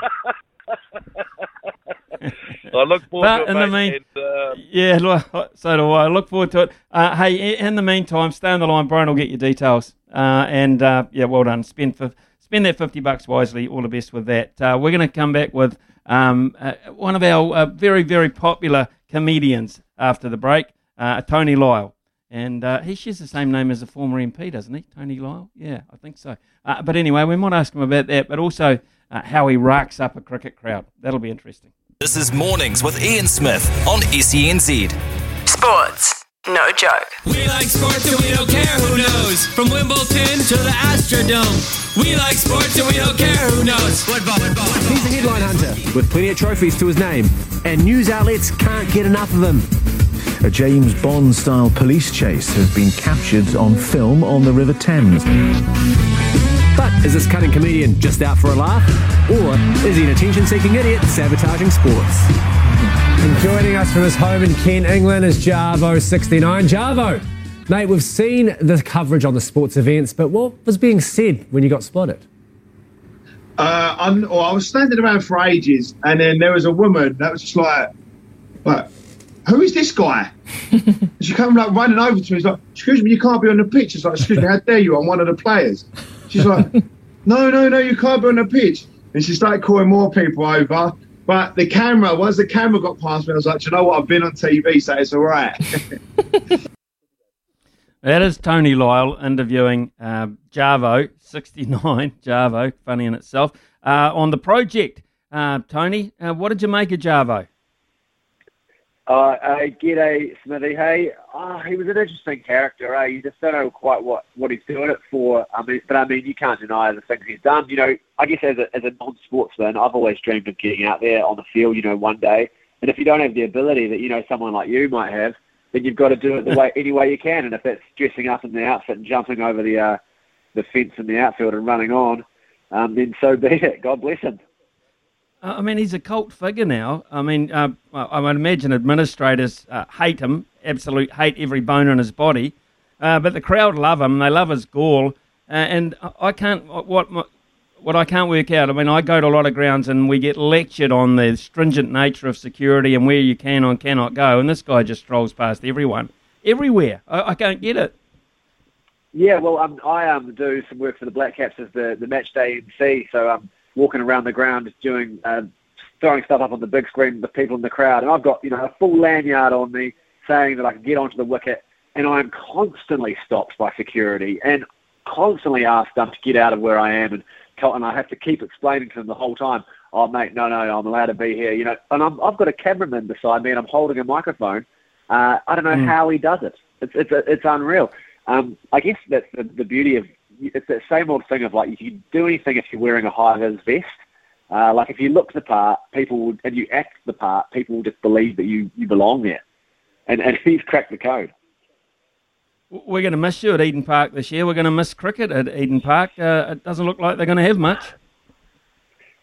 I look forward But to it, in the mate, mean- and, uh, Yeah, look, so do I. Look forward to it. Uh, hey, in the meantime, stay on the line. Brian will get your details. Uh, and uh, yeah, well done. Spend for, spend that fifty bucks wisely. All the best with that. Uh, we're going to come back with um, uh, one of our uh, very very popular comedians after the break, uh, Tony Lyall. And uh, he shares the same name as a former MP, doesn't he? Tony Lyall? Yeah, I think so. Uh, but anyway, we might ask him about that, but also uh, how he racks up a cricket crowd. That'll be interesting. This is Mornings with Ian Smith on SENZ. Sports, no joke. We like sports and we don't care who knows. From Wimbledon to the Astrodome. We like sports and we don't care who knows. Football, football. He's a headline hunter with plenty of trophies to his name, and news outlets can't get enough of him. A James Bond style police chase has been captured on film on the River Thames. But is this cunning comedian just out for a laugh? Or is he an attention seeking idiot sabotaging sports? And joining us from his home in Kent, England is Jarvo69. Jarvo, mate, we've seen the coverage on the sports events, but what was being said when you got spotted? Uh, I'm, well, I was standing around for ages, and then there was a woman that was just like, like, who is this guy? she came like running over to me. She's like, excuse me, you can't be on the pitch. It's like, excuse me, how dare you? I'm one of the players. She's like, no, no, no, you can't be on the pitch. And she started calling more people over. But the camera, once the camera got past me, I was like, you know what? I've been on TV, so it's all right. That is Tony Lyall interviewing uh, Jarvo, 69, Jarvo, funny in itself, uh, on the project. Uh, Tony, uh, what did you make of Jarvo? Uh, uh, g'day, Smithy. Hey, uh, he was an interesting character. Eh? You just don't know quite what, what he's doing it for. I mean, but I mean, you can't deny the things he's done. You know, I guess as a, as a non-sportsman, I've always dreamed of getting out there on the field. You know, one day. And if you don't have the ability that you know someone like you might have, then you've got to do it the way any way you can. And if that's dressing up in the outfit and jumping over the uh, the fence in the outfield and running on, um, then so be it. God bless him. Uh, I mean, he's a cult figure now. I mean, uh, I would imagine administrators uh, hate him, absolute hate every bone in his body. Uh, but the crowd love him. They love his gall. Uh, and I- can't what what I can't work out. I mean, I go to a lot of grounds and we get lectured on the stringent nature of security and where you can and cannot go. And this guy just strolls past everyone, everywhere. I, I can't get it. Yeah, well, um, I um, do some work for the Black Caps as the, the match day MC, so I'm walking around the ground just doing uh, throwing stuff up on the big screen with people in the crowd, and I've got you know a full lanyard on me saying that I can get onto the wicket, and I am constantly stopped by security and constantly asked um, to get out of where I am, and tell, and I have to keep explaining to them the whole time. Oh, mate, no, no, I'm allowed to be here, you know. And I'm, I've got a cameraman beside me, and I'm holding a microphone. Uh, I don't know. Mm. how he does it. It's it's it's unreal. Um, I guess that's the, the beauty of it's that same old thing of like you can do anything if you're wearing a high vis vest. Uh, like if you look the part, people would, and you act the part, people will just believe that you, you belong there. And and he's cracked the code. We're going to miss you at Eden Park this year. We're going to miss cricket at Eden Park. Uh, it doesn't look like they're going to have much.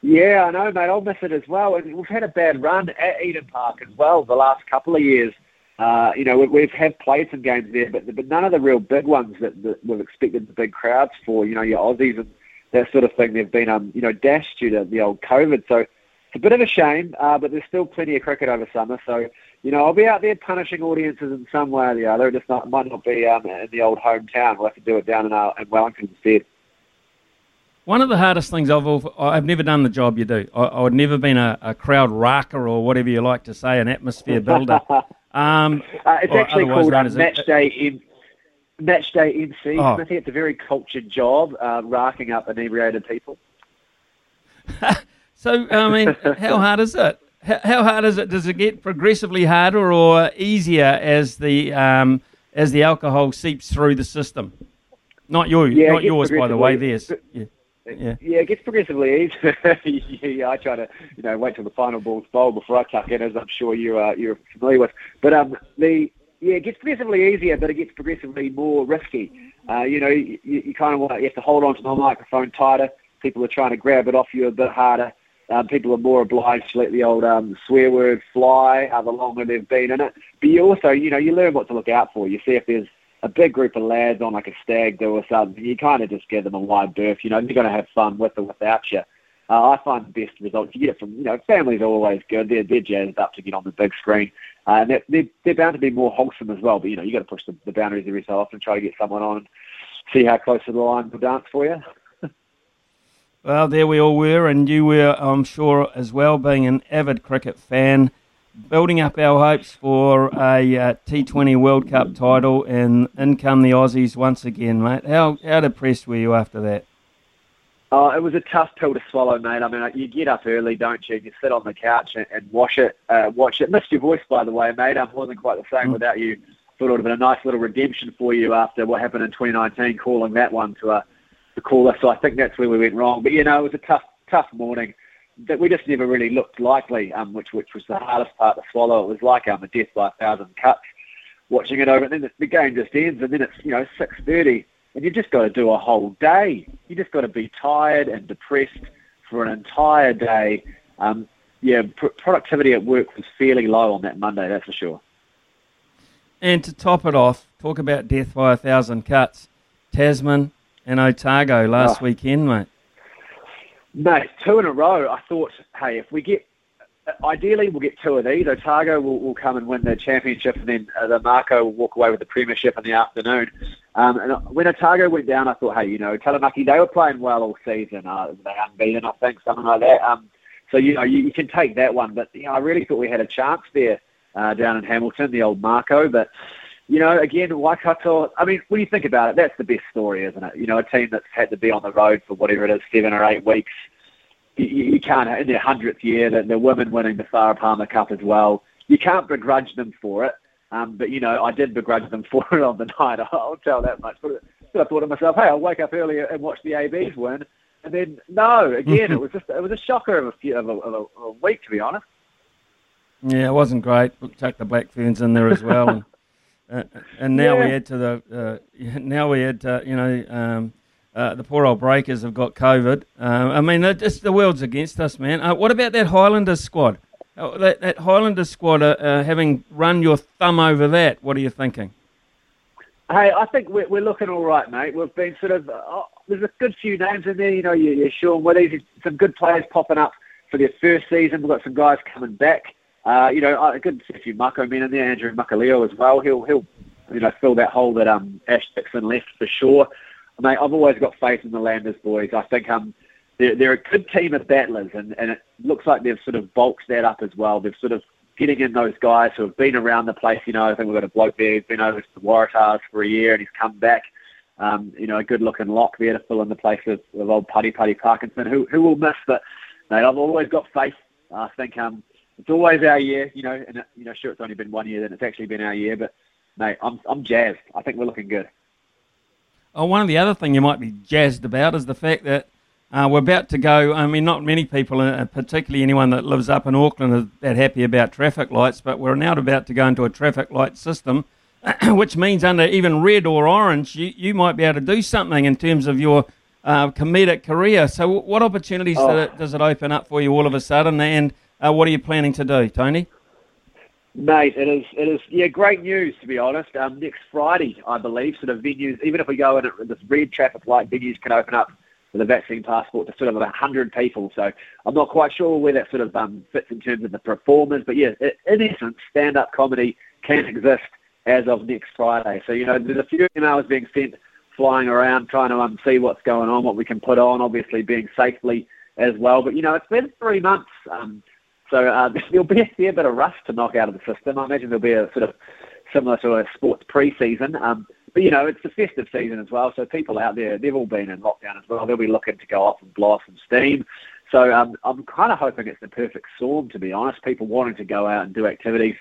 Yeah, I know, mate. I'll miss it as well. And we've had a bad run at Eden Park as well the last couple of years. Uh, you know, we, we've have played some games there, but but none of the real big ones that, that we've expected the big crowds for. You know, your Aussies and that sort of thing. They've been um you know dashed due to the old COVID. So it's a bit of a shame, uh, but there's still plenty of cricket over summer. So you know, I'll be out there punishing audiences in some way or the other. It just not, might not be um, in the old hometown. We'll have to do it down in, our, in Wellington instead. One of the hardest things I've al- I've never done the job you do. I, I've never been a, a crowd racker or whatever you like to say, an atmosphere builder. Um, Uh, it's actually called Match Day in Match Day MC. Oh. I think it's a very cultured job, uh, racking up inebriated people. So, I mean, how hard is it? How, how hard is it? Does it get progressively harder or easier as the um, as the alcohol seeps through the system? Not you, Yeah, not yours, by the way. Theirs. Yeah. Yeah. Yeah, it gets progressively easier. yeah, I try to, you know, wait till the final ball's bowled before I tuck in, as I'm sure you are you're familiar with. But um, the yeah, it gets progressively easier, but it gets progressively more risky. Uh, you know, you, you kind of want you have to hold on to the microphone tighter. People are trying to grab it off you a bit harder. Um, people are more obliged to let the old um, swear word fly uh, the longer they've been in it. But you also, you know, you learn what to look out for. You see if there's a big group of lads on like a stag do or something, you kind of just give them a wide berth. You know, they're going to have fun with or without you. Uh, I find the best results you get from, you know, families are always good. They're, they're jazzed up to get on the big screen. Uh, and they're, they're, they're bound to be more wholesome as well. But, you know, you got to push the, the boundaries every so often, try to get someone on and see how close to the line will dance for you. Well, there we all were, and you were, I'm sure, as well, being an avid cricket fan, building up our hopes for a uh, T20 World Cup title, and in come the Aussies once again, mate. How how depressed were you after that? Oh, it was a tough pill to swallow, mate. I mean, you get up early, don't you? You sit on the couch and, and wash it, uh, watch it. Missed your voice, by the way, mate. I wasn't quite the same without you. Thought it would have been a nice little redemption for you after what happened in 2019, calling that one to a to call us. So I think that's where we went wrong. But you know, it was a tough, tough morning. That we just never really looked likely, um, which which was the hardest part to swallow. It was like um, a death by a thousand cuts. Watching it over, and then the, the game just ends, and then it's you know 6:30, and you've just got to do a whole day. You just got to be tired and depressed for an entire day. Um, yeah, pr- productivity at work was fairly low on that Monday, that's for sure. And to top it off, talk about death by a thousand cuts. Tasman and Otago last Oh. weekend, mate. Mate, two in a row. I thought, hey, if we get, ideally we'll get two of these. Otago will, will come and win the championship, and then uh, the Mako will walk away with the premiership in the afternoon. Um, and when Otago went down, I thought, hey, you know, Taranaki, they were playing well all season. Uh, they unbeaten, I think, something like that. Um, so you know, you, you can take that one. But you know, I really thought we had a chance there uh, down in Hamilton, the old Mako. But you know, again, Waikato. I mean, when you think about it, that's the best story, isn't it? You know, a team that's had to be on the road for whatever it is, seven or eight weeks. You, you can't in their hundredth year, the, the women winning the Farah Palmer Cup as well. You can't begrudge them for it. Um, but you know, I did begrudge them for it on the night. I'll tell that much. But, I thought to myself, hey, I'll wake up early and watch the ABs win. And then no, again, it was just it was a shocker of a few of a, of a, of a week, to be honest. Yeah, it wasn't great. Chuck the Black Ferns in there as well, uh, and now we add to the uh, now we add to, you know um, uh, the poor old Breakers have got COVID. Uh, I mean, just the world's against us, man. Uh, what about that Highlanders squad? Uh, that, that Highlanders squad, uh, uh, having run your thumb over that, what are you thinking? Hey, I think we're, we're looking all right, mate. We've been sort of uh, there's a good few names in there. You know, you, you're Sean Withy, some good players popping up for their first season. We've got some guys coming back. Uh, you know, I could see a few Mako men in there. Andrew Makalio as well. He'll he'll you know fill that hole that um Ash Dixon left for sure. Mate, I've always got faith in the Landers boys. I think um they're, they're a good team of battlers, and, and it looks like they've sort of bulked that up as well. They've sort of getting in those guys who have been around the place. You know, I think we've got a bloke there who's been over to the Waratahs for a year and he's come back. Um, you know, a good-looking lock there to fill in the place of, of old Pari Pari Parkinson, who who will miss. But mate, I've always got faith. I think um, it's always our year. You know, and you know, sure, it's only been one year, then it's actually been our year. But mate, I'm I'm jazzed. I think we're looking good. Oh, one of the other thing you might be jazzed about is the fact that uh, we're about to go. I mean, not many people, uh, particularly anyone that lives up in Auckland, are that happy about traffic lights. But we're now about to go into a traffic light system, which means under even red or orange, you, you might be able to do something in terms of your uh, comedic career. So, what opportunities Oh. does, it, does it open up for you all of a sudden? And uh, what are you planning to do, Tony? Mate, it is, it is, yeah, great news to be honest. Um, next Friday, I believe, sort of venues, even if we go in at this red traffic light, venues can open up with a vaccine passport to sort of 100 people. So I'm not quite sure where that sort of um, fits in terms of the performers, but yeah, in essence, stand-up comedy can exist as of next Friday. So, you know, there's a few emails being sent flying around trying to um, see what's going on, what we can put on, obviously being safely as well. But, you know, it's been three months. Um, so uh, there'll be a fair bit of rust to knock out of the system. I imagine there'll be a sort of similar to a sports pre-season. Um, but, you know, it's the festive season as well, so people out there, they've all been in lockdown as well. They'll be looking to go off and blow off some steam. So um, I'm kind of hoping it's the perfect storm, to be honest. People wanting to go out and do activities,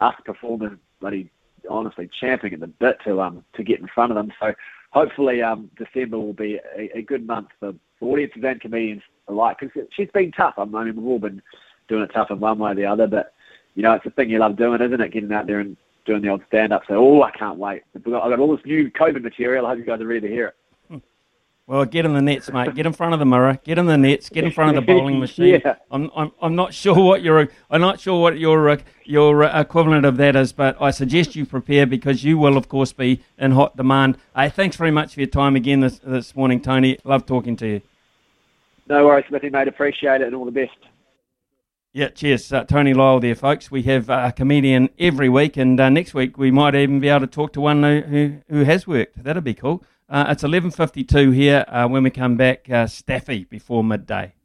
us performers bloody honestly champing at the bit to um to get in front of them. So hopefully um December will be a, a good month for, for audiences and comedians alike because she's been tough. I mean, we've all been doing it tough in one way or the other, but you know it's a thing you love doing, isn't it? Getting out there and doing the old stand up. So oh, I can't wait. I've got, I've got all this new COVID material. I hope you guys are ready to hear it. Well, get in the nets, mate. Get in front of the mirror. Get in the nets. Get in front of the bowling machine. Yeah. I'm, I'm, I'm not sure what your I'm not sure what your uh, your uh, equivalent of that is, but I suggest you prepare because you will, of course, be in hot demand. Hey, thanks very much for your time again this this morning, Tony. Love talking to you. No worries, Smithy, mate. Appreciate it and all the best. Yeah, cheers, uh, Tony Lyall. There, folks. We have uh, a comedian every week, and uh, next week we might even be able to talk to one who who, has worked. That'd be cool. Uh, it's 11.52 here. Uh, when we come back, uh, Staffy before midday.